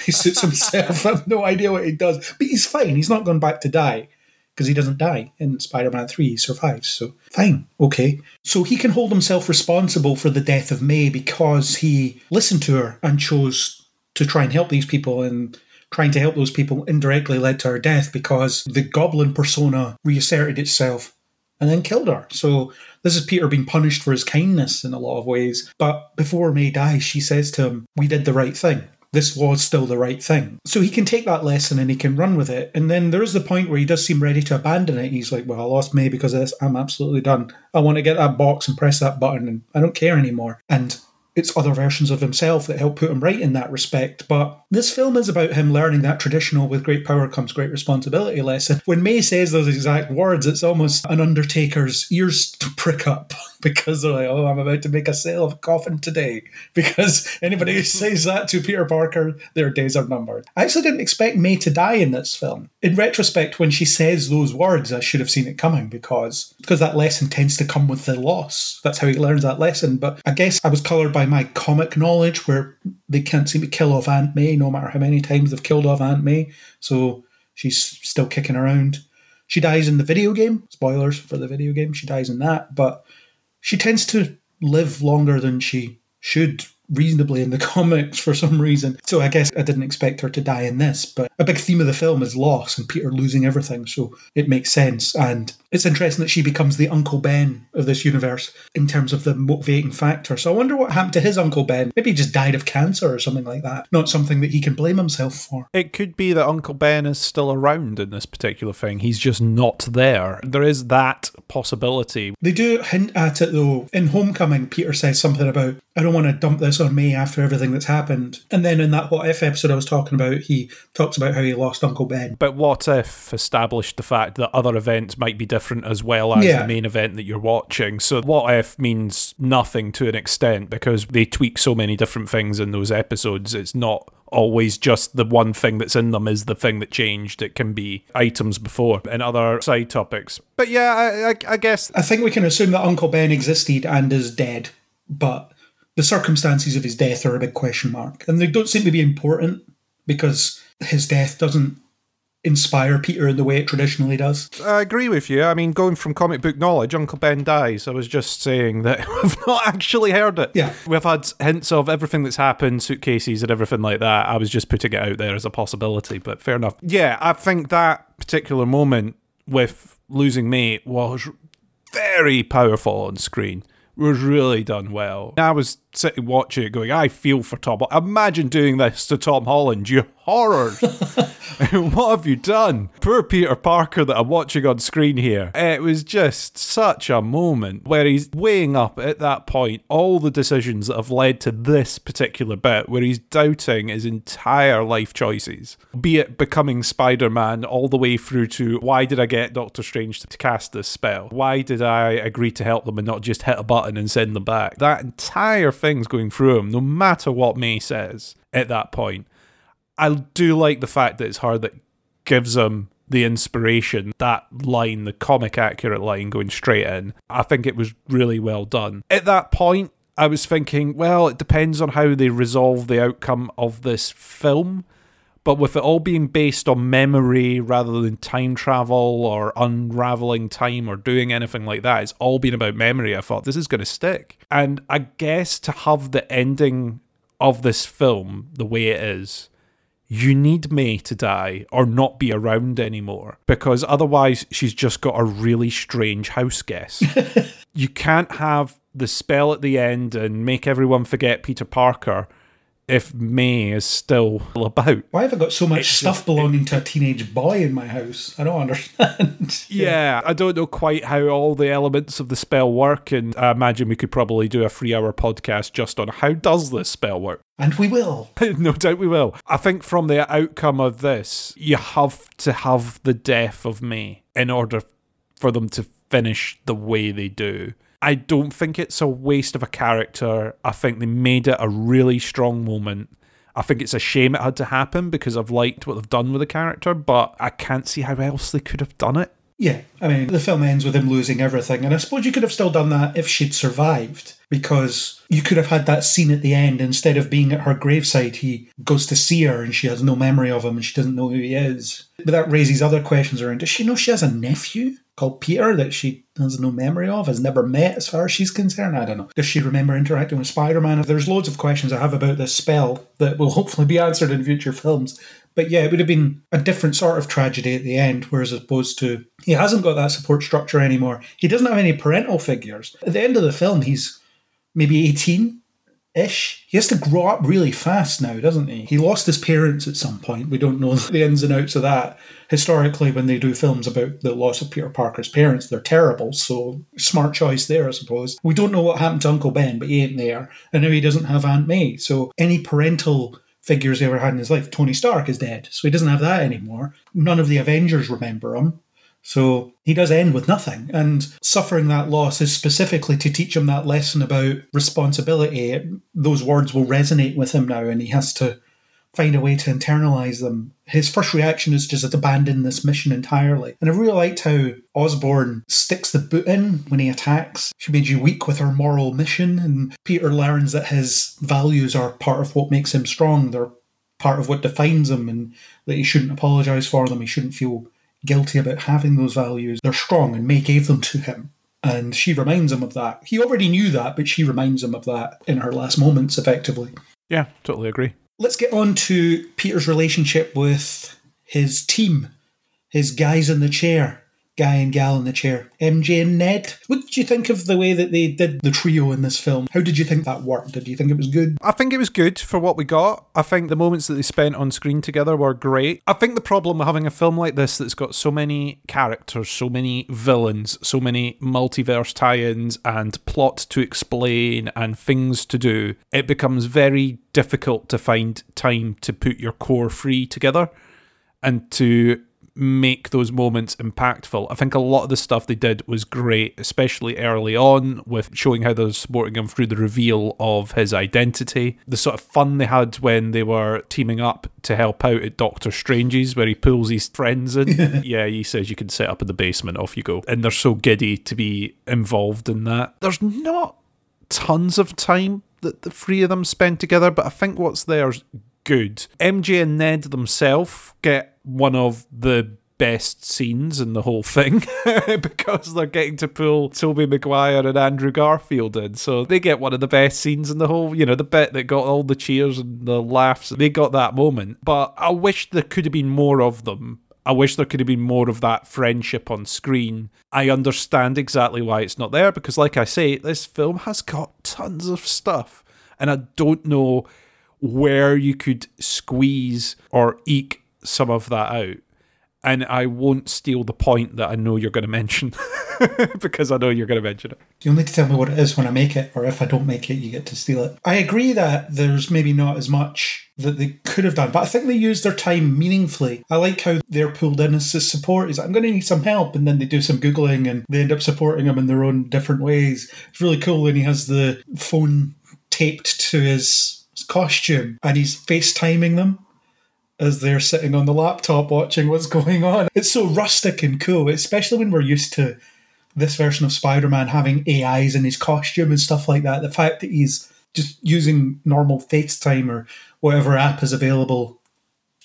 he suits himself. [laughs] I have no idea what he does, but he's fine. He's not going back to die because he doesn't die in Spider Man 3, he survives. So, fine, okay. So, he can hold himself responsible for the death of May because he listened to her and chose to try and help these people, and trying to help those people indirectly led to her death because the goblin persona reasserted itself and then killed her. So, this is Peter being punished for his kindness in a lot of ways. But before May dies, she says to him, We did the right thing this was still the right thing. So he can take that lesson and he can run with it. And then there is the point where he does seem ready to abandon it. He's like, Well, I lost May because of this. I'm absolutely done. I want to get that box and press that button and I don't care anymore. And it's other versions of himself that help put him right in that respect. But this film is about him learning that traditional with great power comes great responsibility lesson. When May says those exact words, it's almost an Undertaker's ears to prick up [laughs] because they're like, oh, I'm about to make a sale of a coffin today. [laughs] Because anybody who says that to Peter Parker, their days are numbered. I actually didn't expect May to die in this film. In retrospect, when she says those words, I should have seen it coming because because that lesson tends to come with the loss. That's how he learns that lesson. But I guess I was coloured by my comic knowledge where they can't seem to kill off Aunt May no matter how many times they've killed off Aunt May. So she's still kicking around. She dies in the video game. Spoilers for the video game. She dies in that. But she tends to live longer than she should reasonably in the [laughs] comics for some reason. So I guess I didn't expect her to die in this. But a big theme of the film is loss and Peter losing everything. So it makes sense. And it's interesting that she becomes the Uncle Ben of this universe in terms of the motivating factor. So I wonder what happened to his Uncle Ben. Maybe he just died of cancer or something like that. Not something that he can blame himself for. It could be that Uncle Ben is still around in this particular thing. He's just not there. There is that possibility. They do hint at it though. In Homecoming, Peter says something about, I don't want to dump this on me after everything that's happened. And then in that What If episode I was talking about, he talks about how he lost Uncle Ben. But what if established the fact that other events might be different as well as Yeah. the main event that you're watching? So what if means nothing to an extent because they tweak so many different things in those episodes. It's not always just the one thing that's in them is the thing that changed. It can be items before and other side topics. But yeah, I, I, I guess I think we can assume that Uncle Ben existed and is dead, but the circumstances of his death are a big question mark. And they don't seem to be important because his death doesn't inspire Peter in the way it traditionally does. I agree with you. I mean, going from comic book knowledge, Uncle Ben dies. I was just saying that [laughs] we've not actually heard it. Yeah. We've had hints of everything that's happened, suitcases and everything like that. I was just putting it out there as a possibility, but fair enough. Yeah, I think that particular moment with losing May was very powerful on screen. Was really done well. I was sitting watching it going, I feel for Tom. Imagine doing this to Tom Holland, you horrors. [laughs] [laughs] what have you done? Poor Peter Parker that I'm watching on screen here. It was just such a moment where he's weighing up at that point all the decisions that have led to this particular bit where he's doubting his entire life choices. Be it becoming Spider Man all the way through to why did I get Doctor Strange to cast this spell? Why did I agree to help them and not just hit a button and send them back? That entire thing's going through him, no matter what May says at that point. I do like the fact that it's her that gives him the inspiration, that line, the comic accurate line going straight in. I think it was really well done. At that point, I was thinking, well, it depends on how they resolve the outcome of this film. But with it all being based on memory rather than time travel or unraveling time or doing anything like that, it's all been about memory. I thought this is going to stick. And I guess to have the ending of this film the way it is, you need May to die or not be around anymore because otherwise she's just got a really strange house guest. [laughs] you can't have the spell at the end and make everyone forget Peter Parker if May is still about. Why have I got so much It's stuff just- belonging to a teenage boy in my house? I don't understand. [laughs] Yeah, I don't know quite how all the elements of the spell work, and I imagine we could probably do a three-hour podcast just on how does this spell work. [laughs] And we will. no doubt we will. I think from the outcome of this, you have to have the death of May in order for them to finish the way they do. I don't think it's a waste of a character. I think they made it a really strong moment. I think it's a shame it had to happen because I've liked what they've done with the character, but I can't see how else they could have done it. Yeah, I mean, the film ends with him losing everything, and I suppose you could have still done that if she'd survived, because you could have had that scene at the end. Instead of being at her graveside, he goes to see her, and she has no memory of him, and she doesn't know who he is. But that raises other questions around does she know she has a nephew called Peter that she has no memory of, has never met as far as she's concerned? I don't know. Does she remember interacting with Spider Man? There's loads of questions I have about this spell that will [laughs] hopefully be answered in future films. But yeah, it would have been a different sort of tragedy at the end, whereas opposed to he hasn't got that support structure anymore. He doesn't have any parental figures. At the end of the film, he's maybe 18 ish. He has to grow up really fast now, doesn't he? He lost his parents at some point. We don't know [laughs] the ins and outs of that. Historically, when they do films about the loss of Peter Parker's parents, they're terrible. So, smart choice there, I suppose. We don't know what happened to Uncle Ben, but he ain't there. And now he doesn't have Aunt May. So, any parental figures he ever had in his life, Tony Stark is dead. So, he doesn't have that anymore. None of the Avengers remember him. So he does end with nothing. And suffering that loss is specifically to teach him that lesson about responsibility. Those words will resonate with him now, and he has to find a way to internalize them. His first reaction is just to abandon this mission entirely. And I really liked how Osborn sticks the boot in when he attacks. She made you weak with her moral mission, and Peter learns that his values are part of what makes him strong. They're part of what defines him, and that he shouldn't apologize for them. He shouldn't feel guilty about having those values. They're strong, and May gave them to him. And she reminds him of that. He already knew that, but she reminds him of that in her last moments, effectively. Yeah, totally agree. Let's get on to Peter's relationship with his team, his guys in the chair guy and gal in the chair, MJ and Ned. What did you think of the way that they did the trio in this film? How did you think that worked? Did you think it was good? I think it was good for what we got. I think the moments that they spent on screen together were great. I think the problem with having a film like this that's got so many characters, so many villains, so many multiverse tie ins, and plot to explain and things to do, it becomes very difficult to find time to put your core free together and to make those moments impactful. I think a lot of the stuff they did was great, especially early on with showing how they're supporting him through the reveal of his identity. The sort of fun they had when they were teaming up to help out at Doctor Strange's, where he pulls his friends in. [laughs] yeah, he says you can set up in the basement, off you go. And they're so giddy to be involved in that. There's not tons of time that the three of them spend together, but I think what's there's good. MJ and Ned themselves get one of the best scenes in the whole thing [laughs] because they're getting to pull Tobey Maguire and Andrew Garfield in. So they get one of the best scenes in the whole, you know, the bit that got all the cheers and the laughs. They got that moment. But I wish there could have been more of them. I wish there could have been more of that friendship on screen. I understand exactly why it's not there because, like I say, this film has got tons of stuff. And I don't know where you could squeeze or eke some of that out. And I won't steal the point that I know you're going to mention [laughs] because I know you're going to mention it. You'll need to tell me what it is when I make it, or if I don't make it, you get to steal it. I agree that there's maybe not as much that they could have done, but I think they used their time meaningfully. I like how they're pulled in as support. Is like, I'm going to need some help, and then they do some Googling and they end up supporting him in their own different ways. It's really cool when he has the phone taped to his costume and he's FaceTiming them as they're sitting on the laptop watching what's [laughs] going on. It's so rustic and cool, especially when we're used to this version of Spider Man having AIs in his costume and stuff like that. The fact that he's just using normal FaceTime or whatever app is available.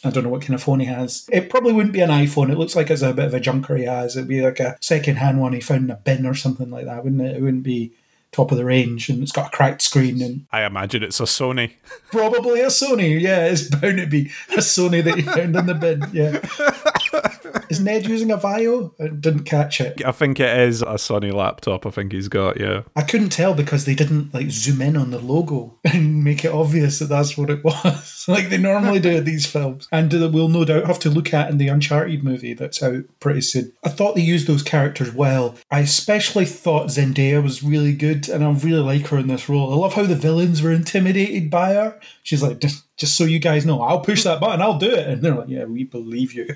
I don't know what kind of phone he has. It probably wouldn't be an iPhone. It looks like it's a bit of a junker he has. It'd be like a second hand one he found in a bin or something like that, wouldn't it? It wouldn't be top of the range and it's got a cracked screen and I imagine it's a Sony. Probably a Sony, yeah. It's bound to be a Sony that you found in the bin, yeah. Is Ned using a Vaio? I didn't catch it. I think it is a Sony laptop. I think he's got, yeah. I couldn't tell because they didn't like zoom in on the logo and make it obvious that that's what it was, [laughs] like they normally do in these films, and that we'll no doubt have to look at in the Uncharted movie that's out pretty soon. I thought they used those characters well. I especially thought Zendaya was really good, and I really like her in this role. I love how the villains were intimidated by her. She's like, just, just so you guys know, I'll push that button, I'll do it. And they're like, yeah, we believe you.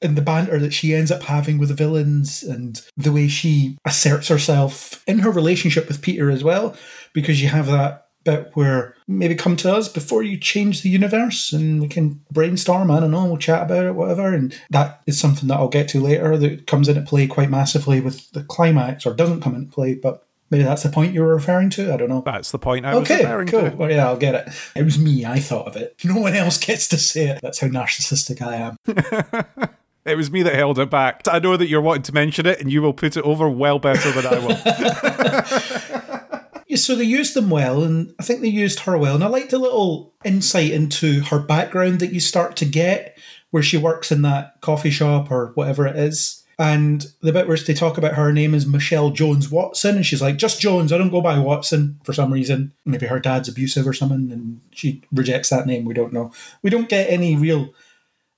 And the banter that she ends up having with the villains and the way she asserts herself in her relationship with Peter as well, because you have that bit where maybe come to us before you change the universe and we can brainstorm. I don't know, we'll chat about it, whatever. And that is something that I'll get to later that comes into play quite massively with the climax or doesn't come into play, but Maybe that's the point you were referring to. I don't know. That's the point I okay, was referring cool. to. Well, yeah, I'll get it. It was me. I thought of it. No one else gets to say it. That's how narcissistic I am. [laughs] It was me that held it back. I know that you're wanting to mention it, and you will put it over well better than I will. [laughs] Yeah, so they used them well, and I think they used her well. And I liked the little insight into her background that you start to get, where she works in that coffee shop or whatever it is. And the bit where they talk about her name is Michelle Jones Watson, and she's like, just Jones, I don't go by Watson for some reason. Maybe her dad's abusive or something, and she rejects that name. We don't know. We don't get any real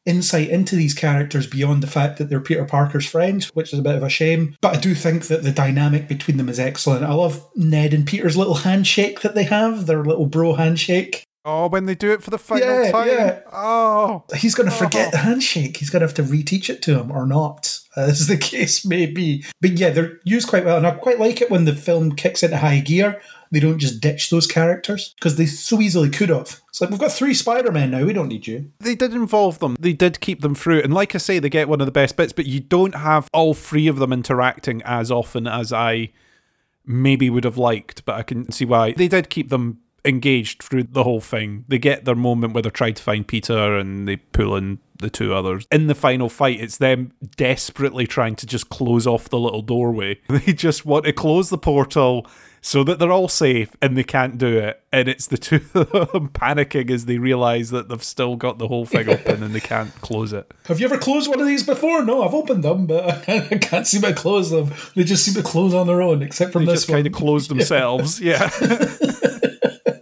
insight into these characters beyond the fact that they're Peter Parker's friends, which is a bit of a shame. But I do think that the dynamic between them is excellent. I love Ned and Peter's little handshake that they have, their little bro handshake. Oh, when they do it for the final Yeah, time. yeah. Oh. He's going to forget the oh. handshake. He's going to have to reteach it to him or not, as the [laughs] case may be. But yeah, they're used quite well. And I quite like it when the film kicks into high gear. They don't just ditch those characters because they so easily could have. It's like, we've got three Spider Men now. We don't need you. They did involve them. They did keep them through. And like I say, they get one of the best bits, but you don't have all three of them interacting as often as I maybe would have liked, but I can see why. They did keep them engaged through the whole thing. They get their moment where they're trying to find Peter and they pull in the two others. In the final fight, it's them desperately trying to just close off the little doorway. [laughs] They just want to close the portal so that they're all safe and they can't do it. And it's the two of them [laughs] panicking as they realize that they've still got the whole thing open and they can't close it. Have you ever closed one of these before? No, I've opened them, but [laughs] I can't seem to close them. They just seem to close on their own, except from They this just kind of close themselves. Yeah.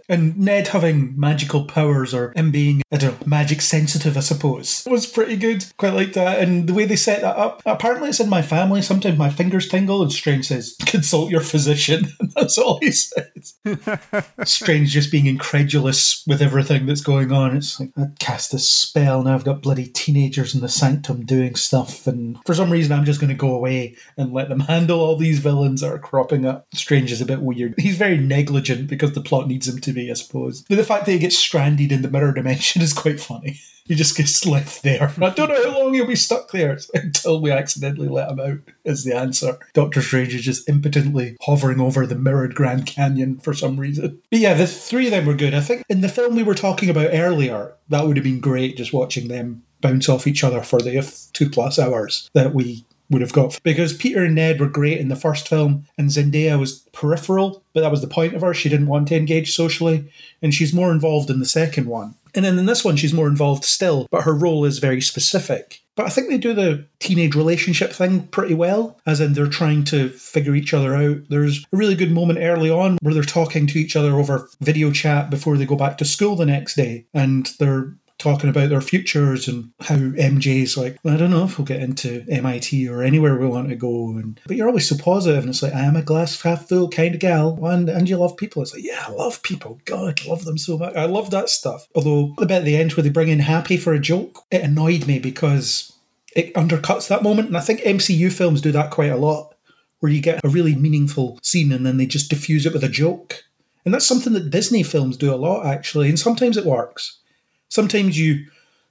And Ned having magical powers or him being, I don't know, magic sensitive, I suppose, was pretty good. Quite like that. And the way they set that up, apparently it's in my family. Sometimes my fingers tingle and Strange says, consult your physician. [laughs] And that's all he says. [laughs] Strange just being incredulous with everything that's going on. It's like, I cast this spell Now I've got bloody teenagers in the sanctum doing stuff. And for some reason, I'm just going to go away and let them [laughs] handle all these villains that are cropping up. Strange is a bit weird. He's very negligent because the plot needs him to be, I suppose. But the fact that he gets stranded in the mirror dimension [laughs] is quite funny. He just gets left there. [laughs] I don't know how long he'll be stuck there [laughs] until we accidentally let him out, is the answer. Doctor Strange is just impotently hovering over the mirrored Grand Canyon for some reason. But yeah, the three of them were good. I think in the film we were talking about earlier, that would have been great just watching them bounce off each other for the two plus hours that we would have got because Peter and Ned were great in the first film and Zendaya was peripheral, but that was the point of her. She didn't want to engage socially, and she's more involved in the second one. And then in this one, she's more involved still, but her role is very specific. But I think they do the teenage relationship thing pretty well, as in they're trying to figure each other out. There's a really good moment early on where they're talking to each other over video chat before they go back to school the next day, and they're talking about their futures and how MJ's like, well, I don't know if we'll get into MIT or anywhere we want to go. And but you're always so positive, and it's like I am a glass half full kind of gal, and and you love people. It's like yeah, I love people. God, I love them so much. I love that stuff. Although at the end where they bring in Happy for a joke, it annoyed me because it undercuts that moment, and I think MCU films do that quite a lot, where you get a really meaningful scene and then they just diffuse it with a joke. And that's something that Disney films do a lot, actually, and sometimes it works sometimes you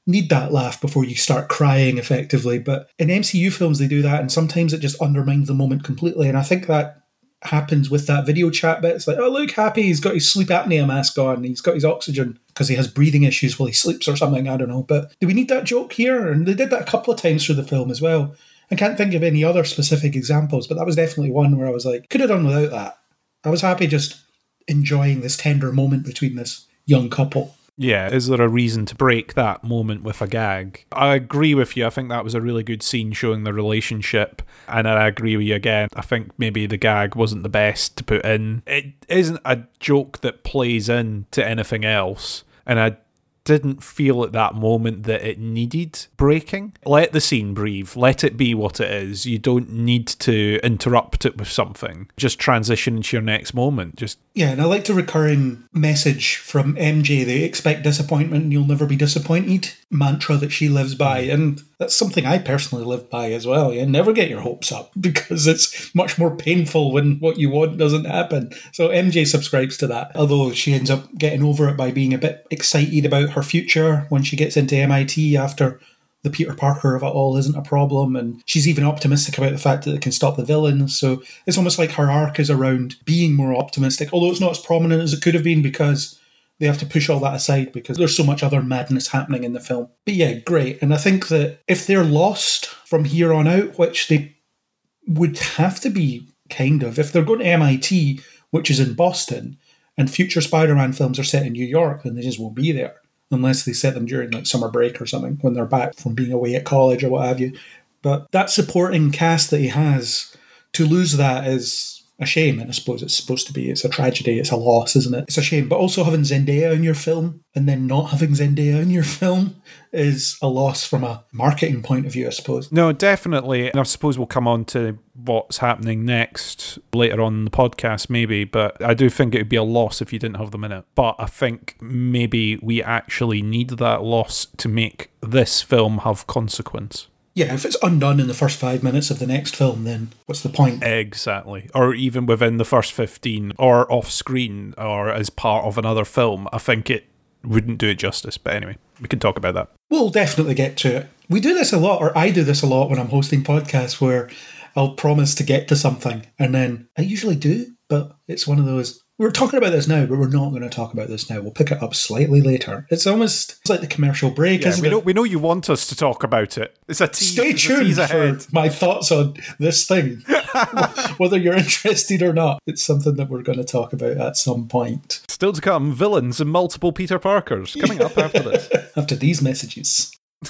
need that laugh before you start crying effectively. But in MCU films, they do that, and sometimes it just undermines the moment completely. And I think that happens with that video chat bit. It's like, oh, look, Happy, he's got his sleep apnea mask on, he's got his oxygen because he has breathing issues while he sleeps or something. I don't know. But do we need that joke here? And they did that a couple of times through the film as well. I can't think of any other specific examples, but that was definitely one where I was like, could have done without that. I was happy just enjoying this tender moment between this young couple. Yeah, is there a reason to break that moment with a gag? I agree with you. I think that was a really good scene showing the relationship. And I agree with you again. I think maybe the gag wasn't the best to put in. It isn't a joke that plays into anything else. And I didn't feel at that moment that it needed breaking. Let the scene breathe. Let it be what it is. You don't need to interrupt it with something. Just transition into your next moment. Just Yeah, and I liked a recurring message from MJ they expect disappointment and you'll never be disappointed mantra that she lives by. And that's something I personally live by as well. You never get your hopes up [laughs] because it's much more painful when what you want doesn't happen. So MJ subscribes to that. Although she ends up getting over it by being a bit excited about her future when she gets into MIT after the Peter Parker of it all isn't a problem, and she's even optimistic about the fact that it can stop the villains. So it's almost like her arc is around being more optimistic, although it's not as prominent as it could have been because they have to push all that aside because there's so much other madness happening in the film. But yeah, great. And I think that if they're lost from here on out, which they would have to be kind of, if they're going to MIT, which is in Boston, and future Spider Man films are set in New York, then they just won't be there unless they set them during like summer break or something when they're back from being away at college or what have you. But that supporting cast that he has, to lose that is a shame, and I suppose it's supposed to be. It's a tragedy. It's a loss, isn't it? It's a shame. But also having Zendaya in your film and then not having Zendaya in your [laughs] film is a loss from a marketing point of view, I suppose. No, definitely. And I suppose we'll come on to what's happening next later on the podcast, maybe. But I do think it would be a loss if you didn't have them in it. But I think maybe we actually need that loss to make this film have consequence. Yeah, if it's undone in the first five minutes of the next film, then what's the point? Exactly. Or even within the first 15 or off screen or as part of another film, I think it wouldn't do it justice. But anyway, we can talk about that. We'll definitely get to it. We do this a lot, or I do this a lot when I'm hosting podcasts where I'll promise to get to something and then I usually do, but it's one of those we're talking about this now, but we're not going to talk about this now. We'll pick it up slightly later. It's almost it's like the commercial break, Yeah, isn't we it? know we know you want us to talk about it. It's a tease. Stay tuned for ahead. my thoughts on this thing. [laughs] Whether you're interested or not, it's something that we're going to talk about at some point Still to come, villains and multiple Peter Parkers coming up after this. [laughs] after these messages. [laughs]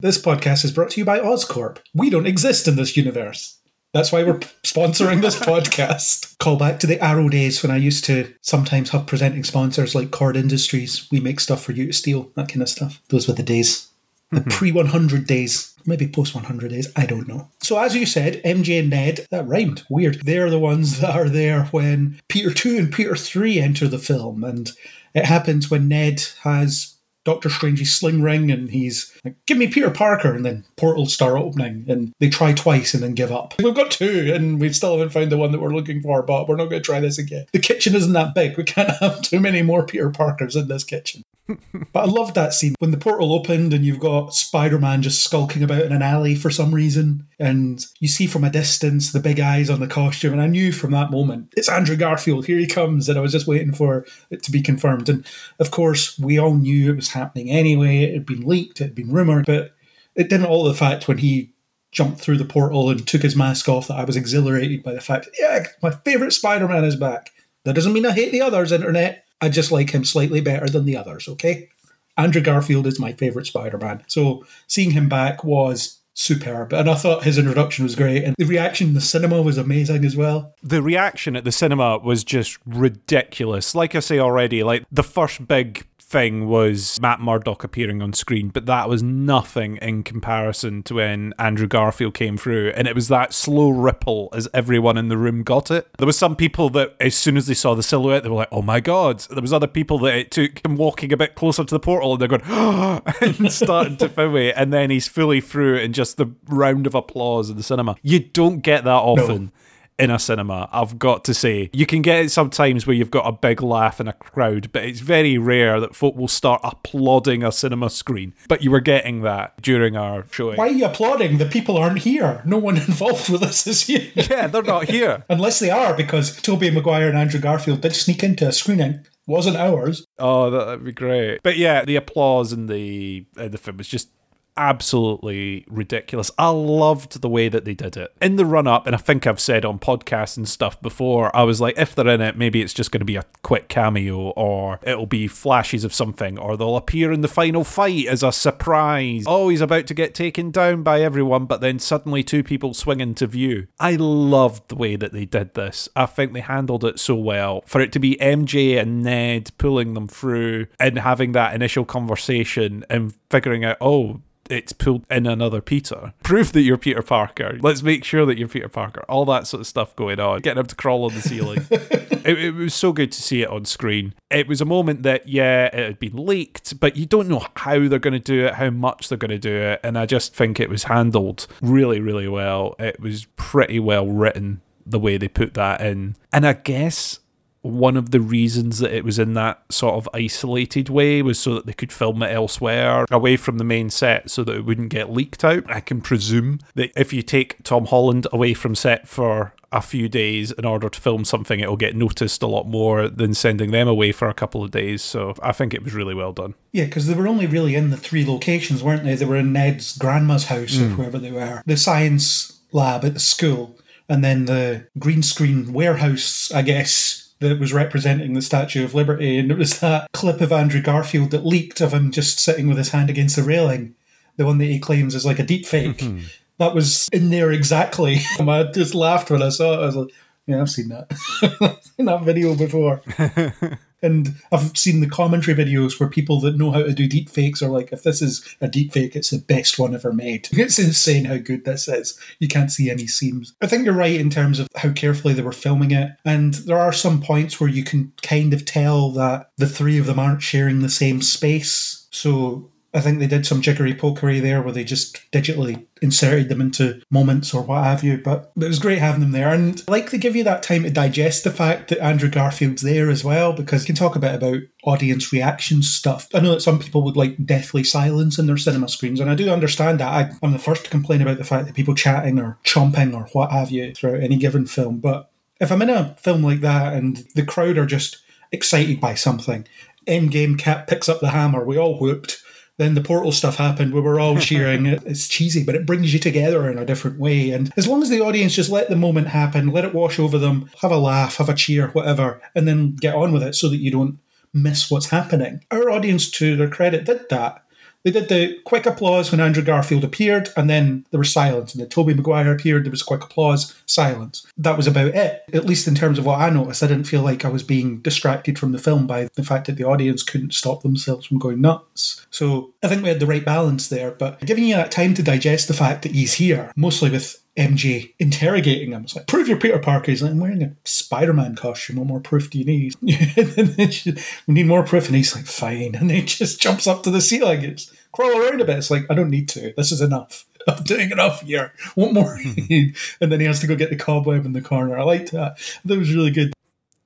this podcast is brought to you by Oscorp. We don't exist in this universe. That's why we're [laughs] sponsoring this podcast. Call back to the Arrow days when I used to sometimes have presenting sponsors like Kord Industries. We make stuff for you to steal, that kind of stuff. Those were the days. The mm-hmm. pre 100 days, maybe post 100 days, I don't know. So, as you said, MJ and Ned, that rhymed. Weird. They're the ones [laughs] that are there when Peter 2 and Peter 3 enter the film. And it happens when Ned has Doctor Strange's sling ring and he's like, give me Peter Parker. And then portals start opening and they try twice and then give up. We've got two and we still haven't found the one that we're looking for, but we're not going to try this again. The kitchen isn't that big. We can't [laughs] have too many more Peter Parkers in this kitchen. But I loved that scene when the portal opened and you've got Spider Man just skulking about in an alley for some reason. And you see from a distance the big eyes on the costume. And I knew from that moment, it's Andrew Garfield, here he comes. And I was just waiting for it to be confirmed. And of course, we all knew it was happening anyway. It had been leaked, it had been rumoured, but it didn't alter the fact when he jumped through the portal and took his mask off that I was exhilarated by the fact, yeah, my favourite Spider Man is back. That doesn't mean I hate the others, internet. I just like him slightly better than the others, okay? Andrew Garfield is my favourite Spider Man. So seeing him back was superb. And I thought his introduction was great. And the reaction in the cinema was amazing as well. The reaction at the cinema was just ridiculous. Like I say already, like the first big thing was Matt Murdock appearing on screen, but that was nothing in comparison to when Andrew Garfield came through. And it was that slow ripple as everyone in the room got it. There was some people that as soon as they saw the silhouette, they were like, oh my god. There was other people that it took him walking a bit closer to the portal and they're going, ah, [laughs] and starting to film it. And then he's fully through and just the round of applause in the cinema. You don't get that often in a cinema, I've got to say. You can get it sometimes where you've got a big laugh in a crowd, but it's very rare that folk will start applauding a cinema screen. But you were getting that during our showing. Why are you applauding? The people aren't here. No one [laughs] involved with this is here. [laughs] Yeah, they're not here. [laughs] Unless they are, because Tobey Maguire and Andrew Garfield did sneak into a screening. Wasn't ours. Oh, that'd be great. But yeah, the applause and the in the film was just absolutely ridiculous. I loved the way that they did it. In the run up, and I think I've said on podcasts and stuff before, I was like, if they're in it, maybe it's just going to be a quick cameo, or it'll be flashes of something, or they'll appear in the final fight as a surprise. Oh, he's about to get taken down by everyone, but then suddenly two people swing into view. I loved the way that they did this. I think they handled it so well. For it to be MJ and Ned pulling them through and having that initial conversation and figuring out, oh, it's pulled in another Peter. Prove that you're Peter Parker. Let's make sure that you're Peter Parker. All that sort of stuff going on. Getting him to crawl on the ceiling. [laughs] it, it was so good to see it on screen. It was a moment that, yeah, it had been leaked, but you don't know how they're going to do it, how much they're going to do it. And I just think it was handled really, really well. It was pretty well written the way they put that in. And I guess one of the reasons that it was in that sort of isolated way was so that they could film it elsewhere, away from the main set, so that it wouldn't get leaked out. I can presume that if you take Tom Holland away from set for a few days in order to film something, it'll get noticed a lot more than sending them away for a couple of days. So I think it was really well done. Yeah, because they were only really in the three locations, weren't they? They were in Ned's grandma's house or mm. wherever they were, the science lab at the school, and then the green screen warehouse, I guess, that was representing the Statue of Liberty. And it was that clip of Andrew Garfield that leaked of him just sitting with his hand against the railing, the one that he claims is like a deep fake. Hmm. That was in there exactly. [laughs] I just laughed when I saw it. I was like, yeah, I've seen that. [laughs] I've seen that video before. [laughs] And I've seen the commentary videos where people that know how to do deep fakes are like, if this is a deep fake, it's the best one ever made. [laughs] It's insane how good this is. You can't see any seams. I think you're right in terms of how carefully they were filming it. And there are some points where you can kind of tell that the three of them aren't sharing the same space. So I think they did some jiggery pokery there where they just digitally inserted them into moments or what have you. But it was great having them there. And like they give you that time to digest the fact that Andrew Garfield's there as well, because you can talk a bit about audience reaction stuff. I know that some people would like deathly silence in their cinema screens, and I do understand that. I, I'm the first to complain about the fact that people chatting or chomping or what have you throughout any given film. But If I'm in a film like that and the crowd are just excited by something, Endgame Cap picks up the hammer, we all whooped. Then the portal stuff happened. We were all [laughs] cheering. it's cheesy, but it brings you together in a different way. And as long as the audience just let the moment happen, let it wash over them, have a laugh, have a cheer, whatever, and then get on with it so that you don't miss what's happening. Our audience, to their credit, did that. They did the quick applause when Andrew Garfield appeared, and then there was silence. And then Tobey Maguire appeared, there was quick applause, silence. That was about it. At least in terms of what I noticed, I didn't feel like I was being distracted from the film by the fact that the audience couldn't stop themselves from going nuts. So I think we had the right balance there. But giving you that time to digest the fact that he's here, mostly with MJ interrogating him. It's like, prove you're Peter Parker. He's like, I'm wearing a Spider Man costume. What more proof do you need? [laughs] we need more proof. And he's like, fine. [laughs] And he just jumps up to the ceiling. It's crawl around a bit. It's like, I don't need to. This is enough. [laughs] I'm doing enough here. What more? and then he has to go get the cobweb in the corner. I liked that. That was really good.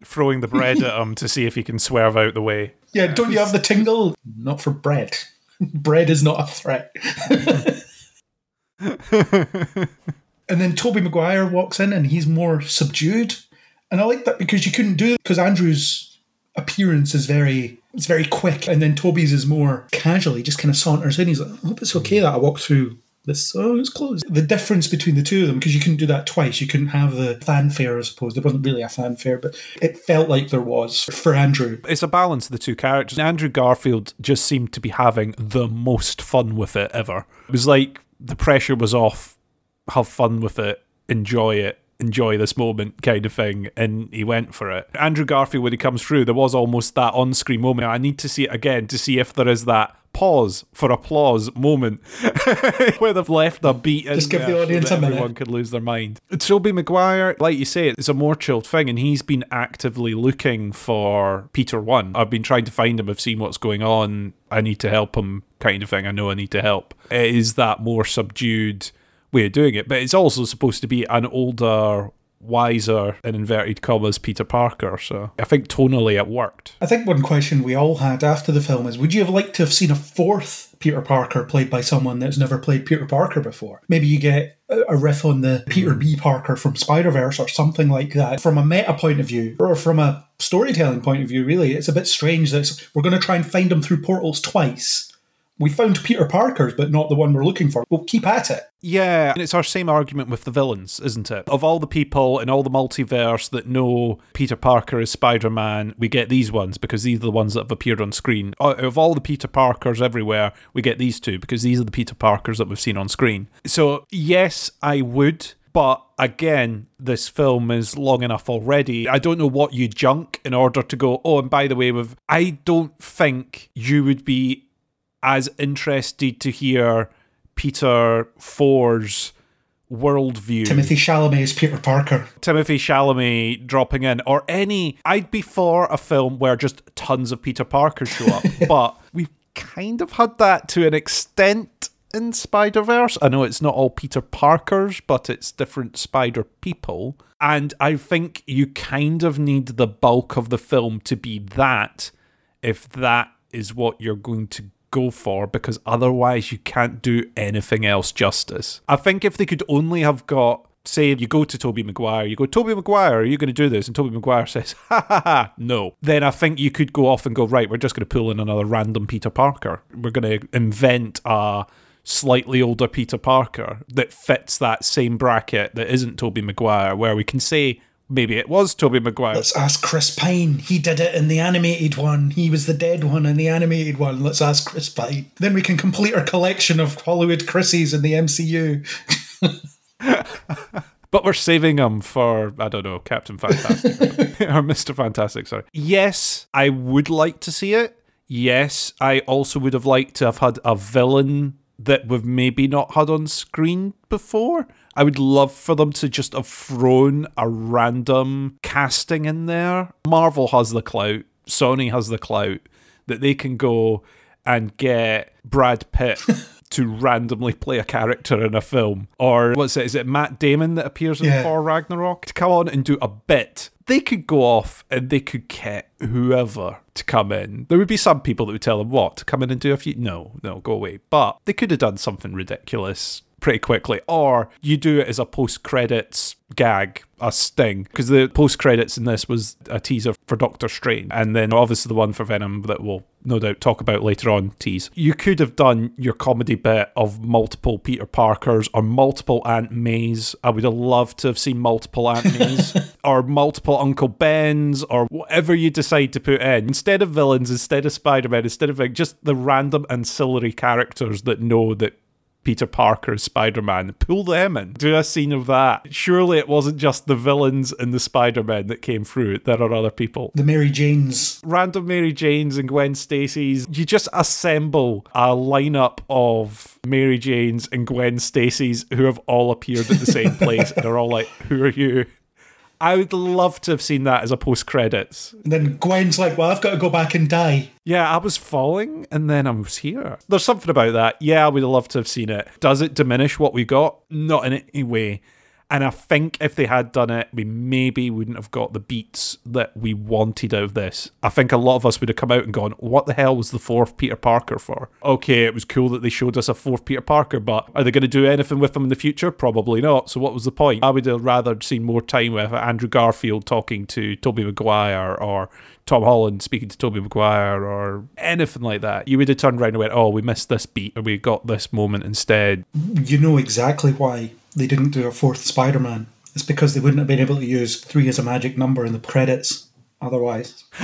Throwing the bread at him to see if he can swerve out the way. Yeah, don't you have the tingle? Not for bread. bread is not a threat. And then Tobey Maguire walks in and he's more subdued. And I like that because you couldn't do it because Andrew's appearance is very it's very quick and then Tobey's is more casual. He just kind of saunters in. He's like, I hope it's okay that I walk through this oh it's closed. The difference between the two of them, because you couldn't do that twice, you couldn't have the fanfare, I suppose. There wasn't really a fanfare, but it felt like there was for Andrew. It's a balance of the two characters. Andrew Garfield just seemed to be having the most fun with it ever. It was like the pressure was off have fun with it, enjoy it, enjoy this moment kind of thing. And he went for it. Andrew Garfield, when he comes through, there was almost that on screen moment. I need to see it again to see if there is that pause for applause moment [laughs] where they've left a beat just give the audience so a minute everyone could lose their mind Tobey Maguire like you say it's a more chilled thing and he's been actively looking for Peter 1 I've been trying to find him I've seen what's going on I need to help him kind of thing I know I need to help it is that more subdued way of doing it. But it's also supposed to be an older, wiser, in inverted commas, Peter Parker. So I think tonally it worked. I think one question we all had after the film is would you have liked to have seen a fourth Peter Parker played by someone that's never played Peter Parker before? Maybe you get a riff on the Peter B. Parker from Spider Verse or something like that. From a meta point of view, or from a storytelling point of view, really, it's a bit strange that we're going to try and find him through portals twice we found Peter Parker's, but not the one we're looking for. We'll keep at it. Yeah, and it's our same argument with the villains, isn't it? Of all the people in all the multiverse that know Peter Parker is Spider Man, we get these ones because these are the ones that have appeared on screen. Of all the Peter Parkers everywhere, we get these two because these are the Peter Parkers that we've seen on screen. So, yes, I would. But again, this film is long enough already. I don't know what you junk in order to go, oh, and by the way, with I don't think you would be as interested to hear Peter Four's worldview. Timothée Chalamet is Peter Parker. Timothée Chalamet dropping in, or any. I'd be for a film where just tons of Peter Parker show up, [laughs] but we've kind of had that to an extent in Spider Verse. I know it's not all Peter Parkers, but it's different Spider people. And I think you kind of need the bulk of the film to be that, if that is what you're going to go for because otherwise you can't do anything else justice. I think if they could only have got say you go to Tobey Maguire, you go, Tobey Maguire, are you going to do this? And Tobey Maguire [laughs] says, ha ha ha, no. Then I think you could go off and go, right, we're just going to pull in another random Peter Parker. We're going to invent a slightly older Peter Parker that fits that same bracket that isn't Tobey Maguire, where we can say, maybe it was Tobey Maguire. Let's ask Chris Pine. He did it in the animated one. He was the dead one in the animated one. Let's ask Chris Pine. Then we can complete our collection of Hollywood Chrissies in the MCU. [laughs] but we're saving them for I don't know Captain Fantastic [laughs] or Mister Fantastic. Sorry. Yes, I would like to see it. Yes, I also would have liked to have had a villain that we've maybe not had on screen before. I would love for them to just have thrown a random casting in there. Marvel has the clout, Sony has the clout that they can go and get Brad Pitt [laughs] to randomly play a character in a film. Or what's it? Is it Matt Damon that appears in Yeah. Thor Ragnarok to come on and do a bit? They could go off and they could get whoever to come in. There would be some people that would tell them what to come in and do a few. No, no, go away. But they could have done something ridiculous pretty quickly, or you do it as a post credits gag, a sting, because the post credits in this was a teaser for Doctor Strange, and then obviously the one for Venom that we'll no doubt talk about later on. Tease. You could have done your comedy bit of multiple Peter Parkers or multiple Aunt Mays. I would have loved to have seen multiple Aunt [laughs] Mays or multiple Uncle Bens or whatever you decide to put in. Instead of villains, instead of Spider Man, instead of like, just the random ancillary characters that know that Peter Parker Spider Man. Pull them in. Do a scene of that. Surely it wasn't just the villains and the Spider Man that came through. There are other people. The Mary Janes. Random Mary Janes and Gwen Stacy's. You just assemble a lineup of Mary Janes and Gwen Stacy's who have all appeared at the same [laughs] place. and they're all like, Who are you? I would love to have seen that as a post credits. And then Gwen's like, well, I've got to go back and die. Yeah, I was falling and then I was here. There's something about that. Yeah, I would love to have seen it. Does it diminish what we got? Not in any way. And I think if they had done it, we maybe wouldn't have got the beats that we wanted out of this. I think a lot of us would have come out and gone, What the hell was the fourth Peter Parker for? Okay, it was cool that they showed us a fourth Peter Parker, but are they going to do anything with him in the future? Probably not. So what was the point? I would have rather seen more time with Andrew Garfield talking to Tobey Maguire or Tom Holland speaking to Tobey Maguire or anything like that. You would have turned around and went, Oh, we missed this beat and we got this moment instead. You know exactly why they didn't do a fourth Spider Man. It's because they wouldn't have been able to use three as a magic number in the credits otherwise. [laughs]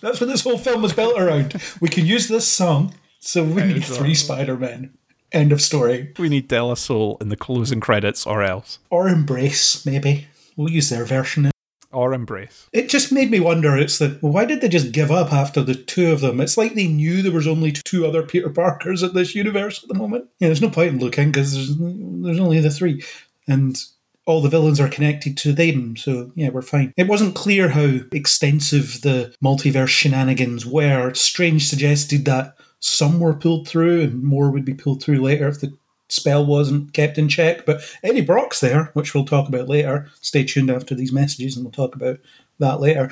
That's what this whole film was built around. We can use this song, so we need uh, three Spider Men. End of story. We need De La Soul in the closing credits or else. Or Embrace, maybe. We'll use their version. Or Embrace. It just made me wonder. It's that why did they just give up after the two of them? It's like they knew there was only two other Peter Parkers at this universe at the moment. Yeah, there's no point in looking because there's there's only the three, and all the villains are connected to them. So yeah, we're fine. It wasn't clear how extensive the multiverse shenanigans were. Strange suggested that some were pulled through and more would be pulled through later if the spell wasn't kept in check. But Eddie Brock's there, which we'll talk about later. Stay tuned after these messages and we'll talk about that later.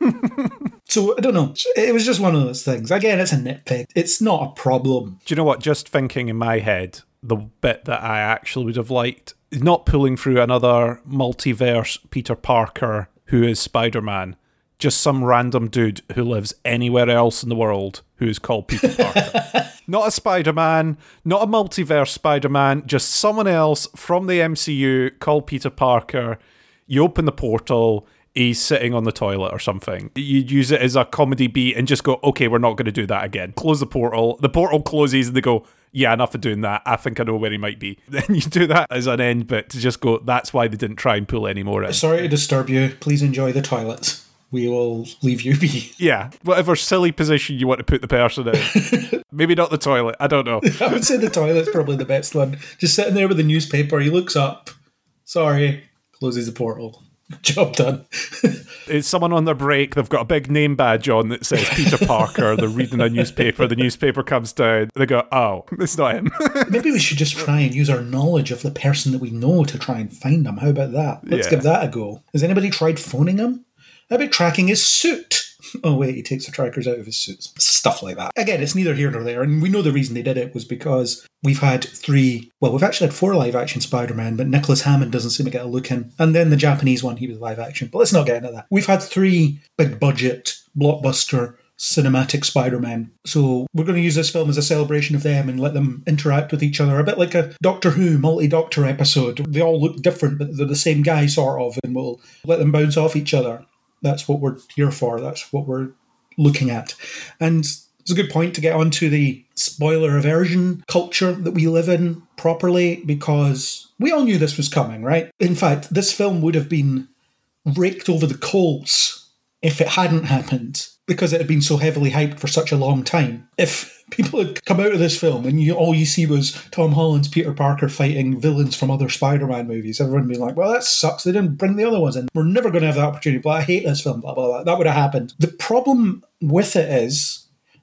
[laughs] so I don't know. It was just one of those things. Again, it's a nitpick. It's not a problem. Do you know what? Just thinking in my head, the bit that I actually would have liked not pulling through another multiverse Peter Parker who is Spider Man. Just some random dude who lives anywhere else in the world who is called Peter Parker. [laughs] not a Spider Man, not a multiverse Spider Man, just someone else from the MCU called Peter Parker. You open the portal, he's sitting on the toilet or something. You'd use it as a comedy beat and just go, okay, we're not going to do that again. Close the portal. The portal closes and they go, yeah, enough of doing that. I think I know where he might be. [laughs] Then you do that as an end bit to just go, that's why they didn't try and pull any more in. Sorry to disturb you. Please enjoy the toilets. We will leave you be. [laughs] Yeah, whatever silly position you want to put the person in. [laughs] Maybe not the toilet. I don't know. [laughs] I would say the toilet's probably the best one. Just sitting there with the newspaper, he looks up. Sorry, closes the portal. Job done. it's someone on their break. They've got a big name badge on that says Peter Parker. They're reading a newspaper. The newspaper comes down. They go, "Oh, it's not him." Maybe we should just try and use our knowledge of the person that we know to try and find him. How about that? Let's Yeah. give that a go. Has anybody tried phoning him? About tracking his suit? [laughs] Oh wait, he takes the trackers out of his suits. Stuff like that. Again, it's neither here nor there, and we know the reason they did it was because we've had three. Well, we've actually had four live action Spider-Man, but Nicholas Hammond doesn't seem to get a look in. And then the Japanese one, he was live action. But let's not get into that. We've had three big budget blockbuster cinematic Spider-Man. So we're going to use this film as a celebration of them and let them interact with each other, a bit like a Doctor Who multi-Doctor episode. They all look different, but they're the same guy, sort of, and we'll let them bounce off each other. That's what we're here for. That's what we're looking at. And it's a good point to get onto the spoiler aversion culture that we live in properly because we all knew this was coming, right? In fact, this film would have been raked over the coals if it hadn't happened because it had been so heavily hyped for such a long time. If people had come out of this film and you, all you see was Tom Holland's Peter Parker fighting villains from other Spider-Man movies, everyone being like, "Well, that sucks. They didn't bring the other ones in. We're never going to have that opportunity." But I hate this film. Blah blah blah. That would have happened. The problem with it is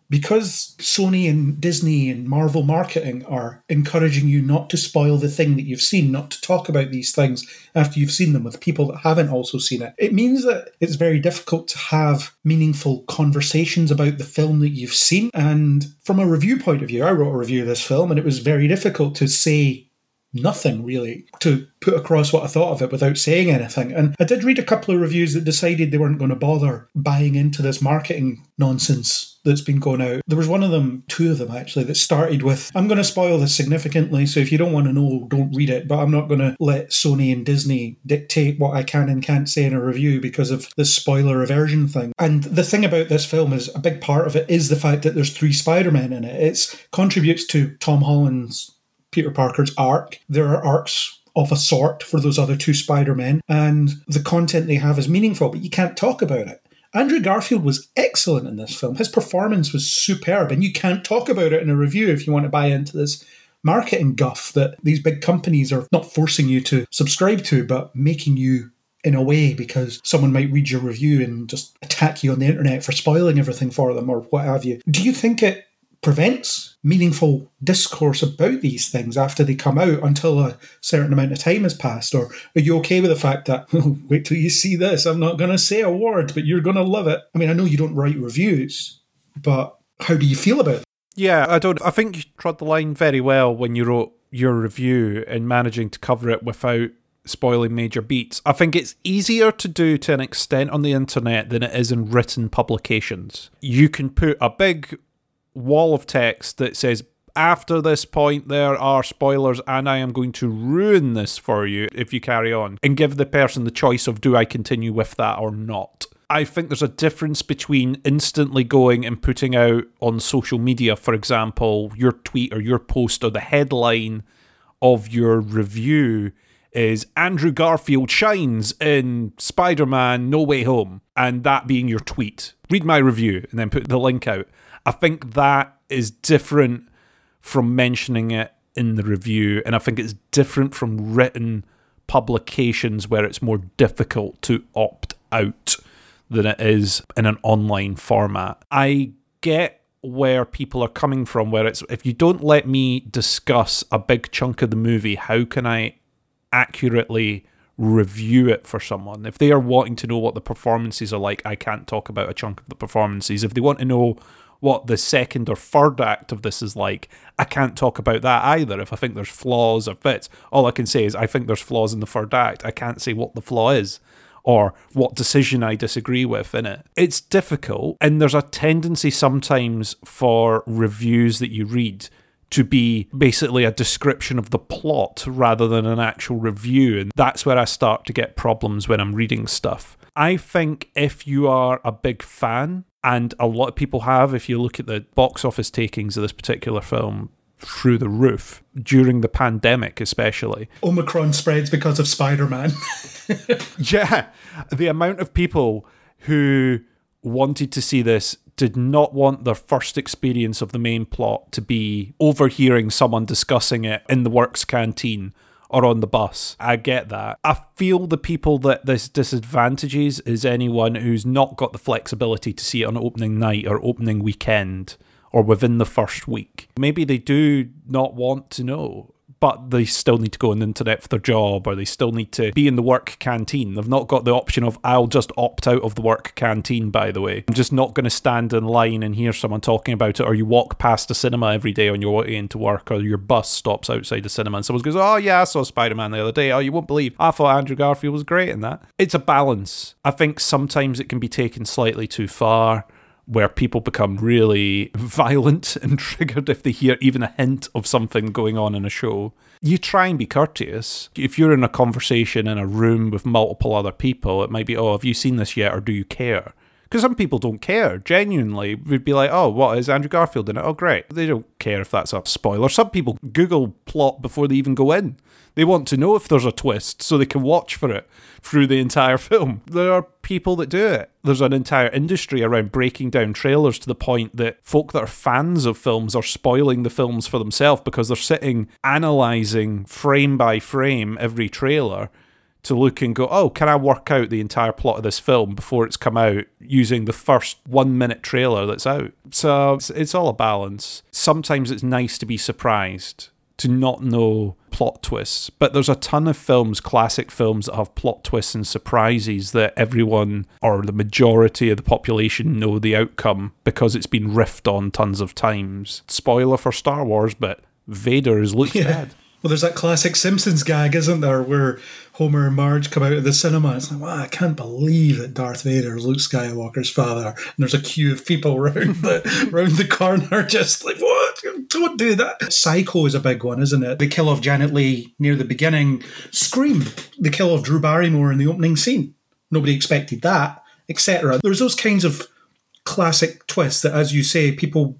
because Sony and Disney and Marvel marketing are encouraging you not to spoil the thing that you've seen, not to talk about these things after you've seen them with people that haven't also seen it, it means that it's very difficult to have meaningful conversations about the film that you've seen. And from a review point of view, I wrote a review of this film and it was very difficult to say nothing really to put across what I thought of it without saying anything. And I did read a couple of reviews that decided they weren't going to bother buying into this marketing nonsense that's been going out. There was one of them, two of them actually, that started with I'm going to spoil this significantly, so if you don't want to know, don't read it, but I'm not going to let Sony and Disney dictate what I can and can't say in a review because of this spoiler aversion thing. And the thing about this film is a big part of it is the fact that there's three Spider-Men in it. It contributes to Tom Holland's Peter Parker's arc. There are arcs of a sort for those other two Spider Men, and the content they have is meaningful, but you can't talk about it. Andrew Garfield was excellent in this film. His performance was superb, and you can't talk about it in a review if you want to buy into this marketing guff that these big companies are not forcing you to subscribe to, but making you in a way because someone might read your review and just attack you on the internet for spoiling everything for them or what have you. Do you think it prevents meaningful discourse about these things after they come out until a certain amount of time has passed? Or are you okay with the fact that, [laughs] oh, wait till you see this, I'm not going to say a word, but you're going to love it? I mean, I know you don't write reviews, but how do you feel about it? Yeah, I don't. I think you trod the line very well when you wrote your review and managing to cover it without spoiling major beats. I think it's easier to do to an extent on the internet than it is in written publications. You can put a big wall of text that says after this point there are spoilers and I am going to ruin this for you if you carry on and give the person the choice of do I continue with that or not. I think there's a difference between instantly going and putting out on social media, for example, your tweet or your post or the headline of your review is Andrew Garfield shines in Spider Man No Way Home, and that being your tweet. Read my review and then put the link out. I think that is different from mentioning it in the review, and I think it's different from written publications where it's more difficult to opt out than it is in an online format. I get where people are coming from, where it's if you don't let me discuss a big chunk of the movie, how can I accurately review it for someone? If they are wanting to know what the performances are like, I can't talk about a chunk of the performances. If they want to know what the second or third act of this is like, I can't talk about that either. If I think there's flaws or bits, all I can say is I think there's flaws in the third act. I can't say what the flaw is or what decision I disagree with in it. It's difficult, and there's a tendency sometimes for reviews that you read to be basically a description of the plot rather than an actual review. And that's where I start to get problems when I'm reading stuff. I think if you are a big fan and a lot of people have, if you look at the box office takings of this particular film, through the roof during the pandemic, especially. Omicron spreads because of Spider Man. [laughs] yeah. The amount of people who wanted to see this did not want their first experience of the main plot to be overhearing someone discussing it in the works canteen or on the bus. I get that. I feel the people that this disadvantages is anyone who's not got the flexibility to see it on opening night or opening weekend or within the first week. Maybe they do not want to know but they still need to go on the internet for their job or they still need to be in the work canteen. They've not got the option of, I'll just opt out of the work canteen, by the way. I'm just not going to stand in line and hear someone talking about it, or you walk past a cinema every day on your way into work, or your bus stops outside the cinema and someone goes, Oh, yeah, I saw Spider Man the other day. Oh, you won't believe. I thought Andrew Garfield was great in that. It's a balance. I think sometimes it can be taken slightly too far where people become really violent [laughs] and triggered if they hear even a hint of something going on in a show. You try and be courteous. If you're in a conversation in a room with multiple other people, it might be, oh, have you seen this yet or do you care? Because some people don't care, genuinely. Would be like, oh, what is Andrew Garfield in it? Oh, great. They don't care if that's a spoiler. Some people Google plot before they even go in. They want to know if there's a twist so they can watch for it through the entire [laughs] film. There are people that do it. There's an entire industry around breaking down trailers to the point that folk that are fans of films are spoiling the films for themselves because they're sitting analysing frame by frame every trailer to look and go, oh, can I work out the entire plot of this film before it's come out using the first one minute trailer that's out? So it's, it's all a balance. Sometimes it's nice to be surprised to not know plot twists. But there's a ton of films, classic films, that have plot twists and surprises that everyone or the majority of the population know the outcome because it's been riffed on tons of times. Spoiler for Star Wars, but Vader is Luke's Yeah. dad. Well, there's that classic Simpsons gag, isn't there, where Homer and Marge come out of the cinema. It's like, wow, I can't believe that Darth Vader is Luke Skywalker's father. And there's a queue of people [laughs] around the round the corner, just like, what? Don't do that. Psycho is a big one, isn't it? The kill of Janet Leigh near the beginning. Scream. The kill of Drew Barrymore in the opening scene. Nobody expected that, etc. There's those kinds of classic twists that, as you say, people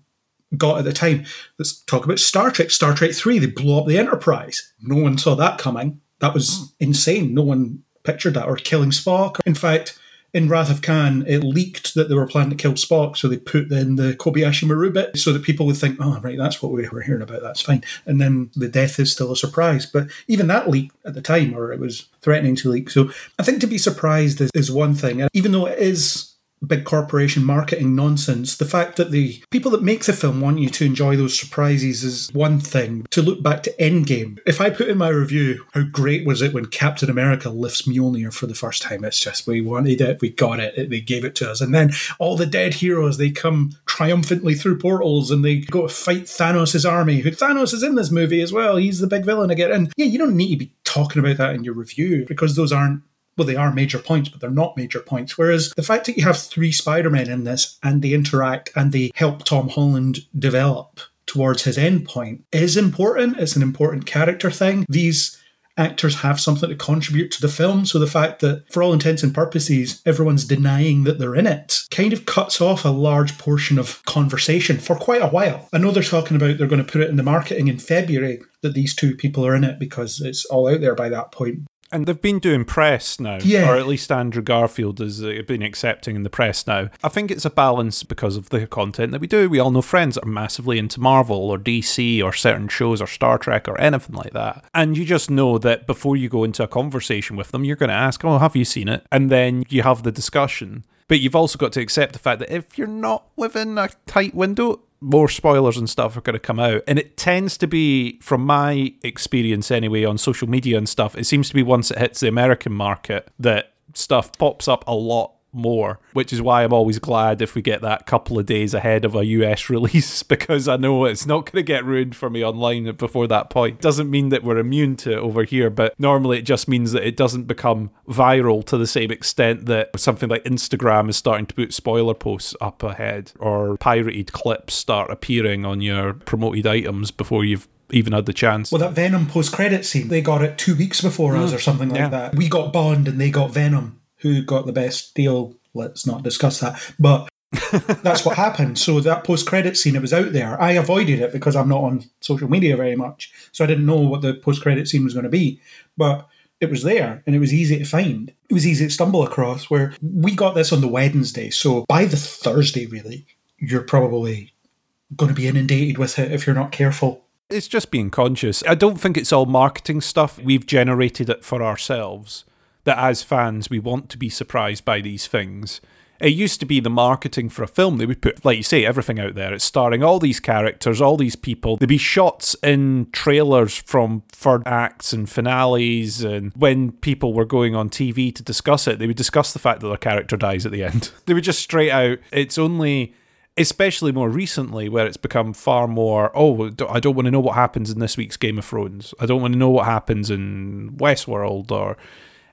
got at the time. Let's talk about Star Trek. Star Trek 3, they blow up the Enterprise. No one saw that coming. That was hmm. insane. No one pictured that. Or killing Spock. In fact, in Wrath of Khan, it leaked that they were planning to kill Spock, so they put in the Kobayashi Maru bit so that people would think, oh, right, that's what we were hearing about, that's fine. And then the death is still a surprise. But even that leaked at the time, or it was threatening to leak. So I think to be surprised is, is one thing. And even though it is big corporation marketing nonsense. The fact that the people that make the film want you to enjoy those surprises is one thing. To look back to Endgame, if I put in my review, how great was it when Captain America lifts Mjolnir for the first time? It's just, we wanted it, we got it, they gave it to us. And then all the dead heroes, they come triumphantly through portals and they go to fight Thanos' army. Who Thanos is in this movie as well. He's the big villain again. And yeah, you don't need to be talking about that in your review because those aren't well, they are major points, but they're not major points. Whereas the fact that you have three Spider Men in this and they interact and they help Tom Holland develop towards his end point is important. It's an important character thing. These actors have something to contribute to the film. So the fact that, for all intents and purposes, everyone's denying that they're in it kind of cuts off a large portion of conversation for quite a while. I know they're talking about they're going to put it in the marketing in February that these two people are in it because it's all out there by that point. And they've been doing press now, Yeah. or at least Andrew Garfield has uh, been accepting in the press now. I think it's a balance because of the content that we do. We all know friends that are massively into Marvel or DC or certain shows or Star Trek or anything like that. And you just know that before you go into a conversation with them, you're going to ask, Oh, have you seen it? And then you have the discussion. But you've also got to accept the fact that if you're not within a tight window, more spoilers and stuff are going to come out. And it tends to be, from my experience anyway, on social media and stuff, it seems to be once it hits the American market that stuff pops up a lot more, which is why I'm always glad if we get that couple of days ahead of a US [laughs] release because I know it's not going to get ruined for me online before that point. Doesn't mean that we're immune to it over here, but normally it just means that it doesn't become viral to the same extent that something like Instagram is starting to put spoiler posts up ahead or pirated clips start appearing on your promoted items before you've even had the chance. Well, that Venom post credit scene, they got it two weeks before us mm. or something like Yeah. that. We got Bond and they got Venom. Who got the best deal? Let's not discuss that. But [laughs] that's what happened. So that post credit scene, it was out there. I avoided it because I'm not on social media very much. So I didn't know what the post credit scene was going to be. But it was there and it was easy to find. It was easy to stumble across where we got this on the Wednesday. So by the Thursday, really, you're probably going to be inundated with it if you're not careful. It's just being conscious. I don't think it's all marketing stuff. We've generated it for ourselves. That as fans, we want to be surprised by these things. It used to be the marketing for a film. They would put, like you say, everything out there. It's starring all these characters, all these people. There'd be shots in trailers from third acts and finales. And when people were going on TV to discuss it, they would discuss the fact that their character dies at the end. [laughs] They would just straight out, it's only especially more recently where it's become far more oh i don't want to know what happens in this week's game of thrones i don't want to know what happens in westworld or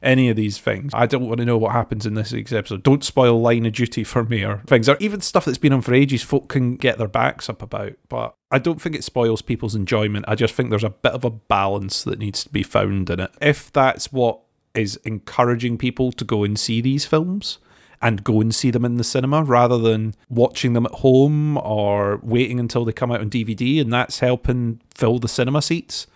any of these things. I don't want to know what happens in this week's episode. Don't spoil line of duty for me or things or even stuff that's been on for ages folk can get their backs up about but i don't think it spoils people's enjoyment. I just think there's a bit of a balance that needs to be found in it. If that's what is encouraging people to go and see these films and go and see them in the cinema rather than watching them at home or waiting until they come out on DVD and that's helping fill the cinema seats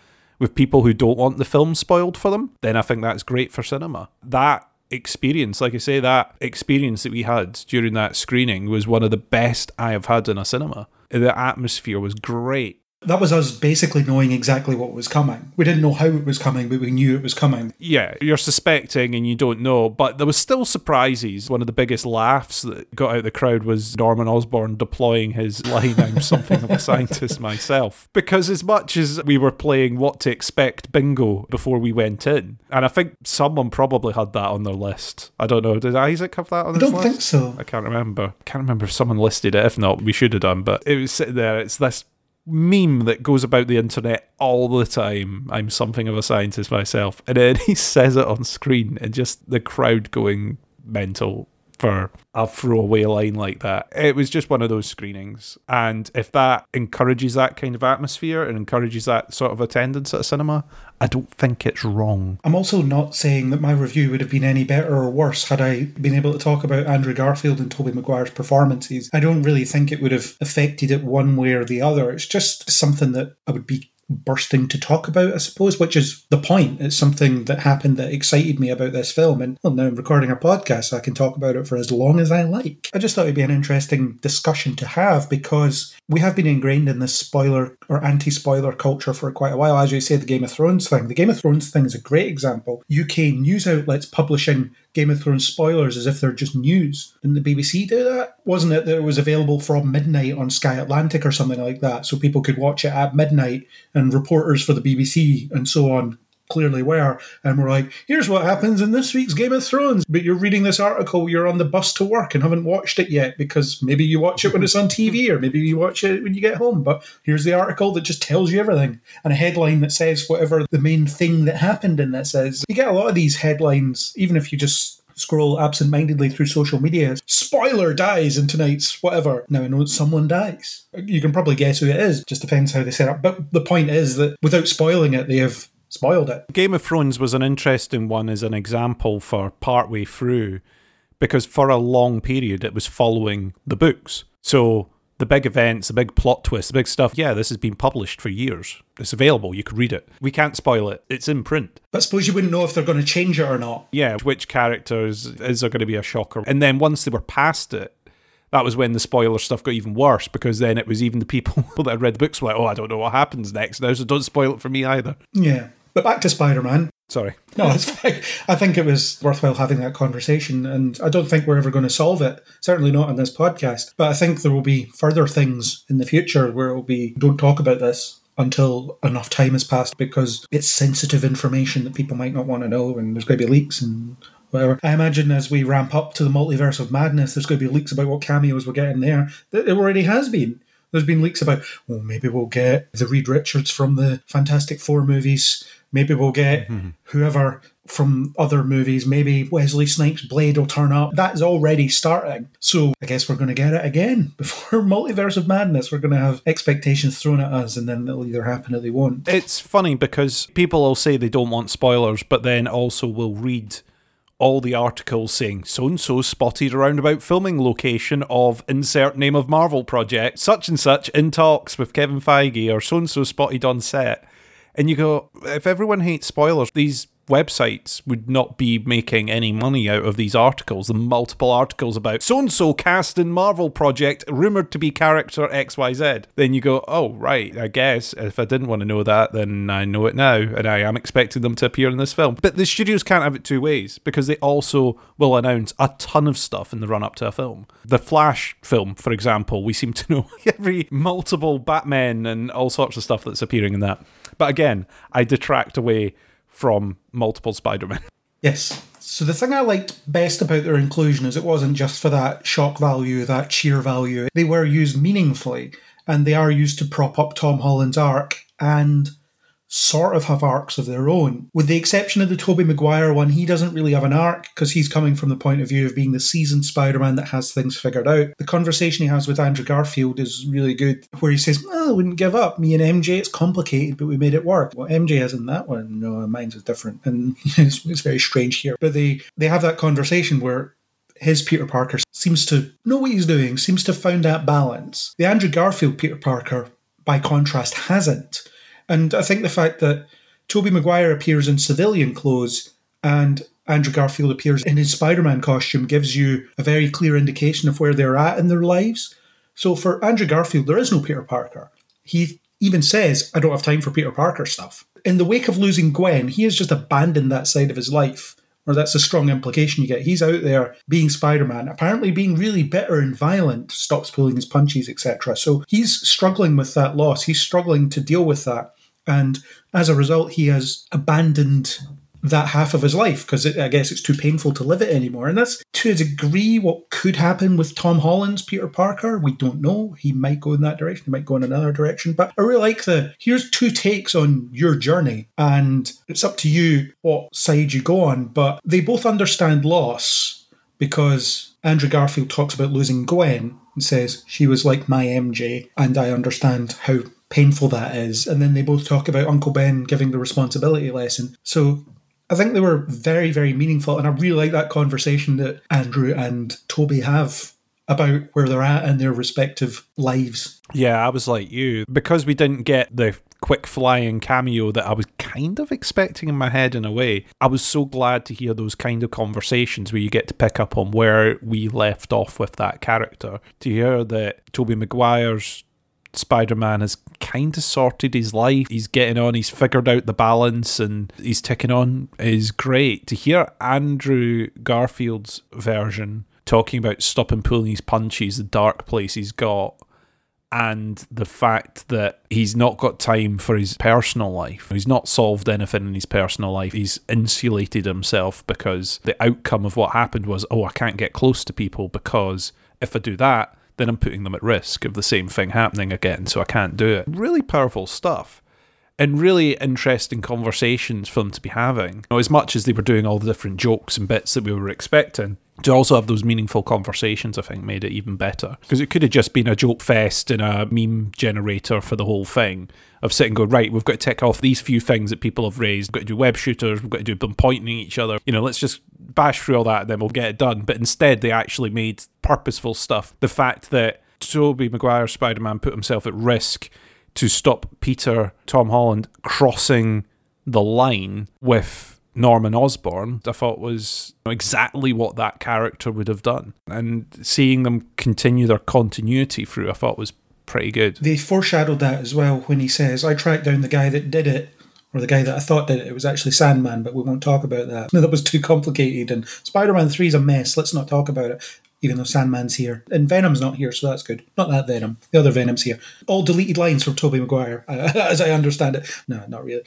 with people who don't want the film spoiled for them, then I think that's great for cinema. That experience, like I say, that experience that we had during that screening was one of the best I have had in a cinema. The atmosphere was great. That was us basically knowing exactly what was coming. We didn't know how it was coming, but we knew it was coming. Yeah, you're suspecting and you don't know, but there was still surprises. One of the biggest laughs that got out of the crowd was Norman Osborn deploying his line, I'm something of a scientist myself. Because as much as we were playing what to expect bingo before we went in, and I think someone probably had that on their list. I don't know, did Isaac have that on I his don't list? think so. I can't remember. I Can't remember if someone listed it. If not, we should have done. But it was sitting there. It's this meme that goes about the internet all the time. I'm something of a scientist myself, and then [laughs] he says it on screen, and just the crowd going mental for a throwaway line like that. It was just one of those screenings, and if that encourages that kind of atmosphere and encourages that sort of attendance at a cinema, I don't think it's wrong. I'm also not saying that my review would have been any better or worse had I been able to talk about Andrew Garfield and Tobey Maguire's performances. I don't really think it would have affected it one way or the other. It's just something that I would be bursting to talk about, I suppose, which is the point. It's something that happened that excited me about this film. And well, now I'm recording a podcast, so I can talk about it for as long as I like. I just thought it'd be an interesting discussion to have because we have been ingrained in this spoiler or anti spoiler culture for quite a while. As you say, the Game of Thrones thing. The Game of Thrones thing is a great example. UK news outlets publishing Game of Thrones spoilers as if they're just news. Didn't the BBC do that? Wasn't it that it was available from midnight on Sky Atlantic or something like that, so people could watch it at midnight, and reporters for the BBC and so on clearly were, and were like, here's what happens in this week's Game of Thrones. But you're reading this article, you're on the bus to work and haven't watched it yet because maybe you watch it when it's on [laughs] TV or maybe you watch it when you get home. But here's the article that just tells you everything and a headline that says whatever the main thing that happened in this is. You get a lot of these headlines, even if you just scroll absent-mindedly through social media. Spoiler dies in tonight's whatever. Now I know someone dies. You can probably guess who it is. Just depends how they set up. But the point is that without spoiling it, they have spoiled it. Game of Thrones was an interesting one as an example for partway through because for a long period it was following the books. So the big events, the big plot twists, the big stuff, yeah, this has been published for years. It's available, you could read it. We can't spoil it, it's in print. But suppose you wouldn't know if they're going to change it or not. Yeah, which characters is there going to be a shocker? And then once they were past it, that was when the spoiler stuff got even worse because then it was even the people [laughs] that had read the books were like, oh, I don't know what happens next now, so don't spoil it for me either. Yeah. But back to Spider Man. Sorry. No, it's fine. I think it was worthwhile having that conversation, and I don't think we're ever going to solve it. Certainly not on this podcast. But I think there will be further things in the future where it will be don't talk about this until enough time has passed because it's sensitive information that people might not want to know, and there's going to be leaks and whatever. I imagine as we ramp up to the multiverse of madness, there's going to be leaks about what cameos we're getting there. It already has been. There's been leaks about, well, maybe we'll get the Reed Richards from the Fantastic Four movies. Maybe we'll get whoever from other movies. Maybe Wesley Snipes' Blade will turn up. That is already starting. So I guess we're going to get it again. [laughs] Before Multiverse of Madness, we're going to have expectations thrown at us and then they'll either happen or they won't. It's funny because people will say they don't want spoilers, but then also will read all the articles saying so and so spotted around about filming location of insert name of Marvel project, such and such in talks with Kevin Feige, or so and so spotted on set. And you go, if everyone hates spoilers, these websites would not be making any money out of these articles, the multiple articles about so and so cast in Marvel project, rumored to be character XYZ. Then you go, oh, right, I guess if I didn't want to know that, then I know it now, and I am expecting them to appear in this film. But the studios can't have it two ways because they also will announce a ton of stuff in the run up to a film. The Flash film, for example, we seem to [laughs] know every multiple Batman and all sorts of stuff that's appearing in that. But again, I detract away from multiple Spider-Man. Yes. So the thing I liked best about their inclusion is it wasn't just for that shock value, that cheer value. They were used meaningfully, and they are used to prop up Tom Holland's arc and sort of have arcs of their own. With the exception of the Tobey Maguire one, he doesn't really have an arc because he's coming from the point of view of being the seasoned Spider-Man that has things figured out. The conversation he has with Andrew Garfield is really good, where he says, "Oh, I wouldn't give up. Me and MJ, it's complicated, but we made it work." Well, MJ in that one. No, mine's is different, and [laughs] it's, it's very strange here. But they they have that conversation where his Peter Parker seems to know what he's doing, seems to found that balance. The Andrew Garfield Peter Parker, by contrast, hasn't. And I think the fact that Tobey Maguire appears in civilian clothes and Andrew Garfield appears in his Spider Man costume gives you a very clear indication of where they're at in their lives. So for Andrew Garfield, there is no Peter Parker. He even says, I don't have time for Peter Parker stuff. In the wake of losing Gwen, he has just abandoned that side of his life. Or that's a strong implication you get. He's out there being Spider Man, apparently being really bitter and violent, stops pulling his punches, etc. So he's struggling with that loss. He's struggling to deal with that. And as a result, he has abandoned that half of his life because I guess it's too painful to live it anymore. And that's to a degree what could happen with Tom Holland's Peter Parker. We don't know. He might go in that direction, he might go in another direction. But I really like the here's two takes on your journey, and it's up to you what side you go on. But they both understand loss because Andrew Garfield talks about losing Gwen and says she was like my MJ, and I understand how painful that is. And then they both talk about Uncle Ben giving the responsibility lesson. So I think they were very, very meaningful. And I really like that conversation that Andrew and Tobey have about where they're at in their respective lives. Yeah, I was like you. Because we didn't get the quick flying cameo that I was kind of expecting in my head in a way, I was so glad to hear those kind of conversations where you get to pick up on where we left off with that character. To hear that Tobey Maguire's Spider Man has kind of sorted his life. He's getting on, he's figured out the balance, and he's ticking on is great. To hear Andrew Garfield's version talking about stopping pulling his punches, the dark place he's got, and the fact that he's not got time for his personal life. He's not solved anything in his personal life. He's insulated himself because the outcome of what happened was, oh, I can't get close to people because if I do that, then I'm putting them at risk of the same thing happening again, so I can't do it. Really powerful stuff. And really interesting conversations for them to be having. You know, as much as they were doing all the different jokes and bits that we were expecting, to also have those meaningful conversations, I think, made it even better. Because it could have just been a joke fest and a meme generator for the whole thing of sitting going, right, we've got to tick off these few things that people have raised. We've got to do web shooters, we've got to do them pointing at each other. You know, let's just bash through all that and then we'll get it done. But instead, they actually made purposeful stuff. The fact that Tobey Maguire Spider Man put himself at risk to stop Peter, Tom Holland, crossing the line with Norman Osborn, I thought was exactly what that character would have done. And seeing them continue their continuity through, I thought was pretty good. They foreshadowed that as well when he says, I tracked down the guy that did it or the guy that I thought did it. It was actually Sandman, but we won't talk about that. No, [laughs] that was too complicated. And Spider Man 3 is a mess. Let's not talk about it, even though Sandman's here. And Venom's not here, so that's good. Not that Venom. The other Venom's here. All deleted lines from Tobey Maguire, [laughs] as I understand it. No, not really.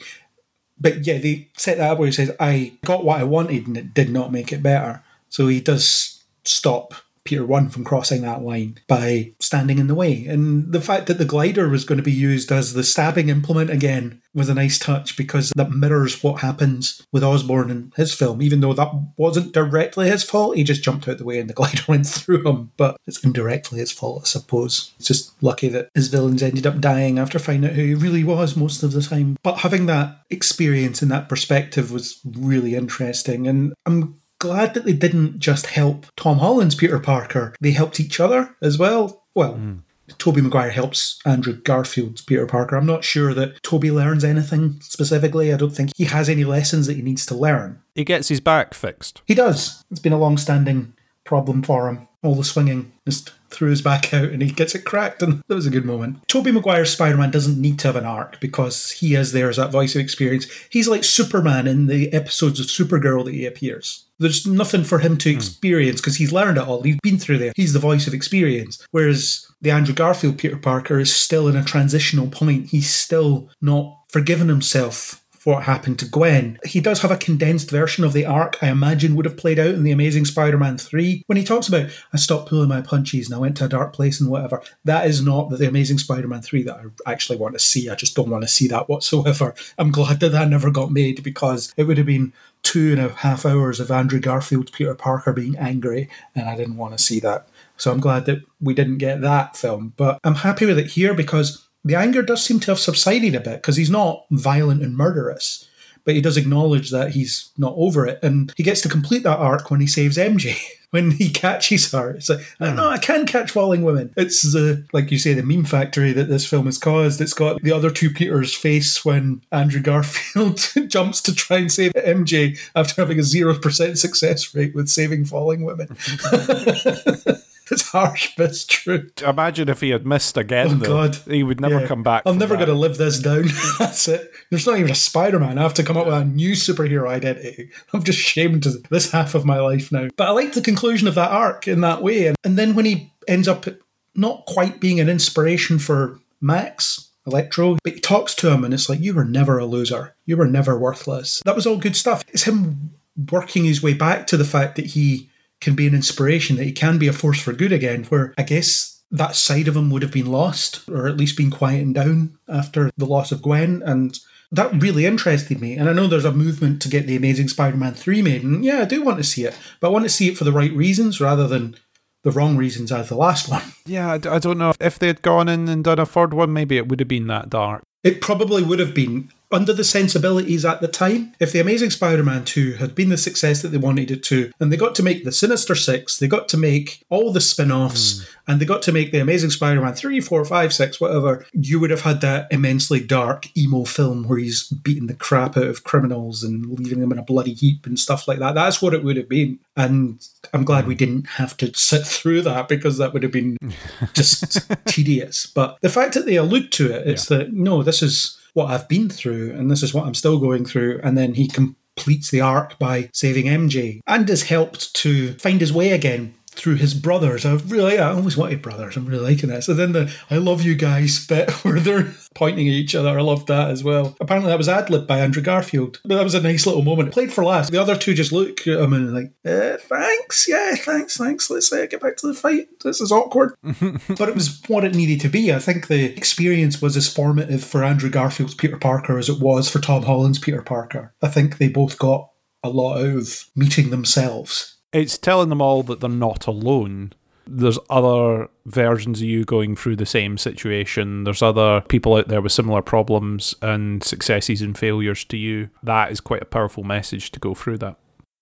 But yeah, they set that up where he says, I got what I wanted and it did not make it better. So he does stop Peter 1 from crossing that line by standing in the way. And the fact that the glider was going to be used as the stabbing implement again was a nice touch because that mirrors what happens with Osborn in his film. Even though that wasn't directly his fault, he just jumped out the way and the [laughs] glider went through him. But it's indirectly his fault, I suppose. It's just lucky that his villains ended up dying after finding out who he really was most of the time. But having that experience and that perspective was really interesting. And I'm glad that they didn't just help Tom Holland's Peter Parker, they helped each other as well. Well, mm. Tobey Maguire helps Andrew Garfield's Peter Parker. I'm not sure that Tobey learns anything specifically. I don't think he has any lessons that he needs to learn. He gets his back fixed. He does. It's been a long standing problem for him. All the swinging just threw his back out and he gets it cracked, and that was a good moment. Tobey Maguire's Spider Man doesn't need to have an arc because he is there as that voice of experience. He's like Superman in the episodes of Supergirl that he appears. There's nothing for him to hmm. experience because he's learned it all. He's been through there. He's the voice of experience. Whereas the Andrew Garfield Peter Parker is still in a transitional point. He's still not forgiven himself what happened to Gwen. He does have a condensed version of the arc I imagine would have played out in The Amazing Spider Man 3 when he talks about, I stopped pulling my punches and I went to a dark place and whatever. That is not the Amazing Spider Man 3 that I actually want to see. I just don't want to see that whatsoever. I'm glad that that never got made because it would have been two and a half hours of Andrew Garfield, Peter Parker being angry, and I didn't want to see that. So I'm glad that we didn't get that film. But I'm happy with it here because the anger does seem to have subsided a bit because he's not violent and murderous, but he does acknowledge that he's not over it. And he gets to complete that arc when he saves MJ. [laughs] when he catches her, it's like, oh, hmm. I don't I can catch falling women. It's the, like you say, the meme factory that this film has caused. It's got the other two Peters' face when Andrew Garfield [laughs] jumps to try and save MJ after having a 0% success rate with saving falling women. [laughs] [laughs] it's harsh, but it's true. Imagine if he had missed again. Oh, though. God. he would never Yeah. come back. I'm never going to live this down. [laughs] That's it. There's not even a Spider Man. I have to come up with a new superhero identity. I'm just shamed to this half of my life now. But I like the conclusion of that arc in that way. And, and then when he ends up not quite being an inspiration for Max, Electro, but he talks to him and it's like, you were never a loser. You were never worthless. That was all good stuff. It's him working his way back to the fact that he can be an inspiration, that he can be a force for good again, where I guess that side of him would have been lost, or at least been quietened down after the loss of Gwen. And that really interested me. And I know there's a movement to get the Amazing Spider Man 3 made. And yeah, I do want to see it, but I want to see it for the right reasons rather than the wrong reasons as the last one. [laughs] Yeah, I don't know if they had gone in and done a third one. Maybe it would have been that dark. It probably would have been under the sensibilities at the time. If the Amazing Spider-Man 2 had been the success that they wanted it to, and they got to make the Sinister Six, they got to make all the spin-offs, hmm. and they got to make the Amazing Spider-Man 3, 4, 5, 6, whatever, you would have had that immensely dark emo film where he's beating the crap out of criminals and leaving them in a bloody heap and stuff like that. That's what it would have been. And I'm glad we hmm. didn't have to sit through that because that would have been [laughs] just tedious. But the fact that they allude to it, it's that no, this is what I've been through, and this is what I'm still going through. And then he completes the arc by saving MJ and is helped to find his way again through his brothers. I really, I always wanted brothers. I'm really liking that. So then the "I love you guys" bit [laughs] where they're pointing at each other. I loved that as well. Apparently, that was ad lib by Andrew Garfield. But that was a nice little moment. Played for last. The other two just look at him and like, eh, "Thanks, yeah, thanks, thanks. Let's uh, get back to the fight. This is awkward." [laughs] but it was what it needed to be. I think the experience was as formative for Andrew Garfield's Peter Parker as it was for Tom Holland's Peter Parker. I think they both got a lot out of meeting themselves. It's telling them all that they're not alone. There's other versions of you going through the same situation. There's other people out there with similar problems and successes and failures to you. That is quite a powerful message to go through that.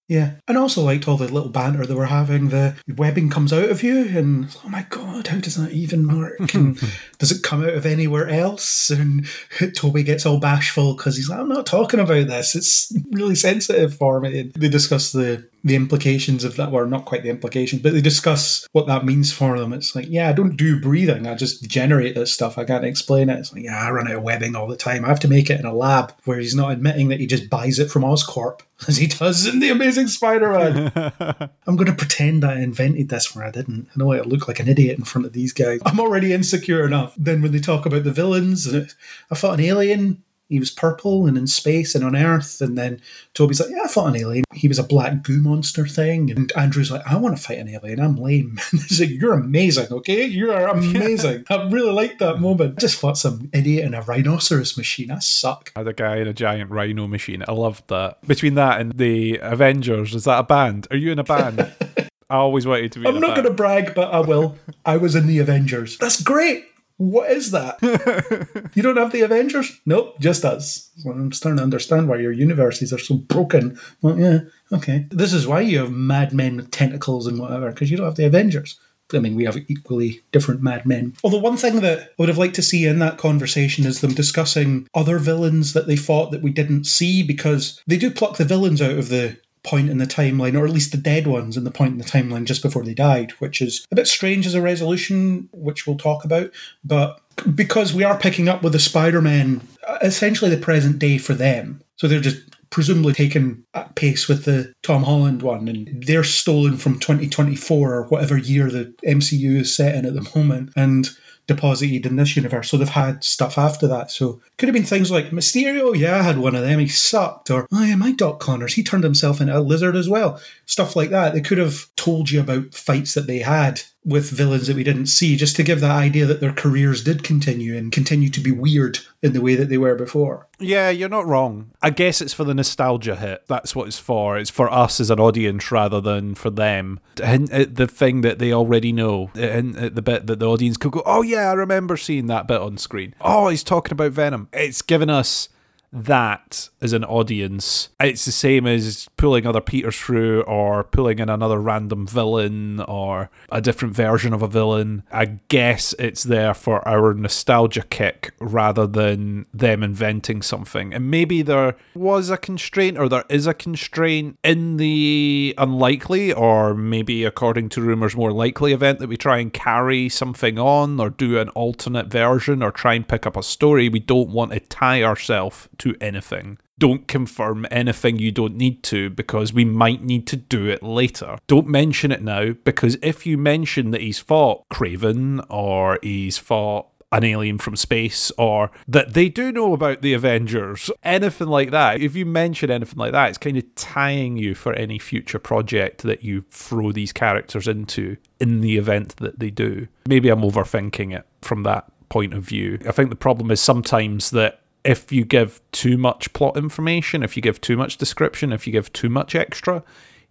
Yeah, and also liked all the little banter they were having. The webbing comes out of you, and oh my god, how does that even work? [laughs] and does it come out of anywhere else? And [laughs] Tobey gets all bashful because he's like, I'm not talking about this. It's really sensitive for me. And they discuss the the implications of that, or not quite the implications, but they discuss what that means for them. It's like, yeah, I don't do breathing. I just generate this stuff. I can't explain it. It's like, yeah, I run out of webbing all the time. I have to make it in a lab where he's not admitting that he just buys it from Oscorp [laughs] as he does in the Amazing Spider-Man. [laughs] I'm going to pretend I invented this where I didn't. I know I look like an idiot in front of these guys. I'm already insecure enough. Then when they talk about the villains, and I fought an alien. He was purple and in space and on Earth. And then Tobey's like, Yeah, I fought an alien. He was a black goo monster thing. And Andrew's like, I want to fight an alien. I'm lame. [laughs] And he's like, You're amazing, okay? You are [laughs] amazing. I really liked that moment. Just fought some idiot in a rhinoceros machine. I suck. I had a guy in a giant rhino machine. I loved that. Between that and the Avengers, is that a band? Are you in a band? [laughs] I always wanted to be. I'm in a not going to brag, but I will. I was in the Avengers. That's great. What is that? [laughs] you don't have the Avengers? Nope, just us. Well, I'm starting to understand why your universes are so broken. Well, yeah, okay. This is why you have Mad Men with tentacles and whatever, because you don't have the Avengers. I mean, we have equally different Mad Men. Although, one thing that I would have liked to see in that conversation is them discussing other villains that they fought that we didn't see, because they do pluck the villains out of the point in the timeline, or at least the dead ones in the point in the timeline just before they died, which is a bit strange as a resolution, which we'll talk about. But because we are picking up with the Spider Man, uh, essentially the present day for them. So they're just presumably taken at pace with the Tom Holland one, and they're stolen from 2024 or whatever year the MCU is set in at the moment. And deposited in this universe. So they've had stuff after that. So could have been things like Mysterio, yeah, I had one of them, he sucked. Or, oh yeah, my Doc Connors, he turned himself into a lizard as well. Stuff like that. They could have told you about fights that they had with villains that we didn't see, just to give that idea that their careers did continue and continue to be weird in the way that they were before. Yeah, you're not wrong. I guess it's for the nostalgia hit. That's what it's for. It's for us as an audience rather than for them. And the thing that they already know, and the bit that the audience could go, "Oh yeah, I remember seeing that bit on screen." Oh, he's talking about Venom. It's given us that as an audience, it's the same as pulling other Peters through or pulling in another random villain or a different version of a villain. I guess it's there for our nostalgia kick rather than them inventing something. And maybe there was a constraint or there is a constraint in the unlikely or maybe according to rumors more likely event that we try and carry something on or do an alternate version or try and pick up a story. We don't want to tie ourselves to anything. Don't confirm anything you don't need to because we might need to do it later. Don't mention it now because if you mention that he's fought Kraven or he's fought an alien from space or that they do know about the Avengers, anything like that. If you mention anything like that, it's kind of tying you for any future project that you throw these characters into in the event that they do. Maybe I'm overthinking it from that point of view. I think the problem is sometimes that if you give too much plot information, if you give too much description, if you give too much extra,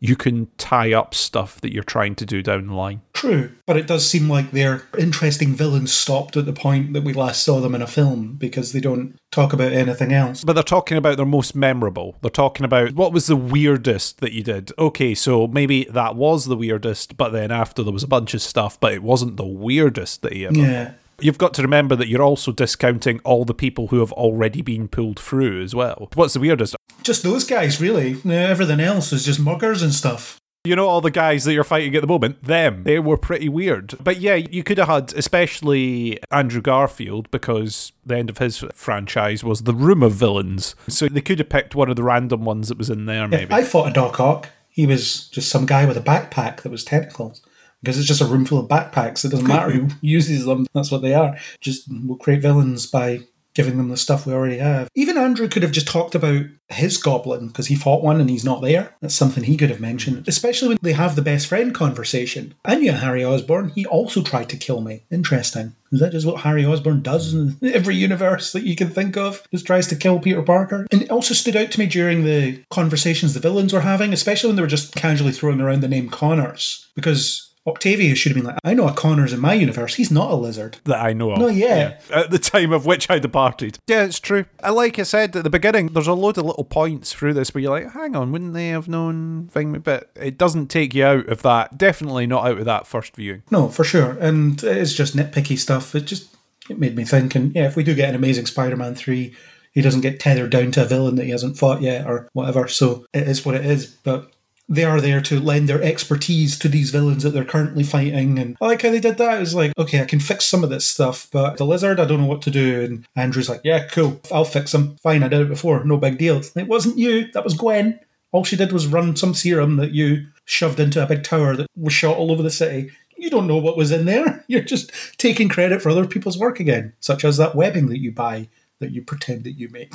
you can tie up stuff that you're trying to do down the line. True, but it does seem like their interesting villains stopped at the point that we last saw them in a film because they don't talk about anything else. But they're talking about their most memorable. They're talking about what was the weirdest that you did. Okay, so maybe that was the weirdest, but then after there was a bunch of stuff, but it wasn't the weirdest that he ever. Yeah. You've got to remember that you're also discounting all the people who have already been pulled through as well. What's the weirdest? Just those guys, really. Everything else is just muggers and stuff. You know, all the guys that you're fighting at the moment, them, they were pretty weird. But yeah, you could have had, especially Andrew Garfield, because the end of his franchise was the room of villains. So they could have picked one of the random ones that was in there, maybe. Yeah, I fought a Doc Ock. He was just some guy with a backpack that was tentacles because it's just a room full of backpacks. It doesn't matter who uses them. That's what they are. Just we'll create villains by giving them the stuff we already have. Even Andrew could have just talked about his goblin because he fought one and he's not there. That's something he could have mentioned, especially when they have the best friend conversation. I knew Harry Osborn. He also tried to kill me. Interesting. Is that just what Harry Osborn does in every universe that you can think of? Just tries to kill Peter Parker. And it also stood out to me during the conversations the villains were having, especially when they were just casually throwing around the name Connors. Because Octavius should have been like, I know a Connors in my universe. He's not a lizard. That I know of. No, yeah. yeah. At the time of which I departed. Yeah, it's true. I like I said at the beginning, there's a load of little points through this where you're like, hang on, wouldn't they have known thing? But it doesn't take you out of that. Definitely not out of that first viewing. No, for sure. And it's just nitpicky stuff. It just it made me think. And yeah, if we do get an amazing Spider-Man three, he doesn't get tethered down to a villain that he hasn't fought yet or whatever. So it is what it is. But they are there to lend their expertise to these villains that they're currently fighting. And I like how they did that. It was like, okay, I can fix some of this stuff, but the lizard, I don't know what to do. And Andrew's like, yeah, cool, I'll fix him. Fine, I did it before, no big deal. It wasn't you, that was Gwen. All she did was run some serum that you shoved into a big tower that was shot all over the city. You don't know what was in there. [laughs] You're just taking credit for other people's work again, such as that webbing that you buy that you pretend that you make.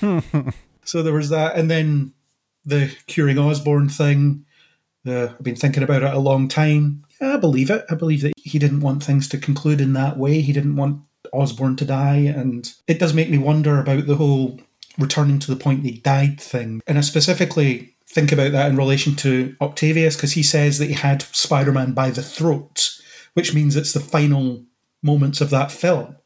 Hmm. [laughs] so there was that. And then the curing Osborn thing. I've been thinking about it a long time. I believe it. I believe that he didn't want things to conclude in that way. He didn't want Osborn to die. And it does make me wonder about the whole returning to the point they died thing. And I specifically think about that in relation to Octavius because he says that he had Spider Man by the throat, which means it's the final moments of that film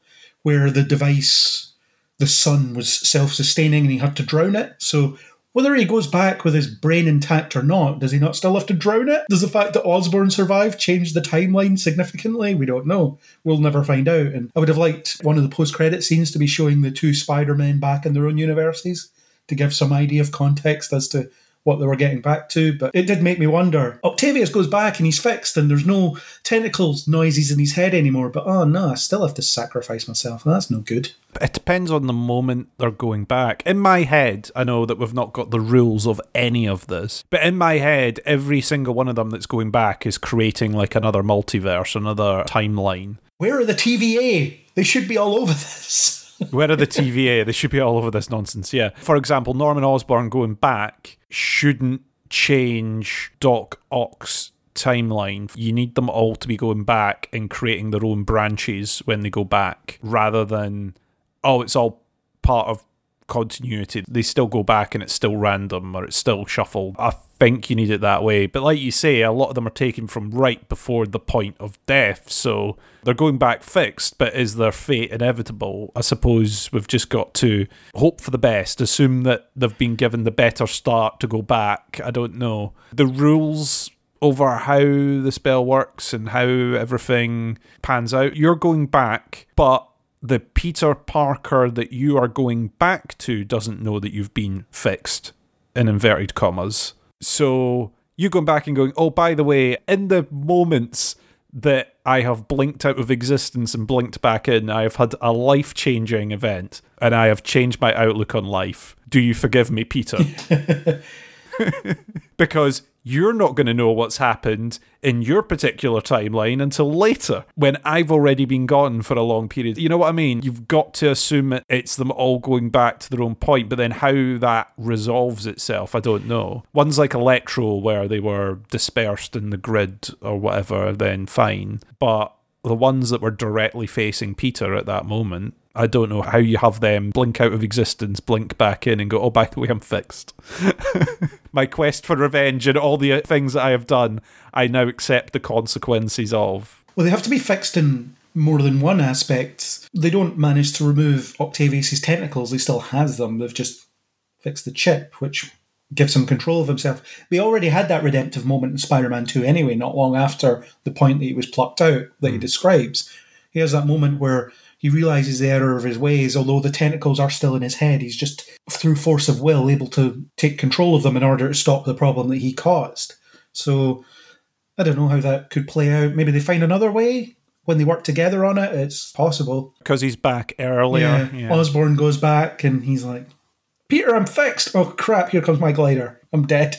where the device, the sun, was self sustaining and he had to drown it. So whether he goes back with his brain intact or not, does he not still have to drown it? Does the fact that Osborn survived change the timeline significantly? We don't know. We'll never find out. And I would have liked one of the post credit scenes to be showing the two Spider Men back in their own universities to give some idea of context as to what they were getting back to. But it did make me wonder. Octavius goes back and he's fixed, and there's no tentacles noises in his head anymore. But oh no, I still have to sacrifice myself. That's no good. It depends on the moment they're going back. In my head, I know that we've not got the rules of any of this, but in my head, every single one of them that's going back is creating like another multiverse, another timeline. Where are the TVA? They should be all over [laughs] this. Where are the TVA? They should be all over this nonsense. Yeah. For example, Norman Osborn going back shouldn't change Doc Ock's timeline. You need them all to be going back and creating their own branches when they go back rather than, oh, it's all part of continuity. They still go back and it's still random or it's still shuffled. I think you need it that way. But like you say, a lot of them are taken from right before the point of death. So they're going back fixed, but is their fate inevitable? I suppose we've just got to hope for the best, assume that they've been given the better start to go back. I don't know. The rules over how the spell works and how everything pans out, you're going back, but the Peter Parker that you are going back to doesn't know that you've been fixed, in inverted commas. So you going back and going, oh, by the way, in the moments that I have blinked out of existence and blinked back in, I have had a life changing event and I have changed my outlook on life. Do you forgive me, Peter? [laughs] [laughs] because you're not going to know what's happened in your particular timeline until later when I've already been gone for a long period. You know what I mean? You've got to assume it's them all going back to their own point, but then how that resolves itself, I don't know. One's like Electro, where they were dispersed in the grid or whatever, then fine. But the ones that were directly facing Peter at that moment, I don't know how you have them blink out of existence, blink back in, and go, oh, by the way, I'm fixed. [laughs] My quest for revenge and all the uh, things that I have done, I now accept the consequences of. Well, they have to be fixed in more than one aspect. They don't manage to remove Octavius's tentacles, he still has them. They've just fixed the chip, which gives him control of himself. We already had that redemptive moment in Spider Man 2 anyway, not long after the point that he was plucked out that he hmm. describes. He has that moment where he realizes the error of his ways, although the tentacles are still in his head. He's just, through force of will, able to take control of them in order to stop the problem that he caused. So, I don't know how that could play out. Maybe they find another way when they work together on it. It's possible. Because he's back earlier. Yeah. Osborn goes back and he's like, Peter, I'm fixed. Oh crap, here comes my glider. I'm dead.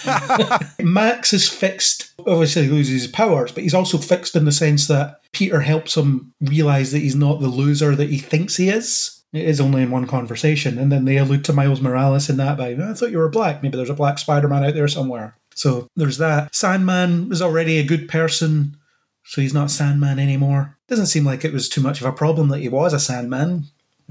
[laughs] Max is fixed. Obviously, he loses his powers, but he's also fixed in the sense that Peter helps him realize that he's not the loser that he thinks he is. It is only in one conversation. And then they allude to Miles Morales in that by, I thought you were black. Maybe there's a black Spider Man out there somewhere. So there's that. Sandman is already a good person, so he's not Sandman anymore. Doesn't seem like it was too much of a problem that he was a Sandman.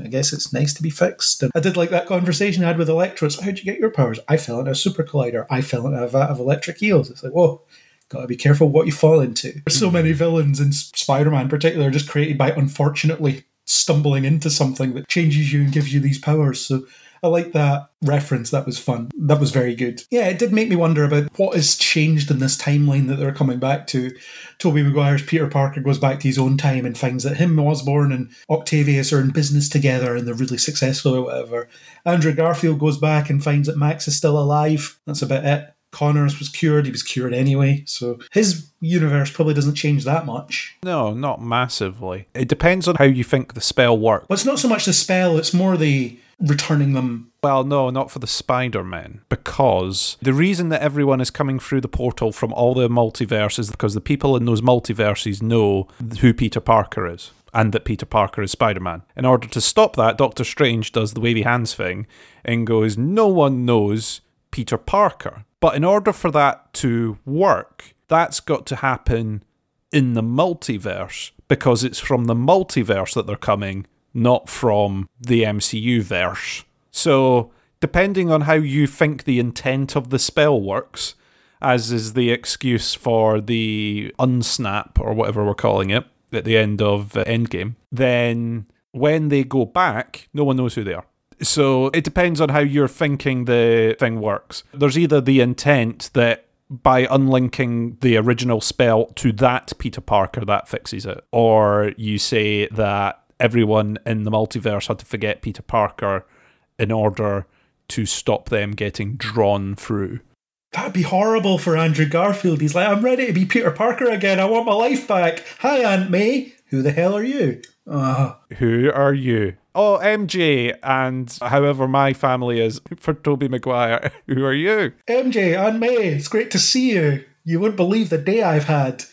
I guess it's nice to be fixed. And I did like that conversation I had with Electro. So how'd you get your powers? I fell into a super collider. I fell into a vat of electric eels. It's like, whoa, gotta be careful what you fall into. There's so many villains in Spider-Man in particular just created by unfortunately stumbling into something that changes you and gives you these powers. So I like that reference. That was fun. That was very good. Yeah, it did make me wonder about what has changed in this timeline that they're coming back to. Tobey Maguire's Peter Parker goes back to his own time and finds that him, Osborn, and Octavius are in business together and they're really successful or whatever. Andrew Garfield goes back and finds that Max is still alive. That's about it. Connors was cured. He was cured anyway. So his universe probably doesn't change that much. No, not massively. It depends on how you think the spell works. Well, it's not so much the spell, it's more the returning them. Well, no, not for the Spider Man, because the reason that everyone is coming through the portal from all the multiverses is because the people in those multiverses know who Peter Parker is and that Peter Parker is Spider Man. In order to stop that, Doctor Strange does the wavy hands thing and goes, No one knows Peter Parker. But in order for that to work, that's got to happen in the multiverse because it's from the multiverse that they're coming, not from the MCU verse. So, depending on how you think the intent of the spell works, as is the excuse for the unsnap or whatever we're calling it at the end of uh, Endgame, then when they go back, no one knows who they are. So it depends on how you're thinking the thing works. There's either the intent that by unlinking the original spell to that Peter Parker, that fixes it. Or you say that everyone in the multiverse had to forget Peter Parker in order to stop them getting drawn through. That'd be horrible for Andrew Garfield. He's like, I'm ready to be Peter Parker again. I want my life back. Hi, Aunt May. Who the hell are you? Uh, Who are you? Oh, MJ, and however my family is for Tobey Maguire. [laughs] Who are you? MJ, Aunt May, it's great to see you. You wouldn't believe the day I've had.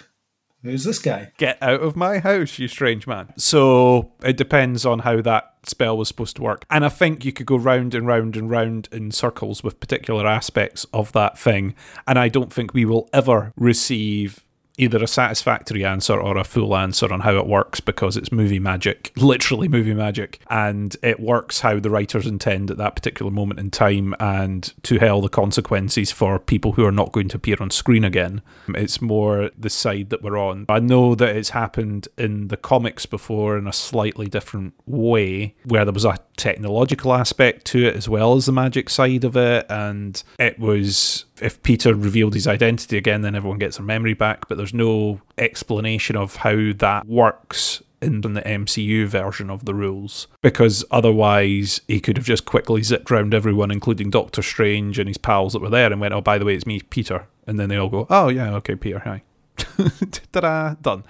Who's this guy? Get out of my house, you strange man. So it depends on how that spell was supposed to work. And I think you could go round and round and round in circles with particular aspects of that thing. And I don't think we will ever receive either a satisfactory answer or a full answer on how it works because it's movie magic, [laughs] literally movie magic, and it works how the writers intend at that particular moment in time, and to hell the consequences for people who are not going to appear on screen again. It's more the side that we're on. I know that it's happened in the comics before in a slightly different way, where there was a technological aspect to it as well as the magic side of it, and it was if Peter revealed his identity again, then everyone gets their memory back, but there's no explanation of how that works in the MCU version of the rules because otherwise he could have just quickly zipped round everyone, including Doctor Strange and his pals that were there, and went, "Oh, by the way, it's me, Peter," and then they all go, "Oh yeah, okay, Peter, hi." [laughs] Ta-da! Done.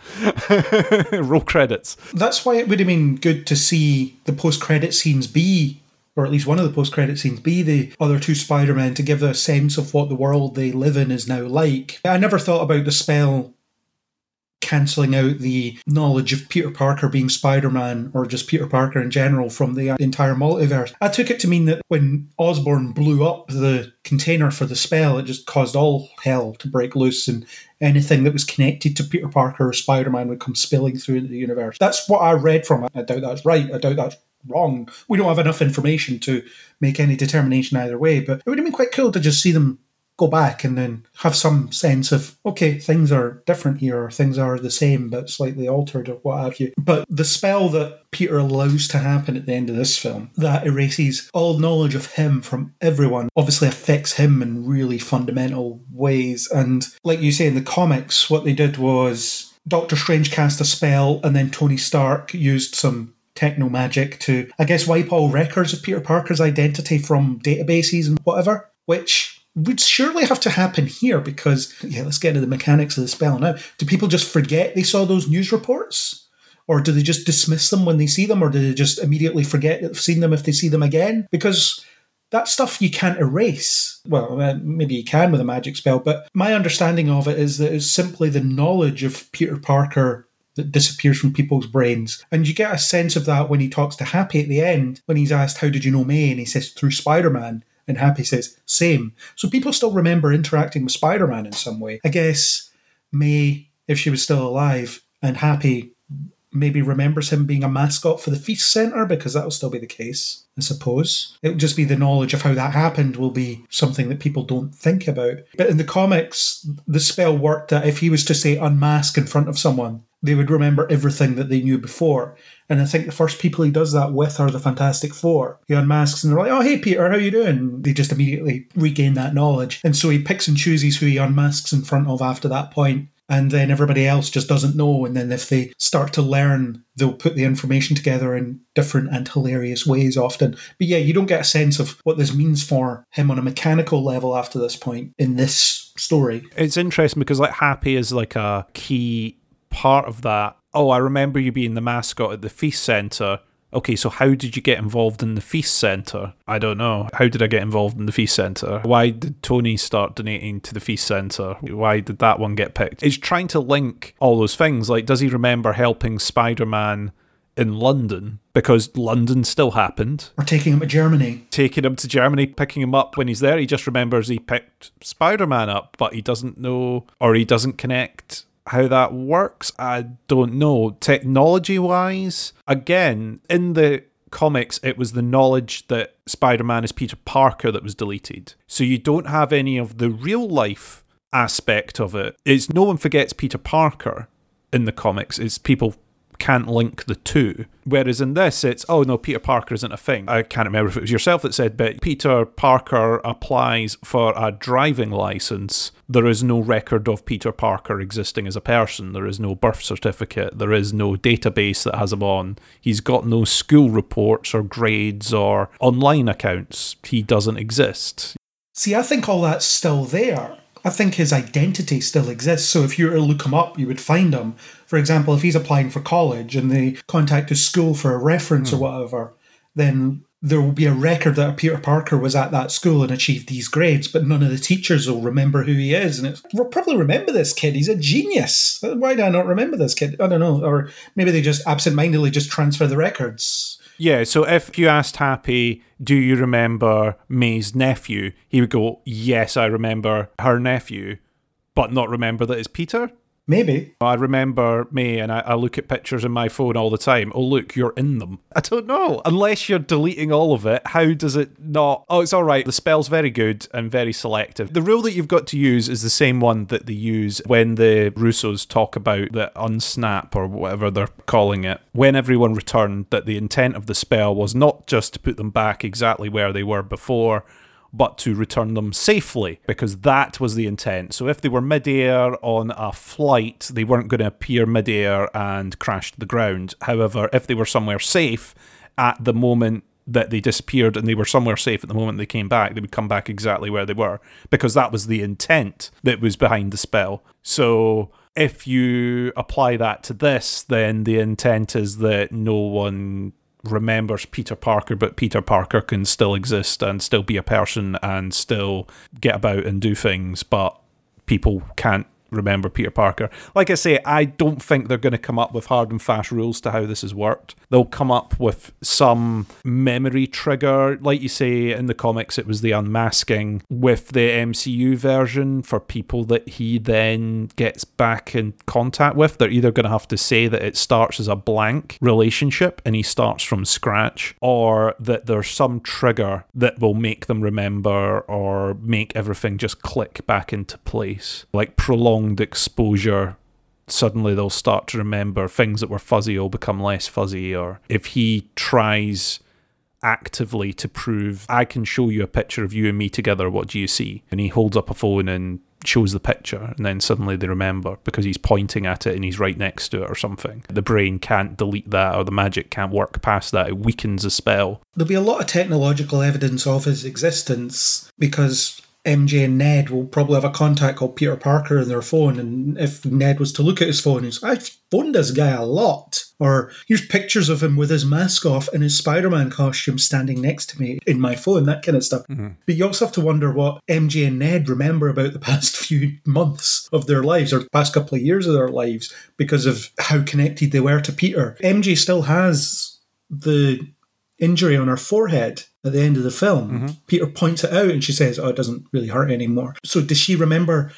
[laughs] Roll credits. That's why it would have been good to see the post-credit scenes be, or at least one of the post-credit scenes be the other two Spider-Men to give a sense of what the world they live in is now like. I never thought about the spell cancelling out the knowledge of Peter Parker being Spider Man or just Peter Parker in general from the entire multiverse. I took it to mean that when Osborn blew up the container for the spell, it just caused all hell to break loose and anything that was connected to Peter Parker or Spider Man would come spilling through into the universe. That's what I read from it. I doubt that's right. I doubt that's wrong. We don't have enough information to make any determination either way, but it would have been quite cool to just see them go back and then have some sense of okay things are different here or things are the same but slightly altered or what have you but the spell that peter allows to happen at the end of this film that erases all knowledge of him from everyone obviously affects him in really fundamental ways and like you say in the comics what they did was doctor strange cast a spell and then tony stark used some techno magic to i guess wipe all records of peter parker's identity from databases and whatever which would surely have to happen here because, yeah, let's get into the mechanics of the spell now. Do people just forget they saw those news reports? Or do they just dismiss them when they see them? Or do they just immediately forget that they've seen them if they see them again? Because that stuff you can't erase. Well, uh, maybe you can with a magic spell, but my understanding of it is that it's simply the knowledge of Peter Parker that disappears from people's brains. And you get a sense of that when he talks to Happy at the end, when he's asked, How did you know May? And he says, Through Spider Man. And Happy says, same. So people still remember interacting with Spider Man in some way. I guess May, if she was still alive, and Happy maybe remembers him being a mascot for the Feast Centre because that'll still be the case, I suppose. It'll just be the knowledge of how that happened will be something that people don't think about. But in the comics, the spell worked that if he was to say unmask in front of someone, they would remember everything that they knew before. And I think the first people he does that with are the Fantastic Four. He unmasks and they're like, "Oh, hey Peter, how you doing?" They just immediately regain that knowledge, and so he picks and chooses who he unmasks in front of after that point. And then everybody else just doesn't know. And then if they start to learn, they'll put the information together in different and hilarious ways often. But yeah, you don't get a sense of what this means for him on a mechanical level after this point in this story. It's interesting because like Happy is like a key part of that. Oh, I remember you being the mascot at the feast center. Okay, so how did you get involved in the feast center? I don't know. How did I get involved in the feast center? Why did Tony start donating to the feast center? Why did that one get picked? It's trying to link all those things. Like, does he remember helping Spider Man in London? Because London still happened. Or taking him to Germany. Taking him to Germany, picking him up when he's there. He just remembers he picked Spider Man up, but he doesn't know or he doesn't connect how that works, I don't know. Technology wise, again, in the comics, it was the knowledge that Spider Man is Peter Parker that was deleted. So you don't have any of the real life aspect of it. It's no one forgets Peter Parker in the comics. It's people can't link the two. Whereas in this, it's, oh no, Peter Parker isn't a thing. I can't remember if it was yourself that said, but Peter Parker applies for a driving license. There is no record of Peter Parker existing as a person. There is no birth certificate. There is no database that has him on. He's got no school reports or grades or online accounts. He doesn't exist. See, I think all that's still there. I think his identity still exists. So if you were to look him up, you would find him. For example, if he's applying for college and they contact his school for a reference mm. or hmm. whatever, then there will be a record that Peter Parker was at that school and achieved these grades, but none of the teachers will remember who he is. And it's, we'll probably remember this kid. He's a genius. Why do I not remember this kid? I don't know. Or maybe they just absentmindedly just transfer the records. Yeah, so if you asked Happy, do you remember May's nephew? He would go, yes, I remember her nephew, but not remember that it's Peter. Maybe. I remember me and I, I look at pictures in my phone all the time. Oh, look, you're in them. I don't know. Unless you're deleting all of it, how does it not? Oh, it's all right. The spell's very good and very selective. The rule that you've got to use is the same one that they use when the Russos talk about the unsnap or whatever they're calling it. When everyone returned, that the intent of the spell was not just to put them back exactly where they were before but to return them safely because that was the intent. So if they were midair on a flight, they weren't going to appear midair and crash to the ground. However, if they were somewhere safe at the moment that they disappeared and they were somewhere safe at the moment they came back, they would come back exactly where they were because that was the intent that was behind the spell. So if you apply that to this, then the intent is that no one remembers Peter Parker, but Peter Parker can still exist and still be a person and still get about and do things, but people can't remember Peter Parker. Like I say, I don't think they're going to come up with hard and fast rules to how this has worked. They'll come up with some memory trigger. Like you say in the comics, it was the unmasking with the MCU version for people that he then gets back in contact with. They're either going to have to say that it starts as a blank relationship and he starts from scratch, or that there's some trigger that will make them remember or make everything just click back into place. Like prolonged exposure suddenly they'll start to remember things that were fuzzy will become less fuzzy or if he tries actively to prove I can show you a picture of you and me together what do you see? And he holds up a phone and shows the picture and then suddenly they remember because he's pointing at it and he's right next to it or something. The brain can't delete that or the magic can't work past that. It weakens the spell. There'll be a lot of technological evidence of his existence because MJ and Ned will probably have a contact called Peter Parker in their phone. And if Ned was to look at his phone, he's, I've phoned this guy a lot. Or here's pictures of him with his mask off and his Spider Man costume standing next to me in my phone, that kind of stuff. Mm-hmm. But you also have to wonder what MJ and Ned remember about the [laughs] past few months of their lives or the past couple of years of their lives because of how connected they were to Peter. MJ still has the injury on her forehead at the end of the film. Mm-hmm. Peter points it out and she says, Oh, it doesn't really hurt anymore. So does she remember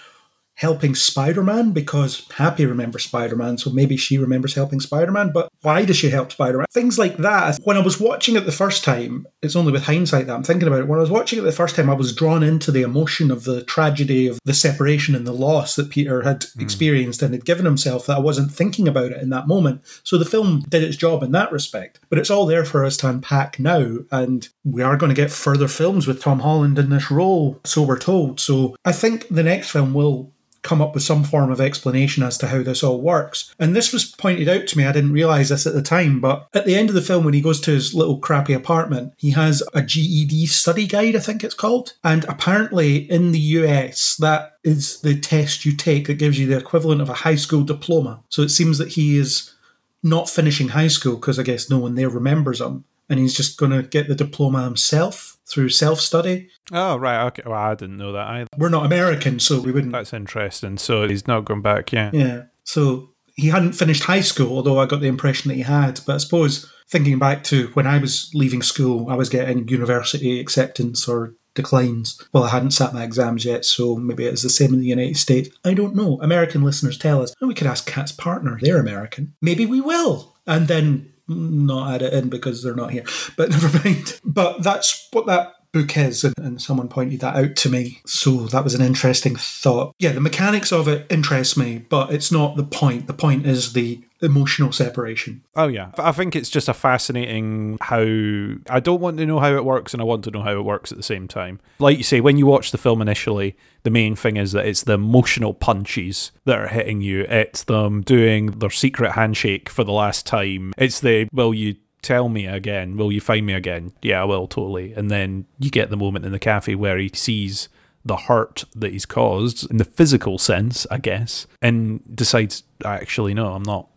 helping Spider Man? Because Happy remembers Spider Man, so maybe she remembers helping Spider Man. But why does she help Spider Man? Things like that. When I was watching it the first time, it's only with hindsight that I'm thinking about it. When I was watching it the first time, I was drawn into the emotion of the tragedy of the separation and the loss that Peter had hmm. experienced and had given himself that I wasn't thinking about it in that moment. So the film did its job in that respect. But it's all there for us to unpack now. And we are going to get further films with Tom Holland in this role, so we're told. So I think the next film will come up with some form of explanation as to how this all works. And this was pointed out to me, I didn't realise this at the time, but at the end of the film, when he goes to his little crappy apartment, he has a GED study guide, I think it's called. And apparently in the US, that is the test you take that gives you the equivalent of a high school diploma. So it seems that he is not finishing high school because I guess no one there remembers him. And he's just going to get the diploma himself through self study. oh right okay well I didn't know that either We're not American, so we wouldn't. that's interesting so he's not going back yeah Yeah. So he hadn't finished high school, although I got the impression that he had. But I suppose thinking back to when I was leaving school, I was getting university acceptance or declines. Well, I hadn't sat my exams yet, so maybe it's the same in the United States. I don't know. American listeners tell us. And we could ask Kat's partner. They're American. Maybe we will. And then not add it in because they're not here. But [laughs] never mind. But that's what that book is, and, and someone pointed that out to me. So that was an interesting thought. Yeah, the mechanics of it interest me, but it's not the point. The point is the emotional separation. Oh yeah, I think it's just a fascinating how I don't want to know how it works and I want to know how it works at the same time. Like you say, when you watch the film initially, the main thing is that it's the emotional punches that are hitting you. It's them doing their secret handshake for the last time. It's the will you tell me again? Will you find me again? Yeah, I will totally. And then you get the moment in the cafe where he sees the hurt that he's caused in the physical sense, I guess, and decides actually no, I'm not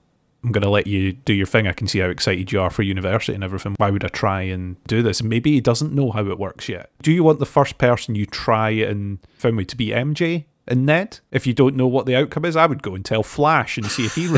I'm going to let you do your thing. I can see how excited you are for university and everything. Why would I try and do this? Maybe he doesn't know how it works yet. Do you want the first person you try and found me to be MJ? And Ned. If you don't know what the outcome is, I would go and tell Flash and see if he. [laughs]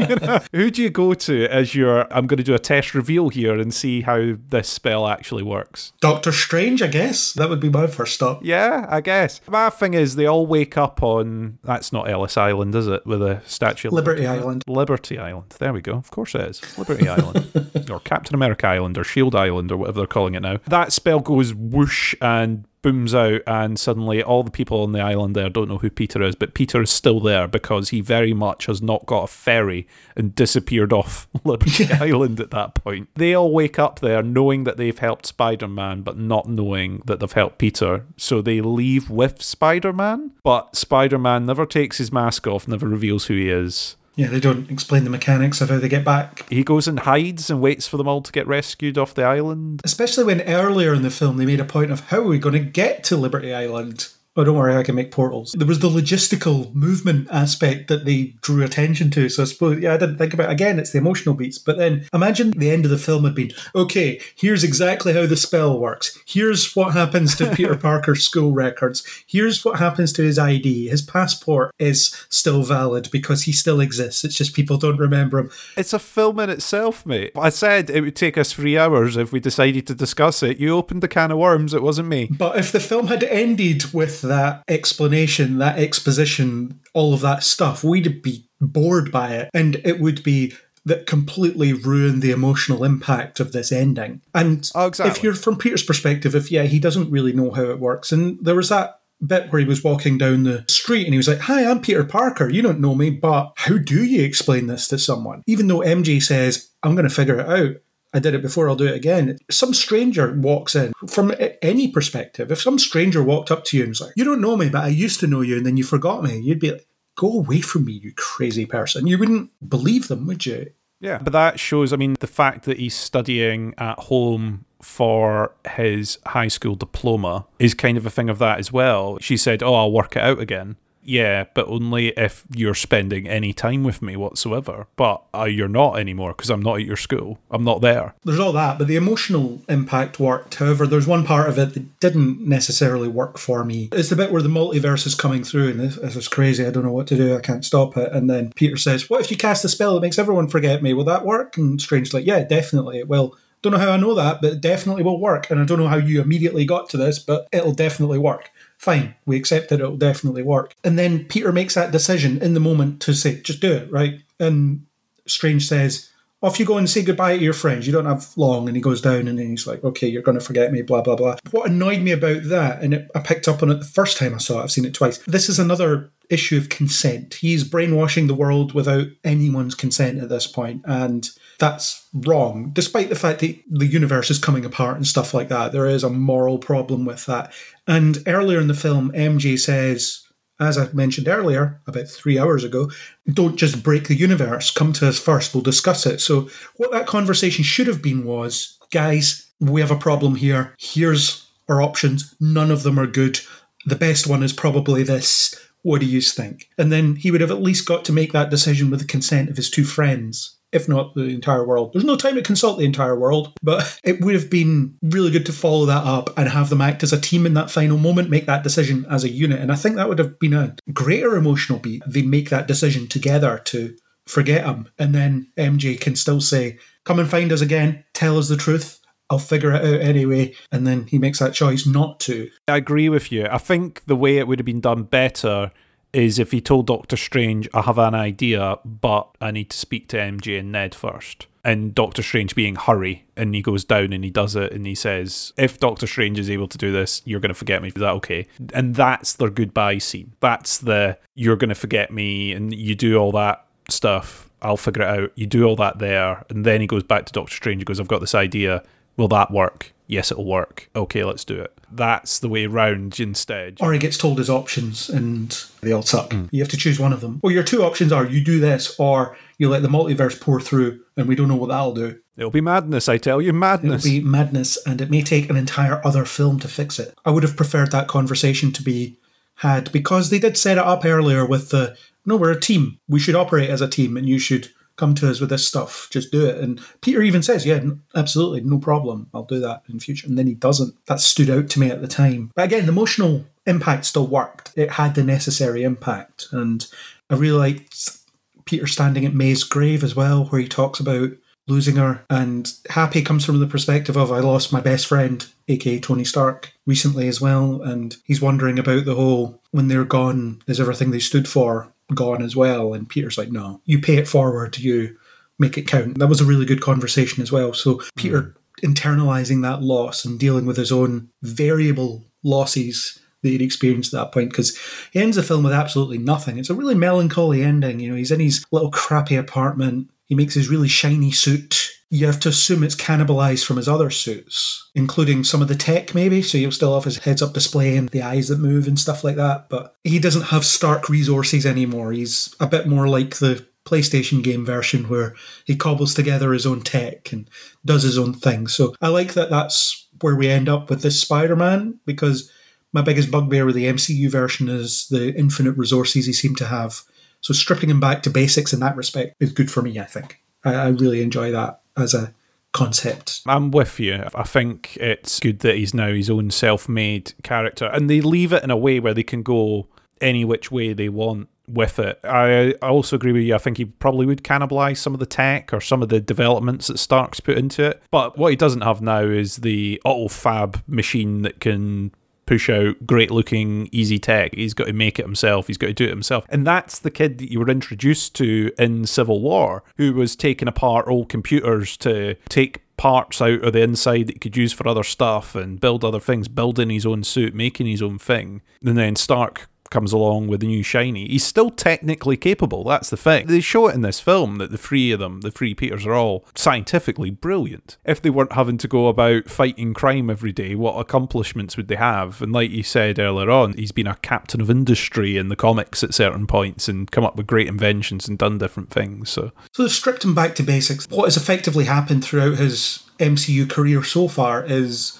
You know? Who do you go to as your, I'm going to do a test reveal here and see how this spell actually works? Doctor Strange, I guess. That would be my first stop. Yeah, I guess. My thing is, they all wake up on, that's not Ellis Island, is it? With a statue Liberty Island. Liberty Island. There we go. Of course it is. Liberty Island. [laughs] or Captain America Island or Shield Island or whatever they're calling it now. That spell goes whoosh and booms out and suddenly all the people on the island there don't know who Peter is, but Peter is still there because he very much has not got a ferry and disappeared off [laughs] Liberty Island at that point. They all wake up there knowing that they've helped Spider-Man but not knowing that they've helped Peter. So they leave with Spider-Man, but Spider-Man never takes his mask off, never reveals who he is. Yeah, they don't explain the mechanics of how they get back. He goes and hides and waits for them all to get rescued off the island. Especially when earlier in the film they made a point of how are we going to get to Liberty Island? Oh, don't worry, I can make portals. There was the logistical movement aspect that they drew attention to. So I suppose, yeah, I didn't think about it. Again, it's the emotional beats. But then imagine the end of the film had been okay, here's exactly how the spell works. Here's what happens to [laughs] Peter Parker's school records. Here's what happens to his ID. His passport is still valid because he still exists. It's just people don't remember him. It's a film in itself, mate. I said it would take us three hours if we decided to discuss it. You opened the can of worms, it wasn't me. But if the film had ended with that explanation, that exposition, all of that stuff, we'd be bored by it. And it would be that completely ruin the emotional impact of this ending. And Oh, exactly. if you're from Peter's perspective, if yeah, he doesn't really know how it works. And there was that bit where he was walking down the street and he was like, Hi, I'm Peter Parker. You don't know me, but how do you explain this to someone? Even though MJ says, I'm going to figure it out. I did it before, I'll do it again. Some stranger walks in from any perspective. If some stranger walked up to you and was like, You don't know me, but I used to know you, and then you forgot me, you'd be like, Go away from me, you crazy person. You wouldn't believe them, would you? Yeah. But that shows, I mean, the fact that he's studying at home for his high school diploma is kind of a thing of that as well. She said, Oh, I'll work it out again. Yeah, but only if you're spending any time with me whatsoever. But uh, you're not anymore because I'm not at your school. I'm not there. There's all that, but the emotional impact worked. However, there's one part of it that didn't necessarily work for me. It's the bit where the multiverse is coming through, and this, this is crazy. I don't know what to do. I can't stop it. And then Peter says, "What if you cast a spell that makes everyone forget me? Will that work?" And Strange's like, "Yeah, definitely it will." Don't know how I know that, but it definitely will work. And I don't know how you immediately got to this, but it'll definitely work. Fine, we accept that it'll definitely work. And then Peter makes that decision in the moment to say, just do it, right? And Strange says, off you go and say goodbye to your friends. You don't have long. And he goes down and he's like, okay, you're going to forget me, blah, blah, blah. What annoyed me about that, and it, I picked up on it the first time I saw it, I've seen it twice. This is another issue of consent. He's brainwashing the world without anyone's consent at this point, And that's wrong. Despite the fact that the universe is coming apart and stuff like that, there is a moral problem with that. And earlier in the film, MJ says, as I mentioned earlier, about three hours ago, don't just break the universe. Come to us first, we'll discuss it. So, what that conversation should have been was, guys, we have a problem here. Here's our options. None of them are good. The best one is probably this. What do you think? And then he would have at least got to make that decision with the consent of his two friends if not the entire world. There's no time to consult the entire world, but [laughs] it would have been really good to follow that up and have them act as a team in that final moment, make that decision as a unit. And I think that would have been a greater emotional beat. They make that decision together to forget him. And then MJ can still say, Come and find us again, tell us the truth. I'll figure it out anyway. And then he makes that choice not to. I agree with you. I think the way it would have been done better is if he told Doctor Strange, I have an idea, but I need to speak to MJ and Ned first. And Doctor Strange being hurry, and he goes down and he does it, and he says, If Doctor Strange is able to do this, you're going to forget me. Is that okay? And that's their goodbye scene. That's the you're going to forget me, and you do all that stuff. I'll figure it out. You do all that there. And then he goes back to Doctor Strange. He goes, I've got this idea. Will that work? Yes, it'll work. Okay, let's do it. That's the way round instead. Or he gets told his options and they all suck. Hmm. You have to choose one of them. Well, your two options are you do this or you let the multiverse pour through and we don't know what that'll do. It'll be madness, I tell you, madness. It'll be madness and it may take an entire other film to fix it. I would have preferred that conversation to be had because they did set it up earlier with the no, we're a team. We should operate as a team and you should come to us with this stuff. Just do it. And Peter even says, yeah, absolutely, no problem. I'll do that in future. And then he doesn't. That stood out to me at the time. But again, the emotional impact still worked. It had the necessary impact. And I really liked Peter standing at May's grave as well, where he talks about losing her. And Happy comes from the perspective of, I lost my best friend, aka Tony Stark, recently as well. And he's wondering about the whole, when they're gone, is everything they stood for gone as well? And Peter's like, no, you pay it forward, you make it count. That was a really good conversation as well. So Peter hmm. internalizing that loss and dealing with his own variable losses that he'd experienced at that point because he ends the film with absolutely nothing. It's a really melancholy ending. You know, he's in his little crappy apartment. He makes his really shiny suit. You have to assume it's cannibalized from his other suits, including some of the tech, maybe. So he'll still have his heads up display and the eyes that move and stuff like that. But he doesn't have Stark resources anymore. He's a bit more like the PlayStation game version where he cobbles together his own tech and does his own thing. So I like that that's where we end up with this Spider Man because my biggest bugbear with the MCU version is the infinite resources he seemed to have. So stripping him back to basics in that respect is good for me, I think. I, I really enjoy that as a concept. I'm with you. I think it's good that he's now his own self made character and they leave it in a way where they can go any which way they want with it. I, also agree with you. I think he probably would cannibalize some of the tech or some of the developments that Stark's put into it. But what he doesn't have now is the auto fab machine that can push out great looking easy tech. He's got to make it himself. He's got to do it himself. And that's the kid that you were introduced to in Civil War, who was taking apart old computers to take parts out of the inside that he could use for other stuff and build other things, building his own suit, making his own thing. And then Stark comes along with the new shiny. He's still technically capable. That's the thing. They show it in this film that the three of them, the three Peters, are all scientifically brilliant. If they weren't having to go about fighting crime every day, what accomplishments would they have? And like you said earlier on, he's been a captain of industry in the comics at certain points and come up with great inventions and done different things. So, so they've stripped him back to basics. What has effectively happened throughout his MCU career so far is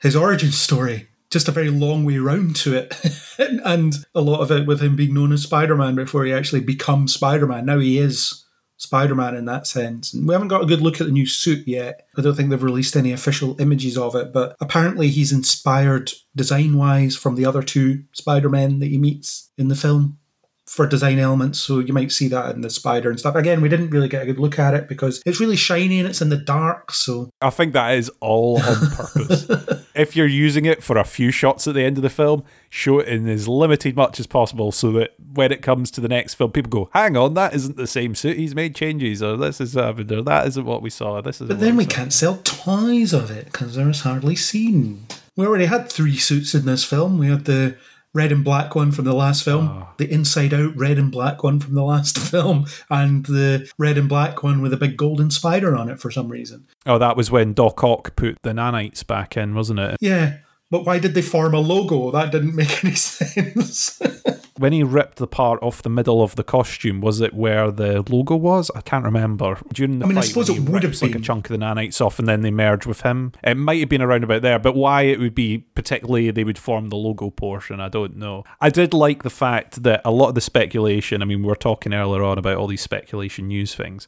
his origin story just a very long way round to it. [laughs] and a lot of it with him being known as Spider Man before he actually becomes Spider Man. Now he is Spider Man in that sense. And we haven't got a good look at the new suit yet. I don't think they've released any official images of it, but apparently he's inspired design wise from the other two Spider Men that he meets in the film for design elements, so you might see that in the spider and stuff. Again, we didn't really get a good look at it because it's really shiny and it's in the dark. So I think that is all on purpose. [laughs] if you're using it for a few shots at the end of the film, show it in as limited much as possible, so that when it comes to the next film, people go, "Hang on, that isn't the same suit. He's made changes, or this is happened, or that isn't what we saw. This is." But then we can't sell toys of it because there's hardly seen. We already had three suits in this film. We had the red and black one from the last film, oh. the inside out red and black one from the last [laughs] film, and the red and black one with a big golden spider on it for some reason. Oh, that was when Doc Ock put the nanites back in, wasn't it? Yeah. But why did they form a logo? That didn't make [laughs] any sense. [laughs] when he ripped the part off the middle of the costume, was it where the logo was? I can't remember. During the I mean, fight, I suppose it would have been like a chunk of the nanites off, and then they merge with him. It might have been around about there, but why it would be particularly they would form the logo portion, I don't know. I did like the fact that a lot of the speculation. I mean, we were talking earlier on about all these speculation news things.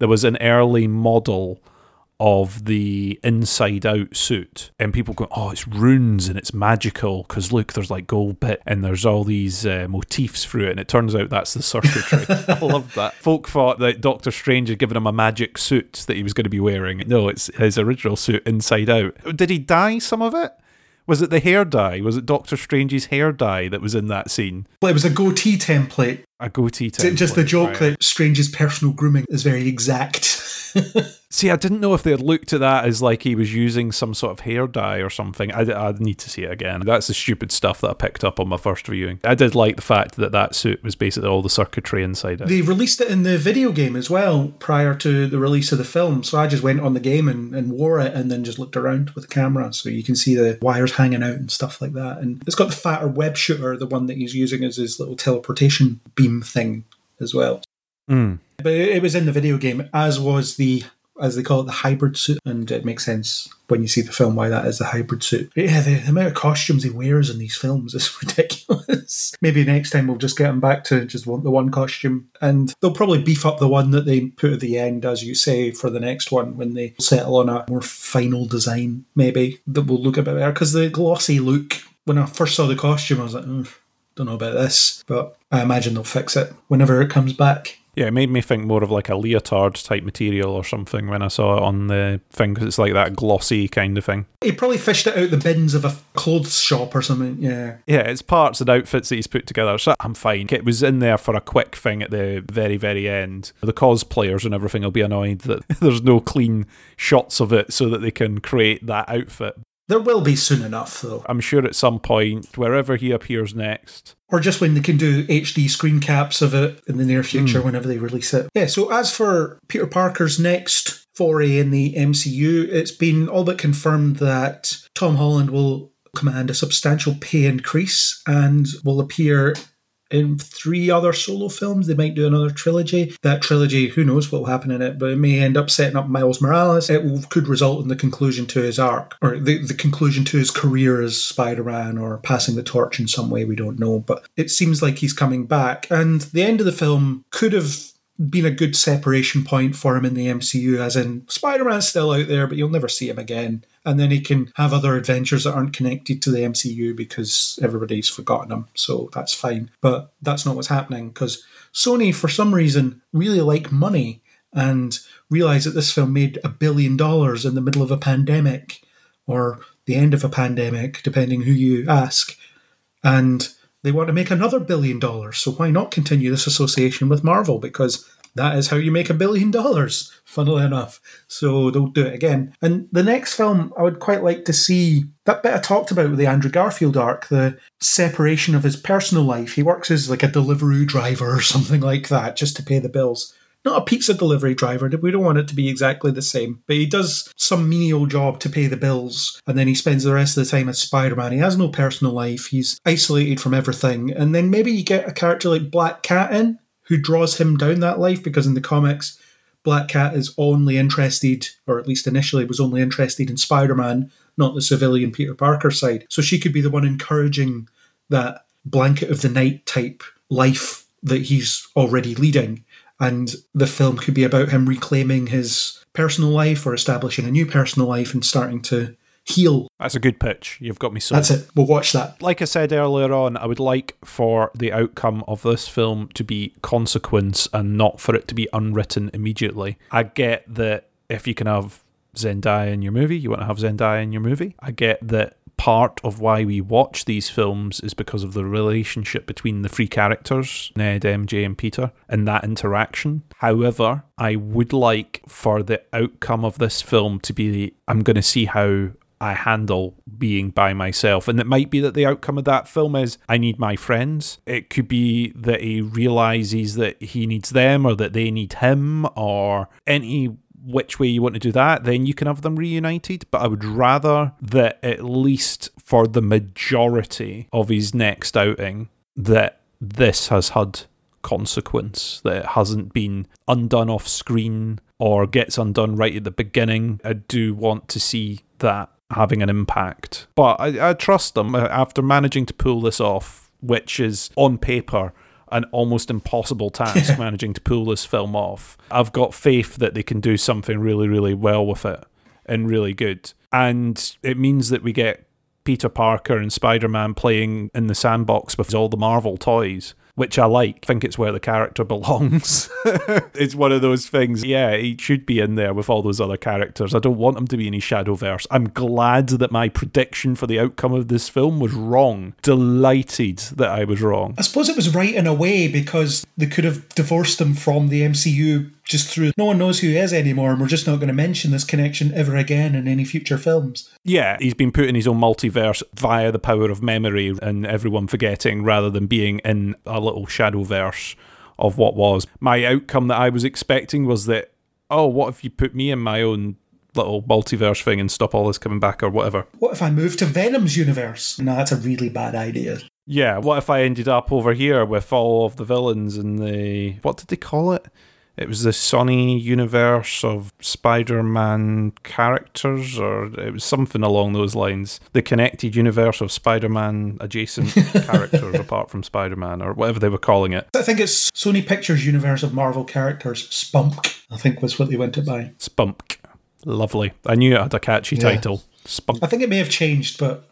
There was an early model of the inside out suit and people go oh it's runes and it's magical because look there's like gold bit and there's all these uh, motifs through it and it turns out that's the circuitry [laughs] i love that folk thought that doctor strange had given him a magic suit that he was going to be wearing no it's his original suit inside out did he dye some of it was it the hair dye? Was it Doctor Strange's hair dye that was in that scene? Well, it was a goatee template. A goatee template. Just the joke right. that Strange's personal grooming is very exact. [laughs] See, I didn't know if they had looked at that as like he was using some sort of hair dye or something. I, I need to see it again. That's the stupid stuff that I picked up on my first viewing. I did like the fact that that suit was basically all the circuitry inside it. They released it in the video game as well prior to the release of the film. So I just went on the game and, and wore it and then just looked around with the camera. So you can see the wires hanging out and stuff like that. And it's got the fatter web shooter, the one that he's using as his little teleportation beam thing as well. Mm. But it was in the video game, as was the as they call it, the hybrid suit, and it makes sense when you see the film why that is the hybrid suit. But yeah, the, the, amount of costumes he wears in these films is [laughs] ridiculous. Maybe next time we'll just get him back to just want the one costume, and they'll probably beef up the one that they put at the end, as you say, for the next one when they settle on a more final design, maybe that will look a bit better because the glossy look when I first saw the costume, I was like, mm, don't know about this, but I imagine they'll fix it whenever it comes back. Yeah, it made me think more of like a leotard type material or something when I saw it on the thing because it's like that glossy kind of thing. He probably fished it out the bins of a clothes shop or something. Yeah. Yeah, it's parts and outfits that he's put together. So I'm fine. It was in there for a quick thing at the very, very end. The cosplayers and everything will be annoyed that [laughs] there's no clean shots of it so that they can create that outfit. There will be soon enough, though. I'm sure at some point, wherever he appears next, Or just when they can do HD screen caps of it in the near future, hmm. whenever they release it. Yeah, so as for Peter Parker's next foray in the MCU, it's been all but confirmed that Tom Holland will command a substantial pay increase and will appear in three other solo films. They might do another trilogy. That trilogy, who knows what will happen in it, but it may end up setting up Miles Morales. It will, could result in the conclusion to his arc, or the, the conclusion to his career as Spider Man, or passing the torch in some way. We don't know. But it seems like he's coming back. And the end of the film could have been a good separation point for him in the MCU, as in Spider Man's still out there, but you'll never see him again. And then he can have other adventures that aren't connected to the MCU because everybody's forgotten him. So that's fine. But that's not what's happening because Sony, for some reason, really like money and realize that this film made a billion dollars in the middle of a pandemic or the end of a pandemic, depending who you ask. And they want to make another billion dollars. So why not continue this association with Marvel? Because that is how you make a billion dollars, funnily enough. So they'll do it again. And the next film, I would quite like to see that bit I talked about with the Andrew Garfield arc, the separation of his personal life. He works as like a delivery driver or [laughs] something like that just to pay the bills. Not a pizza delivery driver. We don't want it to be exactly the same. But he does some menial job to pay the bills, and then he spends the rest of the time as Spider Man. He has no personal life. He's isolated from everything. And then maybe you get a character like Black Cat in, who draws him down that life, because in the comics, Black Cat is only interested, or at least initially was only interested in Spider Man, not the civilian Peter Parker side. So she could be the one encouraging that blanket of the night type life that he's already leading. And the film could be about him reclaiming his personal life or establishing a new personal life and starting to heal. that's a good pitch. You've got me sold. That's it. We'll watch that. like I said earlier on, I would like for the outcome of this film to be consequence and not for it to be unwritten immediately. I get that if you can have Zendaya in your movie, you want to have Zendaya in your movie. I get that part of why we watch these films is because of the relationship between the three characters, Ned, MJ, and Peter, and that interaction. However, I would like for the outcome of this film to be I'm going to see how I handle being by myself. And it might be that the outcome of that film is I need my friends. It could be that he realizes that he needs them or that they need him or any which way you want to do that, then you can have them reunited. But I would rather that at least for the majority of his next outing, that this has had consequence, that it hasn't been undone off screen or gets undone right at the beginning. I do want to see that having an impact. But I, I trust them uh, after managing to pull this off, which is on paper an almost impossible task [laughs] managing to pull this film off. I've got faith that they can do something really, really well with it and really good. And it means that we get Peter Parker and Spider Man playing in the sandbox with all the Marvel toys. Which I like. I think it's where the character [laughs] belongs. it's one of those things. Yeah, he should be in there with all those other characters. I don't want him to be in his Shadowverse. I'm glad that my prediction for the outcome of this film was wrong. Delighted that I was wrong. I suppose it was right in a way because they could have divorced him from the MCU just through no one knows who he is anymore, and we're just not going to mention this connection ever again in any future films. Yeah, he's been put in his own multiverse via the power of memory and everyone forgetting rather than being in a little shadow verse of what was. My outcome that I was expecting was that, oh, what if you put me in my own little multiverse thing and stop all this coming back or whatever? What if I moved to Venom's universe? No, that's a really bad idea. Yeah, what if I ended up over here with all of the villains and the. What did they call it? It was the Sony universe of Spider Man characters, or it was something along those lines. The connected universe of Spider Man adjacent [laughs] characters apart from Spider Man, or whatever they were calling it. I think it's Sony Pictures universe of Marvel characters. Spunk, I think was what they went to buy. Spunk. Lovely. I knew it had a catchy Yeah. title. Spunk. I think it may have changed, but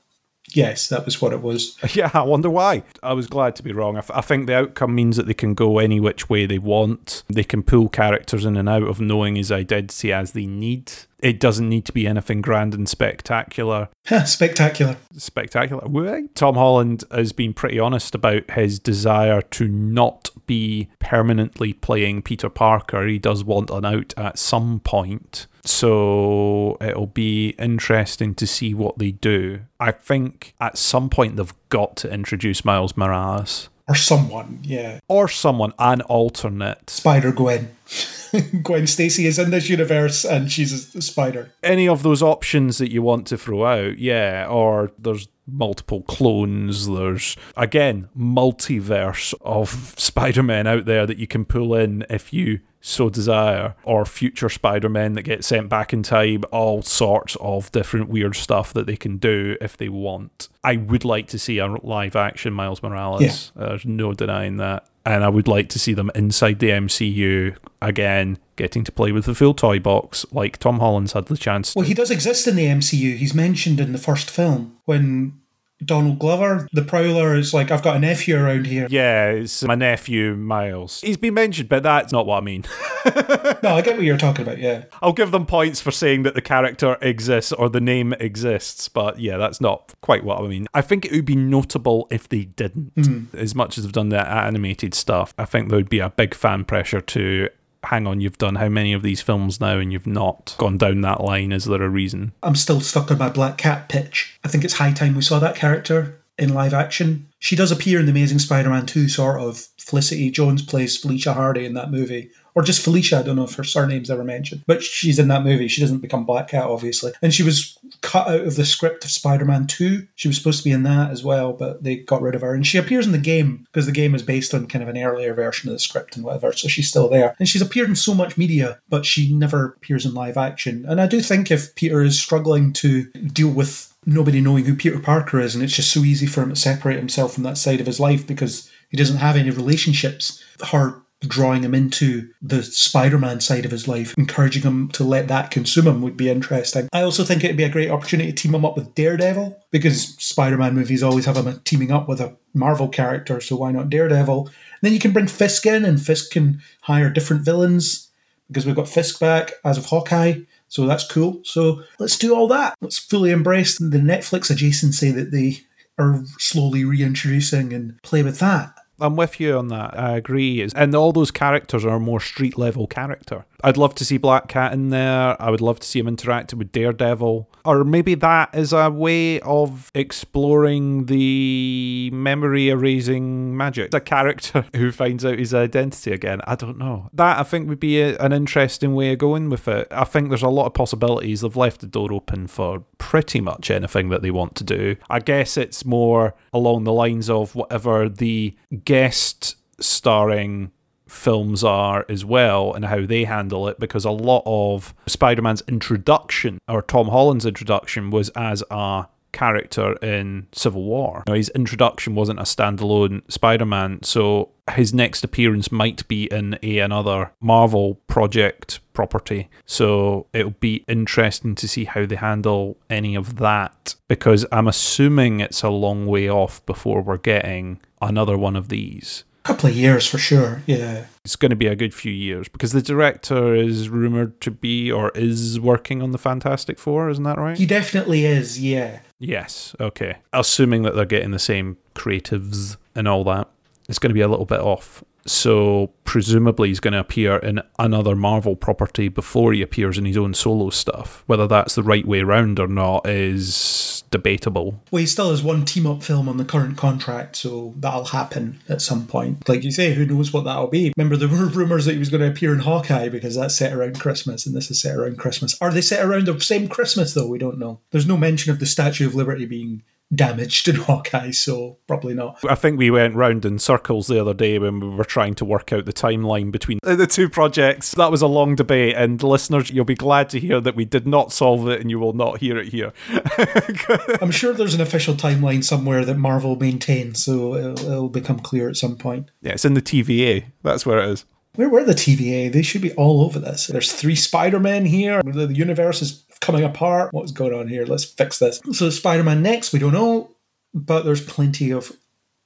Yes, that was what it was. [laughs] Yeah, I wonder why. I was glad to be wrong. I, f- I think the outcome means that they can go any which way they want. They can pull characters in and out of knowing his identity as they need. It doesn't need to be anything grand and spectacular. [laughs] Spectacular. Spectacular. Tom Holland has been pretty honest about his desire to not be permanently playing Peter Parker. He does want an out at some point. So it'll be interesting to see what they do. I think at some point they've got to introduce Miles Morales Or someone, yeah. or someone, an alternate. Spider Gwen. [laughs] Gwen Stacy is in this universe and she's a spider. Any of those options that you want to throw out, yeah. Or there's multiple clones. There's, again, multiverse of Spider Man out there that you can pull in if you so desire, or future Spider Men that get sent back in time, all sorts of different weird stuff that they can do if they want. I would like to see a live action Miles Morales. There's no denying that. And I would like to see them inside the MCU again, getting to play with the full toy box like Tom Holland's had the chance to. Well, he does exist in the MCU. He's mentioned in the first film when Donald Glover, the Prowler, is like, I've got a nephew around here. Yeah, it's my nephew Miles. He's been mentioned, but that's not what I mean. [laughs] No, I get what you're talking about, yeah. I'll give them points for saying that the character exists or the name exists, but yeah, that's not quite what I mean. I think it would be notable if they didn't. Hmm. As much as they've done the animated stuff, I think there would be a big fan pressure to hang on, you've done how many of these films now and you've not gone down that line? Is there a reason? I'm still stuck on my Black Cat pitch. I think it's high time we saw that character in live action. She does appear in The Amazing Spider Man 2, sort of. Felicity Jones plays Felicia Hardy in that movie. Or just Felicia, I don't know if her surname's ever mentioned. But she's in that movie. She doesn't become Black Cat, obviously. And she was cut out of the script of Spider Man 2. She was supposed to be in that as well, but they got rid of her. And she appears in the game because the game is based on kind of an earlier version of the script and whatever. So she's still there. And she's appeared in so much media, but she never appears in live action. And I do think if Peter is struggling to deal with nobody knowing who Peter Parker is, and it's just so easy for him to separate himself from that side of his life because he doesn't have any relationships. Her drawing him into the Spider Man side of his life, encouraging him to let that consume him would be interesting. I also think it'd be a great opportunity to team him up with Daredevil because Spider Man movies always have him teaming up with a Marvel character, so why not Daredevil? And then you can bring Fisk in, and Fisk can hire different villains because we've got Fisk back as of Hawkeye. So that's cool. So let's do all that. Let's fully embrace the Netflix adjacency that they are slowly reintroducing and play with that. I'm with you on that. I agree. And all those characters are more street level character. I'd love to see Black Cat in there. I would love to see him interacting with Daredevil. Or maybe that is a way of exploring the memory erasing magic. A character [laughs] who finds out his identity again. I don't know. That I think would be a, an interesting way of going with it. I think there's a lot of possibilities. They've left the door open for pretty much anything that they want to do. I guess it's more along the lines of whatever the guest starring films are as well and how they handle it because a lot of Spider-Man's introduction or Tom Holland's introduction was as a character in Civil War. Know, his introduction wasn't a standalone Spider-Man, so his next appearance might be in a another Marvel project property. So it'll be interesting to see how they handle any of that because I'm assuming it's a long way off before we're getting another one of these. Couple of years for sure, yeah. It's going to be a good few years because the director is rumored to be or is working on the Fantastic Four, isn't that right? He definitely is, yeah. Yes, okay. Assuming that they're getting the same creatives and all that, it's going to be a little bit off. So, presumably, he's going to appear in another Marvel property before he appears in his own solo stuff. Whether that's the right way round or not is debatable. Well, he still has one team up film on the current contract, so that'll happen at some point. Like you say, who knows what that'll be? Remember, there were [laughs] rumours that he was going to appear in Hawkeye because that's set around Christmas, and this is set around Christmas. Are they set around the same Christmas, though? We don't know. There's no mention of the Statue of Liberty being damaged in [laughs] Hawkeye, so probably not. I think we went round in circles the other day when we were trying to work out the timeline between the two projects. That was a long debate, and listeners, you'll be glad to hear that we did not solve it and you will not hear it here. [laughs] I'm sure there's an official timeline somewhere that Marvel maintains, so it'll, it'll become clear at some point. Yeah, it's in the TVA. That's where it is. Where were the TVA? They should be all over this. There's three Spider Men here. The the universe is coming apart. What's going on here? Let's fix this. So, Spider Man next, we don't know. but there's plenty of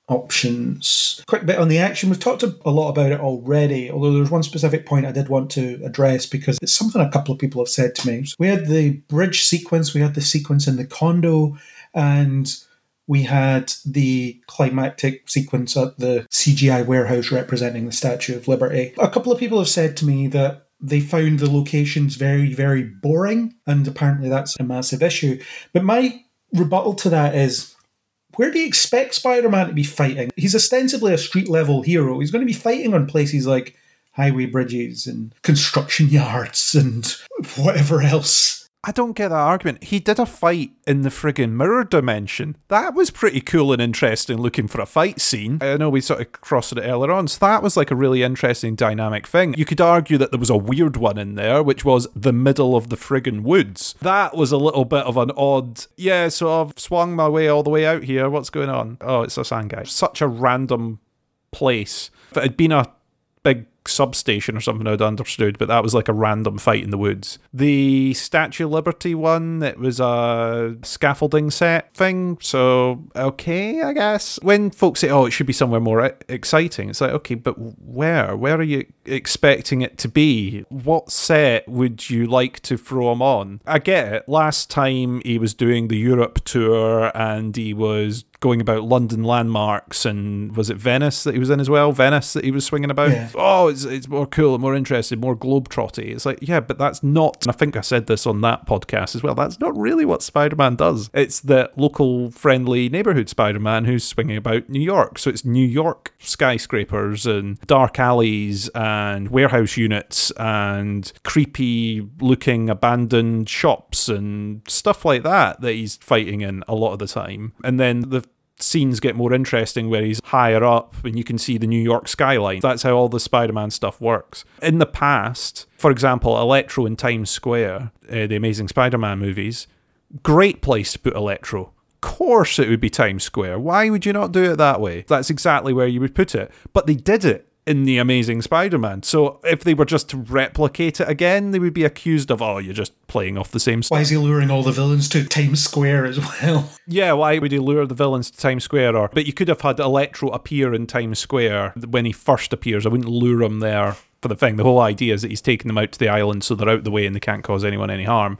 options. Quick bit on the action. We've talked a lot about it already, although there's one specific point I did want to address because it's something a couple of people have said to me. So we had the bridge sequence, we had the sequence in the condo, and we had the climactic sequence at the CGI warehouse representing the Statue of Liberty. A couple of people have said to me that they found the locations very, very boring, and apparently that's a massive issue. But my rebuttal to that is where do you expect Spider Man to be fighting? He's ostensibly a street level hero. He's going to be fighting on places like highway bridges and construction [laughs] yards and whatever else. I don't get that argument. He did a fight in the friggin' mirror dimension. That was pretty cool and interesting looking for a fight scene. I know we sort of crossed it earlier on, so that was like a really interesting dynamic thing. You could argue that there was a weird one in there, which was the middle of the friggin' woods. That was a little bit of an odd, yeah, so I've swung my way all the way out here. What's going on? Oh, it's a sand guy. Such a random place. If it had been a substation or something I'd understood, but that was like a random fight in the woods. The Statue Liberty one, it was a scaffolding set thing, so okay, I guess. When folks say, oh, it should be somewhere more exciting, it's like, okay, but where? Where are you expecting it to be? What set would you like to throw him on? I get it. Last time he was doing the Europe tour and he was going about London landmarks and was it Venice that he was in as well? Venice that he was swinging about. Yeah. Oh, it's, it's more cool and more interesting, more globetrotty. It's like, yeah, but that's not, and I think I said this on that podcast as well, that's not really what Spider Man does. It's the local friendly neighborhood Spider Man who's swinging about New York. So it's New York skyscrapers and dark alleys and warehouse units and creepy looking abandoned shops and stuff like that that he's fighting in a lot of the time. And then the scenes get more interesting where he's higher up and you can see the New York skyline. That's how all the Spider Man stuff works. In the past, for example, Electro in Times Square, uh, the Amazing Spider Man movies, great place to put Electro. Of course, it would be Times Square. Why would you not do it that way? That's exactly where you would put it. But they did it in the Amazing Spider-Man. So if they were just to replicate it again, they would be accused of, oh, you're just playing off the same. Why is he luring all the villains to Times Square as well? [laughs] Yeah, why would he lure the villains to Times Square? Or but you could have had Electro appear in Times Square when he first appears. I wouldn't lure him there for the thing. The whole idea is that he's taking them out to the island so they're out the way and they can't cause anyone any harm.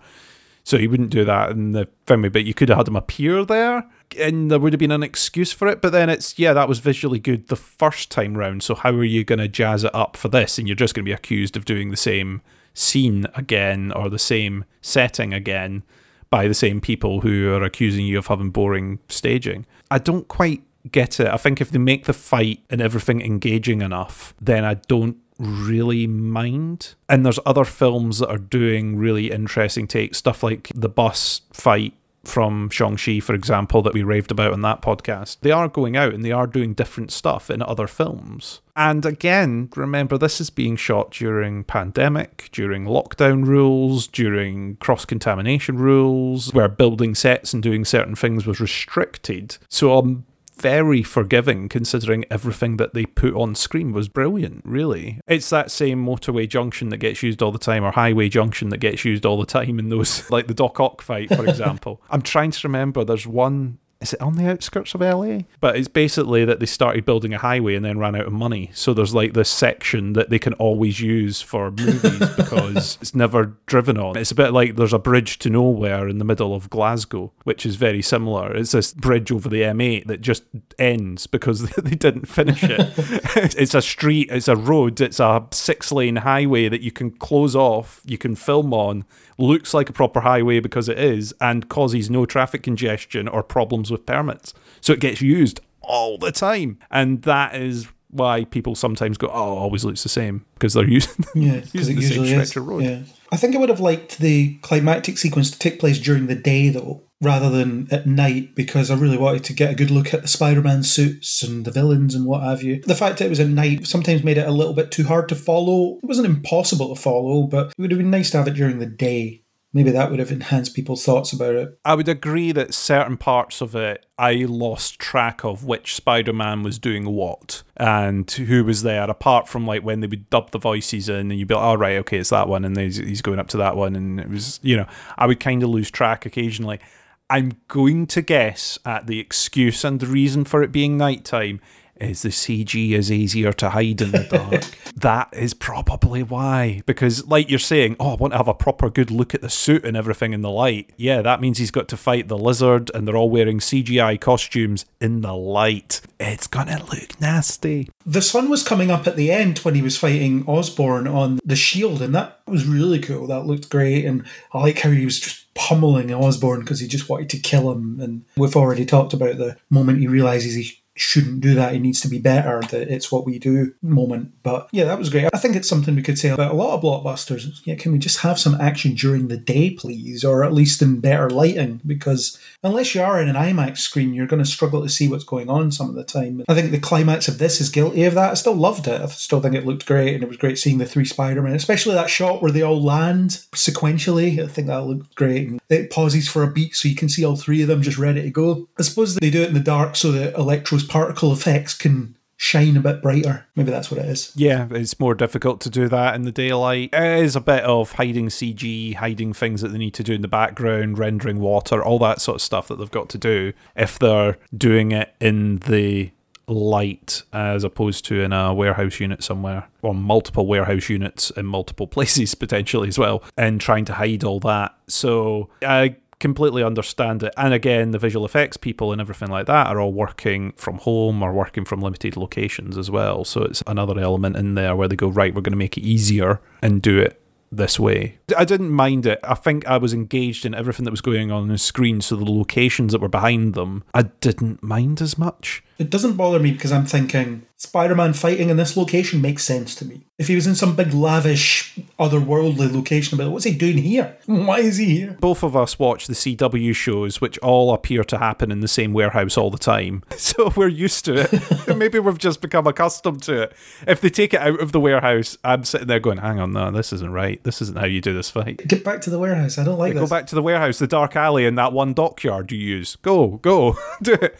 So he wouldn't do that in the film, but you could have had him appear there and there would have been an excuse for it. But then it's, yeah, that was visually good the first time round. So how are you going to jazz it up for this? And you're just going to be accused of doing the same scene again or the same setting again by the same people who are accusing you of having boring staging. I don't quite get it. I think if they make the fight and everything engaging enough, then I don't really mind. And there's other films that are doing really interesting takes, stuff like the bus fight from Shang-Chi, for example, that we raved about on that podcast. They are going out and they are doing different stuff in other films. And again, remember this is being shot during pandemic, during lockdown rules, during cross-contamination rules, where building sets and doing certain things was restricted. So um, very forgiving considering everything that they put on screen was brilliant, really. It's that same motorway junction that gets used all the time or highway junction that gets used all the time in those, [laughs] like the Doc Ock fight, for [laughs] example. I'm trying to remember, there's one is it on the outskirts of LA? But it's basically that they started building a highway and then ran out of money. So there's like this section that they can always use for movies [laughs] because it's never driven on. It's a bit like there's a bridge to nowhere in the middle of Glasgow, which is very similar. It's this bridge over the M8 that just ends because [laughs] they didn't finish it. [laughs] it's a street, it's a road, it's a six lane highway that you can close off, you can film on looks like a proper highway because it is, and causes no traffic congestion or problems with permits. So it gets used all the time. And that is why people sometimes go, oh, always looks the same because they're [laughs] using, yeah, using the same stretch of road. Yeah. I think I would have liked the climactic sequence to take place during the day, though, rather than at night, because I really wanted to get a good look at the Spider Man suits and the villains and what have you. The fact that it was at night sometimes made it a little bit too hard to follow. It wasn't impossible to follow, but it would have been nice to have it during the day maybe that would have enhanced people's thoughts about it. I would agree that certain parts of it, I lost track of which Spider Man was doing what and who was there, apart from like when they would dub the voices in and you'd be like, oh, right, okay, it's that one, and he's, he's going up to that one. And it was, you know, I would kind of lose track occasionally. I'm going to guess at the excuse and the reason for it being nighttime is the CG is easier to hide in the [laughs] dark. that is probably why. Because, like you're saying, oh, I want to have a proper good look at the suit and everything in the light. Yeah, that means he's got to fight the lizard, and they're all wearing CGI costumes in the light. It's gonna look nasty. The sun was coming up at the end when he was fighting Osborn on the shield, and that was really cool. That looked great, and I like how he was just pummeling Osborn because he just wanted to kill him. And we've already talked about the moment he realizes he shouldn't do that. He needs to be better. That it's what we do moment. But yeah, that was great. I think it's something we could say about a lot of blockbusters. Yeah, can we just have some action during the day, please, or at least in better lighting? Because unless you are in an IMAX screen, you're going to struggle to see what's going on some of the time. I think the climax of this is guilty of that. I still loved it. I still think it looked great, and it was great seeing the three Spider-Men, especially that shot where they all land sequentially. I think that looked great. And it pauses for a beat so you can see all three of them just ready to go. I suppose they do it in the dark so that Electro's particle effects can shine a bit brighter. Maybe that's what it is. Yeah, it's more difficult to do that in the daylight. It is a bit of hiding CG, hiding things that they need to do in the background, rendering water, all that sort of stuff that they've got to do if they're doing it in the light as opposed to in a warehouse unit somewhere or multiple warehouse units in multiple [laughs] places potentially as well and trying to hide all that. So I completely understand it. And again, the visual effects people and everything like that are all working from home or working from limited locations as well. So it's another element in there where they go, right, we're going to make it easier and do it this way. I didn't mind it. I think I was engaged in everything that was going on on the screen, so the locations that were behind them, I didn't mind as much. It doesn't bother me because I'm thinking Spider Man fighting in this location makes sense to me. If he was in some big, lavish, otherworldly location, but what's he doing here? Why is he here? Both of us watch the CW shows, which all appear to happen in the same warehouse all the time. [laughs] So we're used to it. [laughs] Maybe we've just become accustomed to it. If they take it out of the warehouse, I'm sitting there going, hang on, no, this isn't right. This isn't how you do this fight. Get back to the warehouse. I don't like this. Go back to the warehouse, the dark alley, and that one dockyard you use. Go, go, [laughs] do it.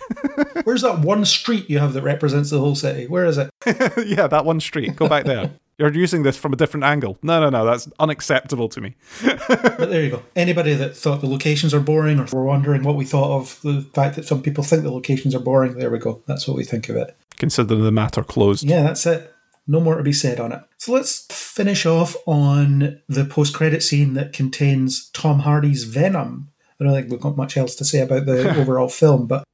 Where's that one street you have that represents the whole city? Where is it? [laughs] yeah, that one street. Go back there. [laughs] You're using this from a different angle. No, no, no, that's unacceptable to me. But there you go. Anybody that thought the locations are boring or were wondering what we thought of the fact that some people think the locations are boring, there we go. That's what we think of it. Consider the matter closed. Yeah, that's it. No more to be said on it. So let's finish off on the post credit scene that contains Tom Hardy's Venom. I don't think we've got much else to say about the [laughs] overall film, but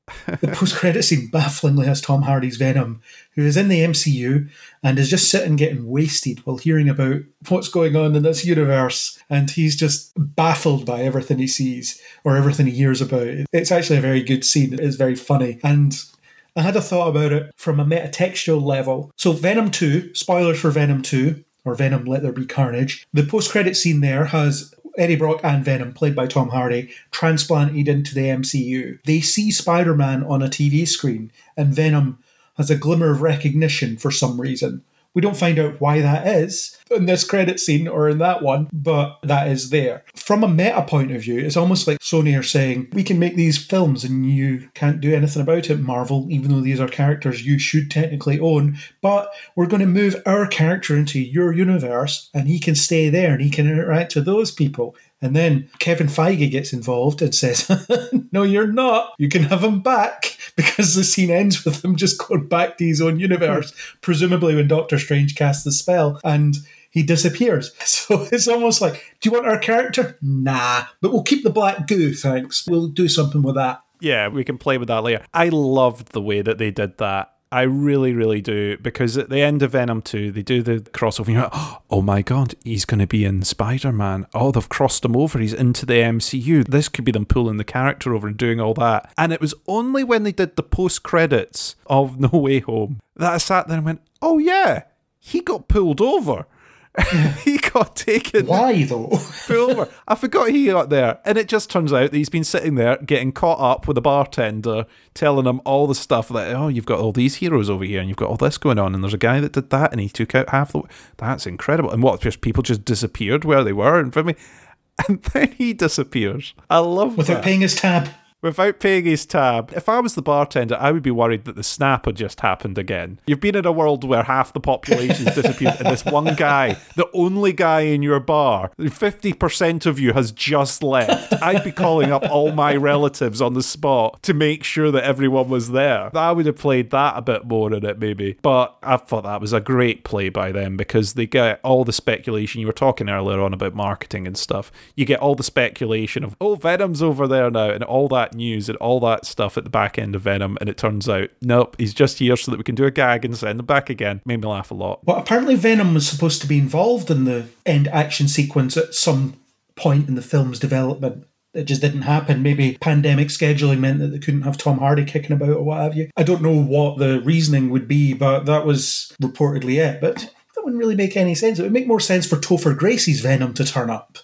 the post credit scene bafflingly has Tom Hardy's Venom, who is in the MCU and is just sitting getting wasted while hearing about what's going on in this universe. And he's just baffled by everything he sees or everything he hears about. It's actually a very good scene. It's very funny. And I had a thought about it from a metatextual level. So, Venom 2, spoilers for Venom 2, or Venom Let There Be Carnage. The post credit scene there has Eddie Brock and Venom, played by Tom Hardy, transplanted into the MCU. They see Spider Man on a TV screen, and Venom has a glimmer of recognition for some reason. We don't find out why that is in this credit scene or in that one, but that is there. From a meta point of view, it's almost like Sony are saying, we can make these films and you can't do anything about it, Marvel, even though these are characters you should technically own, but we're going to move our character into your universe and he can stay there and he can interact with those people. And then Kevin Feige gets involved and says, [laughs] No, you're not. You can have him back [laughs] because the scene ends with him just going back to his own universe, [laughs] presumably when Doctor Strange casts the spell and he disappears. So it's almost like, Do you want our character? Nah, but we'll keep the black goo, thanks. We'll do something with that. Yeah, we can play with that later. I loved the way that they did that. I really, really do. Because at the end of Venom 2, they do the crossover. You're like, [gasps] oh my God, he's going to be in Spider Man. Oh, they've crossed him over. He's into the MCU. This could be them pulling the character over and doing all that. And it was only when they did the post credits of [laughs] No Way Home that I sat there and went, oh yeah, he got pulled over. [laughs] he got taken Why though? [laughs] over. I forgot he got there. And it just turns out that he's been sitting there getting caught up with a bartender, telling him all the stuff that, oh, you've got all these heroes over here and you've got all this going on. And there's a guy that did that and he took out half the. That's incredible. And what, just people just disappeared where they were in front of me? [laughs] And then he disappears. I love that. Without that. paying his tab. Without paying his tab. If I was the bartender, I would be worried that the snap had just happened again. You've been in a world where half the population's disappeared, and this one guy, the only guy in your bar, 50% of you has just left. I'd be calling up all my relatives on the spot to make sure that everyone was there. I would have played that a bit more in it, maybe. But I thought that was a great play by them because they get all the speculation. You were talking earlier on about marketing and stuff. You get all the speculation of, oh, Venom's over there now, and all that news and all that stuff at the back end of Venom. And it turns out, nope, he's just here so that we can do a gag and send him back again. Made me laugh a lot. Well, apparently Venom was supposed to be involved in the end action sequence at some point in the film's development. It just didn't happen. Maybe pandemic scheduling meant that they couldn't have Tom Hardy kicking about or what have you. I don't know what the reasoning would be, but that was reportedly it. But that wouldn't really make any sense. It would make more sense for Topher Grace's Venom to turn up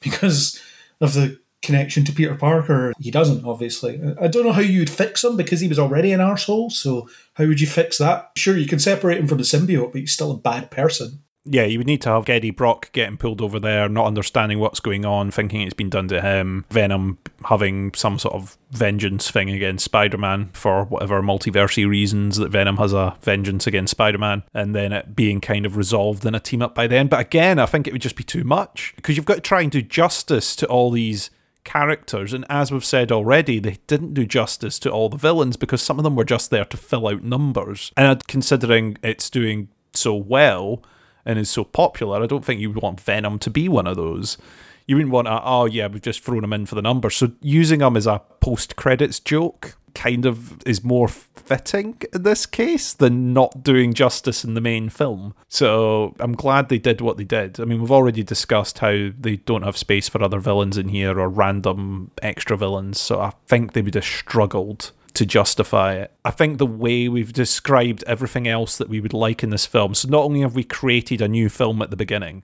because of the connection to Peter Parker. He doesn't, obviously. I don't know how you'd fix him because he was already an arsehole, so how would you fix that? Sure, you can separate him from the symbiote, but he's still a bad person. Yeah, you would need to have Eddie Brock getting pulled over there, not understanding what's going on, thinking it's been done to him. Venom having some sort of vengeance thing against Spider Man for whatever multiversy reasons that Venom has a vengeance against Spider Man, and then it being kind of resolved in a team up by then. But again, I think it would just be too much because you've got to try and do justice to all these characters. And as we've said already, they didn't do justice to all the villains because some of them were just there to fill out numbers. And considering it's doing so well and is so popular, I don't think you would want Venom to be one of those. You wouldn't want a, oh yeah, we've just thrown him in for the numbers. So using him as a post credits joke kind of is more fitting in this case than not doing justice in the main film. So I'm glad they did what they did. I mean, we've already discussed how they don't have space for other villains in here or random extra villains. So I think they would have struggled to justify it. I think the way we've described everything else that we would like in this film. So not only have we created a new film at the beginning,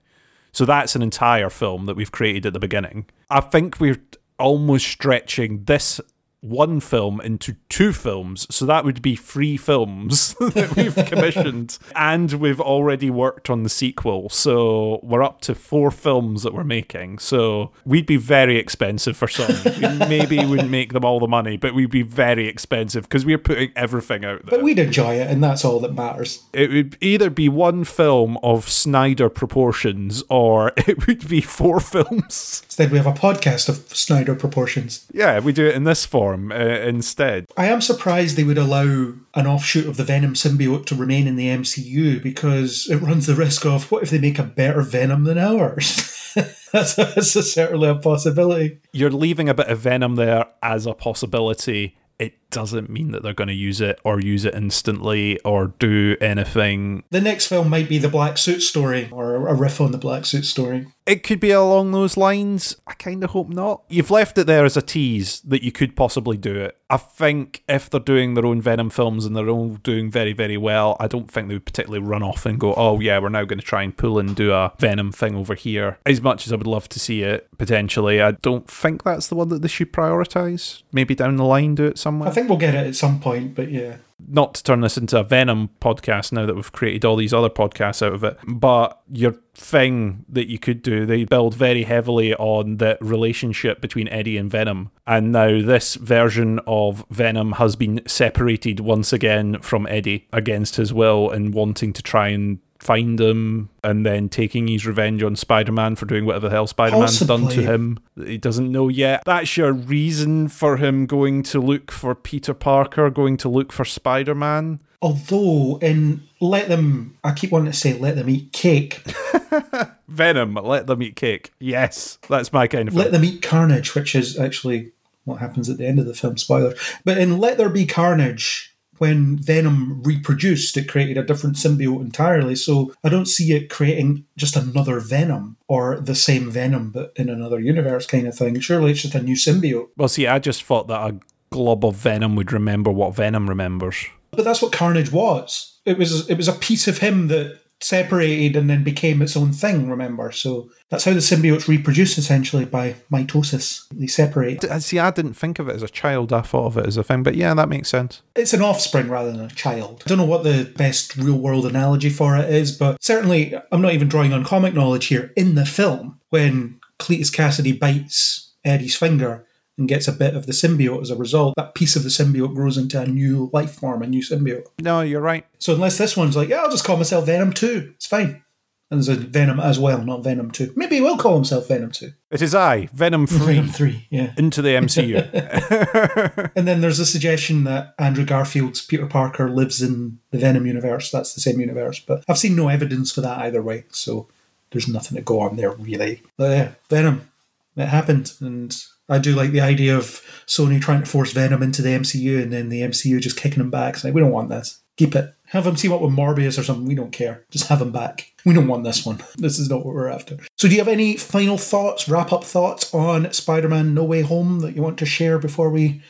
so that's an entire film that we've created at the beginning. I think we're almost stretching this one film into two films. So that would be three films [laughs] that we've [laughs] commissioned. and we've already worked on the sequel. So we're up to four films that we're making. So we'd be very expensive for some. [laughs] we maybe wouldn't make them all the money, but we'd be very expensive because we're putting everything out there. But we'd enjoy it, and that's all that matters. It would either be one film of Snyder proportions or it would be four films. Instead, we have a podcast of Snyder proportions. Yeah, we do it in this form uh, instead. I am surprised they would allow an offshoot of the Venom symbiote to remain in the MCU because it runs the risk of what if they make a better Venom than ours? [laughs] that's, that's a, certainly a possibility. You're leaving a bit of Venom there as a possibility. It doesn't mean that they're going to use it or use it instantly or do anything. The next film might be the Black Suit story or a riff on the Black Suit story. It could be along those lines. I kind of hope not. You've left it there as a tease that you could possibly do it. I think if they're doing their own Venom films and they're all doing very, very well, I don't think they would particularly run off and go, oh, yeah, we're now going to try and pull and do a Venom thing over here. As much as I would love to see it, potentially, I don't think that's the one that they should prioritise. Maybe down the line do it somewhere. Think we'll get it at some point, but yeah. Not to turn this into a Venom podcast now that we've created all these other podcasts out of it, but your thing that you could do, they build very heavily on the relationship between Eddie and Venom. And now this version of Venom has been separated once again from Eddie against his will and wanting to try and find him and then taking his revenge on Spider Man for doing whatever the hell Spider Man's done to him that he doesn't know yet. That's your reason for him going to look for Peter Parker, going to look for Spider Man. Although, in Let Them, I keep wanting to say Let Them Eat Cake. [laughs] Venom, Let Them Eat Cake. Yes, that's my kind of Let Them Eat Carnage, which is actually what happens at the end of the film, spoiler. But in Let There Be Carnage, when Venom reproduced, it created a different symbiote entirely. So I don't see it creating just another Venom or the same Venom but in another universe kind of thing. Surely it's just a new symbiote. Well, see, I just thought that a glob of Venom would remember what Venom remembers. But that's what Carnage was. It was it was a piece of him that separated and then became its own thing, remember? So that's how the symbiotes reproduce essentially by mitosis. They separate. See, I didn't think of it as a child, I thought of it as a thing, but yeah, that makes sense. It's an offspring rather than a child. I don't know what the best real world analogy for it is, but certainly I'm not even drawing on comic knowledge here. In the film, when Cletus Kasady bites Eddie's finger, and gets a bit of the symbiote as a result. That piece of the symbiote grows into a new life form, a new symbiote. No, you're right. So unless this one's like, yeah, I'll just call myself Venom 2, it's fine. And there's a Venom as well, not Venom 2. Maybe he will call himself Venom 2. It is I, Venom 3, Venom 3, yeah. into the MCU. [laughs] And then there's a suggestion that Andrew Garfield's Peter Parker lives in the Venom universe. That's the same universe, but I've seen no evidence for that either way, so there's nothing to go on there really. But yeah, Venom, it happened, and I do like the idea of Sony trying to force Venom into the MCU and then the MCU just kicking him back, saying, "We don't want this. Keep it. Have him team up with Morbius or something. We don't care. Just have him back. We don't want this one. [laughs] This is not what we're after." So, do you have any final thoughts, wrap up thoughts on Spider-Man: No Way Home that you want to share before we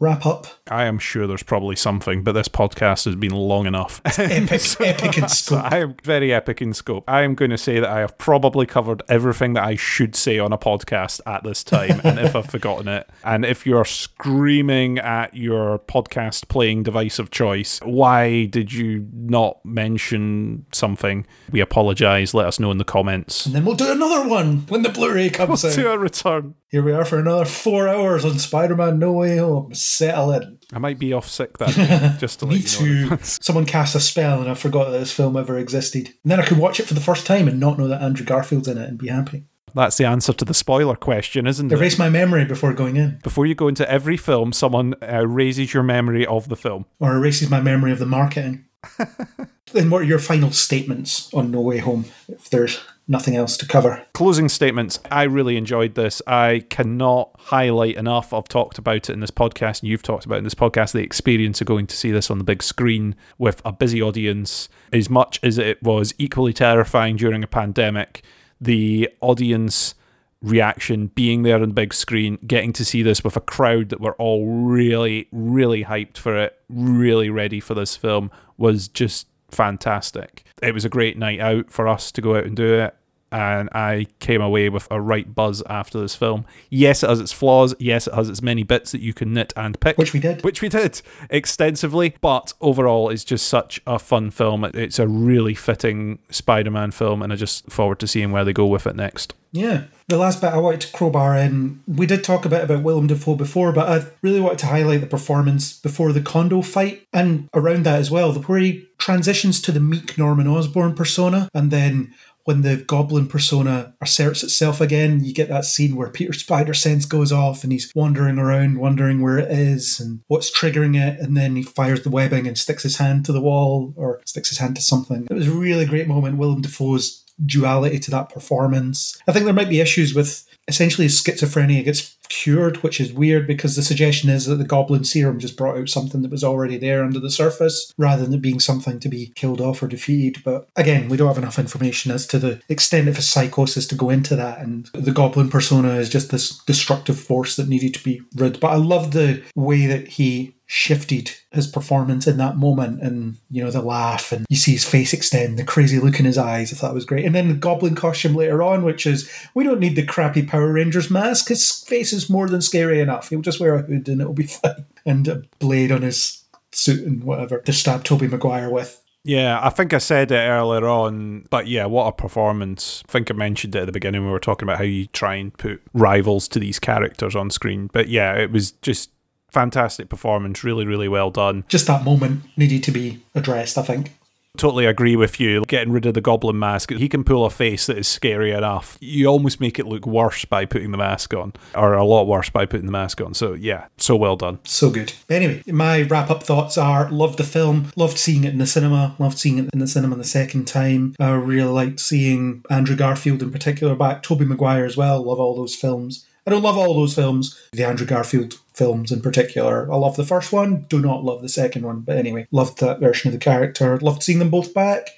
wrap up? I am sure there's probably something, but this podcast has been long enough. Epic, [laughs] epic in So scope. I am very epic in scope. I am going to say that I have probably covered everything that I should say on a podcast at this time. and if I've [laughs] forgotten it, and if you're screaming at your podcast playing device of choice, why did you not mention something? We apologize. Let us know in the comments. And then we'll do another one when the Blu-ray comes out. To a return. Here we are for another four hours on Spider-Man: No Way Home. Settle in. I might be off sick that [laughs] day, just to let you know. too. [laughs] Someone cast a spell and I forgot that this film ever existed. And then I could watch it for the first time and not know that Andrew Garfield's in it and be happy. That's the answer to the spoiler question, isn't it? Erase my memory before going in, Before you go into every film, someone uh, raises your memory of the film. or erases my memory of the marketing. [laughs] then what are your final statements on No Way Home if there's nothing else to cover? Closing statements. I really enjoyed this. I cannot highlight enough. I've talked about it in this podcast, and you've talked about it in this podcast the experience of going to see this on the big screen with a busy audience. As much as it was equally terrifying during a pandemic, the audience reaction, being there on the big screen, getting to see this with a crowd that were all really, really hyped for it, really ready for this film, was just fantastic. It was a great night out for us to go out and do it. And I came away with a right buzz after this film. Yes, it has its flaws. Yes, it has its many bits that you can knit and pick. Which we did. Which we did extensively. But overall, it's just such a fun film. It's a really fitting Spider Man film. And I just forward to seeing where they go with it next. Yeah. The last bit I wanted to crowbar in, we did talk a bit about Willem Dafoe before, but I really wanted to highlight the performance before the condo fight and around that as well, where he transitions to the meek Norman Osborn persona and then when the goblin persona asserts itself again, you get that scene where Peter Spider sense goes off and he's wandering around, wondering where it is and what's triggering it, and then he fires the webbing and sticks his hand to the wall or sticks his hand to something. It was a really great moment. Willem Dafoe's duality to that performance. I think there might be issues with essentially his schizophrenia gets cured, which is weird because the suggestion is that the goblin serum just brought out something that was already there under the surface rather than it being something to be killed off or defeated. But again, we don't have enough information as to the extent of his psychosis to go into that. And the goblin persona is just this destructive force that needed to be rid. But I love the way that he shifted his performance in that moment and you know the laugh and you see his face extend the crazy look in his eyes. I thought it was great. And then the goblin costume later on which is we don't need the crappy power rangers mask. His face is more than scary enough. He'll just wear a hood and it'll be [laughs] fine. And a blade on his suit and whatever to stab Tobey Maguire with. Yeah, I think I said it earlier on, but yeah, what a performance. I think I mentioned it at the beginning when we were talking about how you try and put rivals to these characters on screen. But yeah, it was just fantastic performance, really, really well done. just that moment needed to be addressed i think Totally agree with you. Getting rid of the goblin mask, he can pull a face that is scary enough. You almost make it look worse by putting the mask on, or a lot worse by putting the mask on. So yeah, so well done. so good. Anyway, my wrap up thoughts are loved the film, loved seeing it in the cinema, loved seeing it in the cinema the second time. I really liked seeing Andrew Garfield in particular back, Tobey Maguire as well. Love all those films. I don't love all those films, the Andrew Garfield films in particular. I love the first one, do not love the second one. But anyway, loved that version of the character, loved seeing them both back,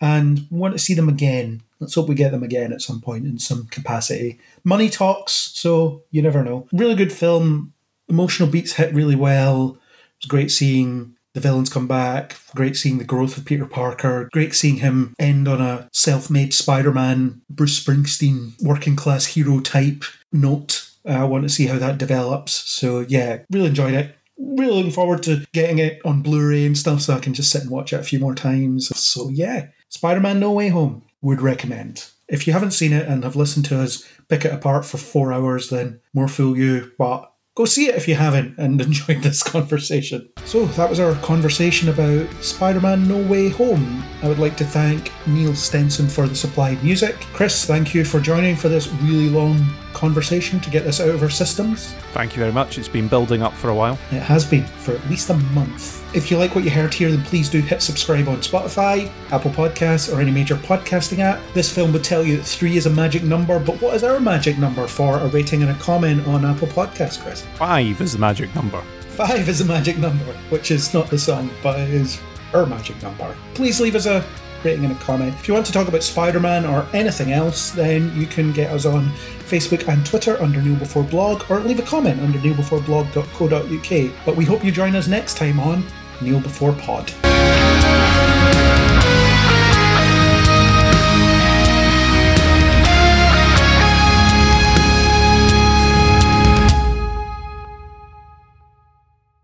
and want to see them again. Let's hope we get them again at some point in some capacity. Money talks, so you never know. Really good film. Emotional beats hit really well. It was great seeing the villains come back. Great seeing the growth of Peter Parker. Great seeing him end on a self made Spider Man, Bruce Springsteen, working class hero type note. Uh, I want to see how that develops. So, yeah, really enjoyed it. Really looking forward to getting it on Blu ray and stuff so I can just sit and watch it a few more times. So, yeah, Spider Man No Way Home would recommend. If you haven't seen it and have listened to us pick it apart for four hours, then more fool you. But go see it if you haven't and [laughs] enjoyed this conversation. So, that was our conversation about Spider Man No Way Home. I would like to thank Neil Stenson for the supplied music. Chris, thank you for joining for this really long conversation to get this out of our systems. Thank you very much. It's been building up for a while. It has been for at least a month. If you like what you heard here, then please do hit subscribe on Spotify, Apple Podcasts, or any major podcasting app. This film would tell you that three is a magic number, but what is our magic number for a rating and a comment on Apple Podcasts, Chris? Five is the magic number. Five is a magic number, which is not the song, but it is our magic number. Please leave us a rating and a comment. If you want to talk about Spider Man or anything else, then you can get us on Facebook and Twitter under Kneel Before Blog or leave a comment under kneelbeforeblog.co.uk. But we hope you join us next time on Kneel Before Pod.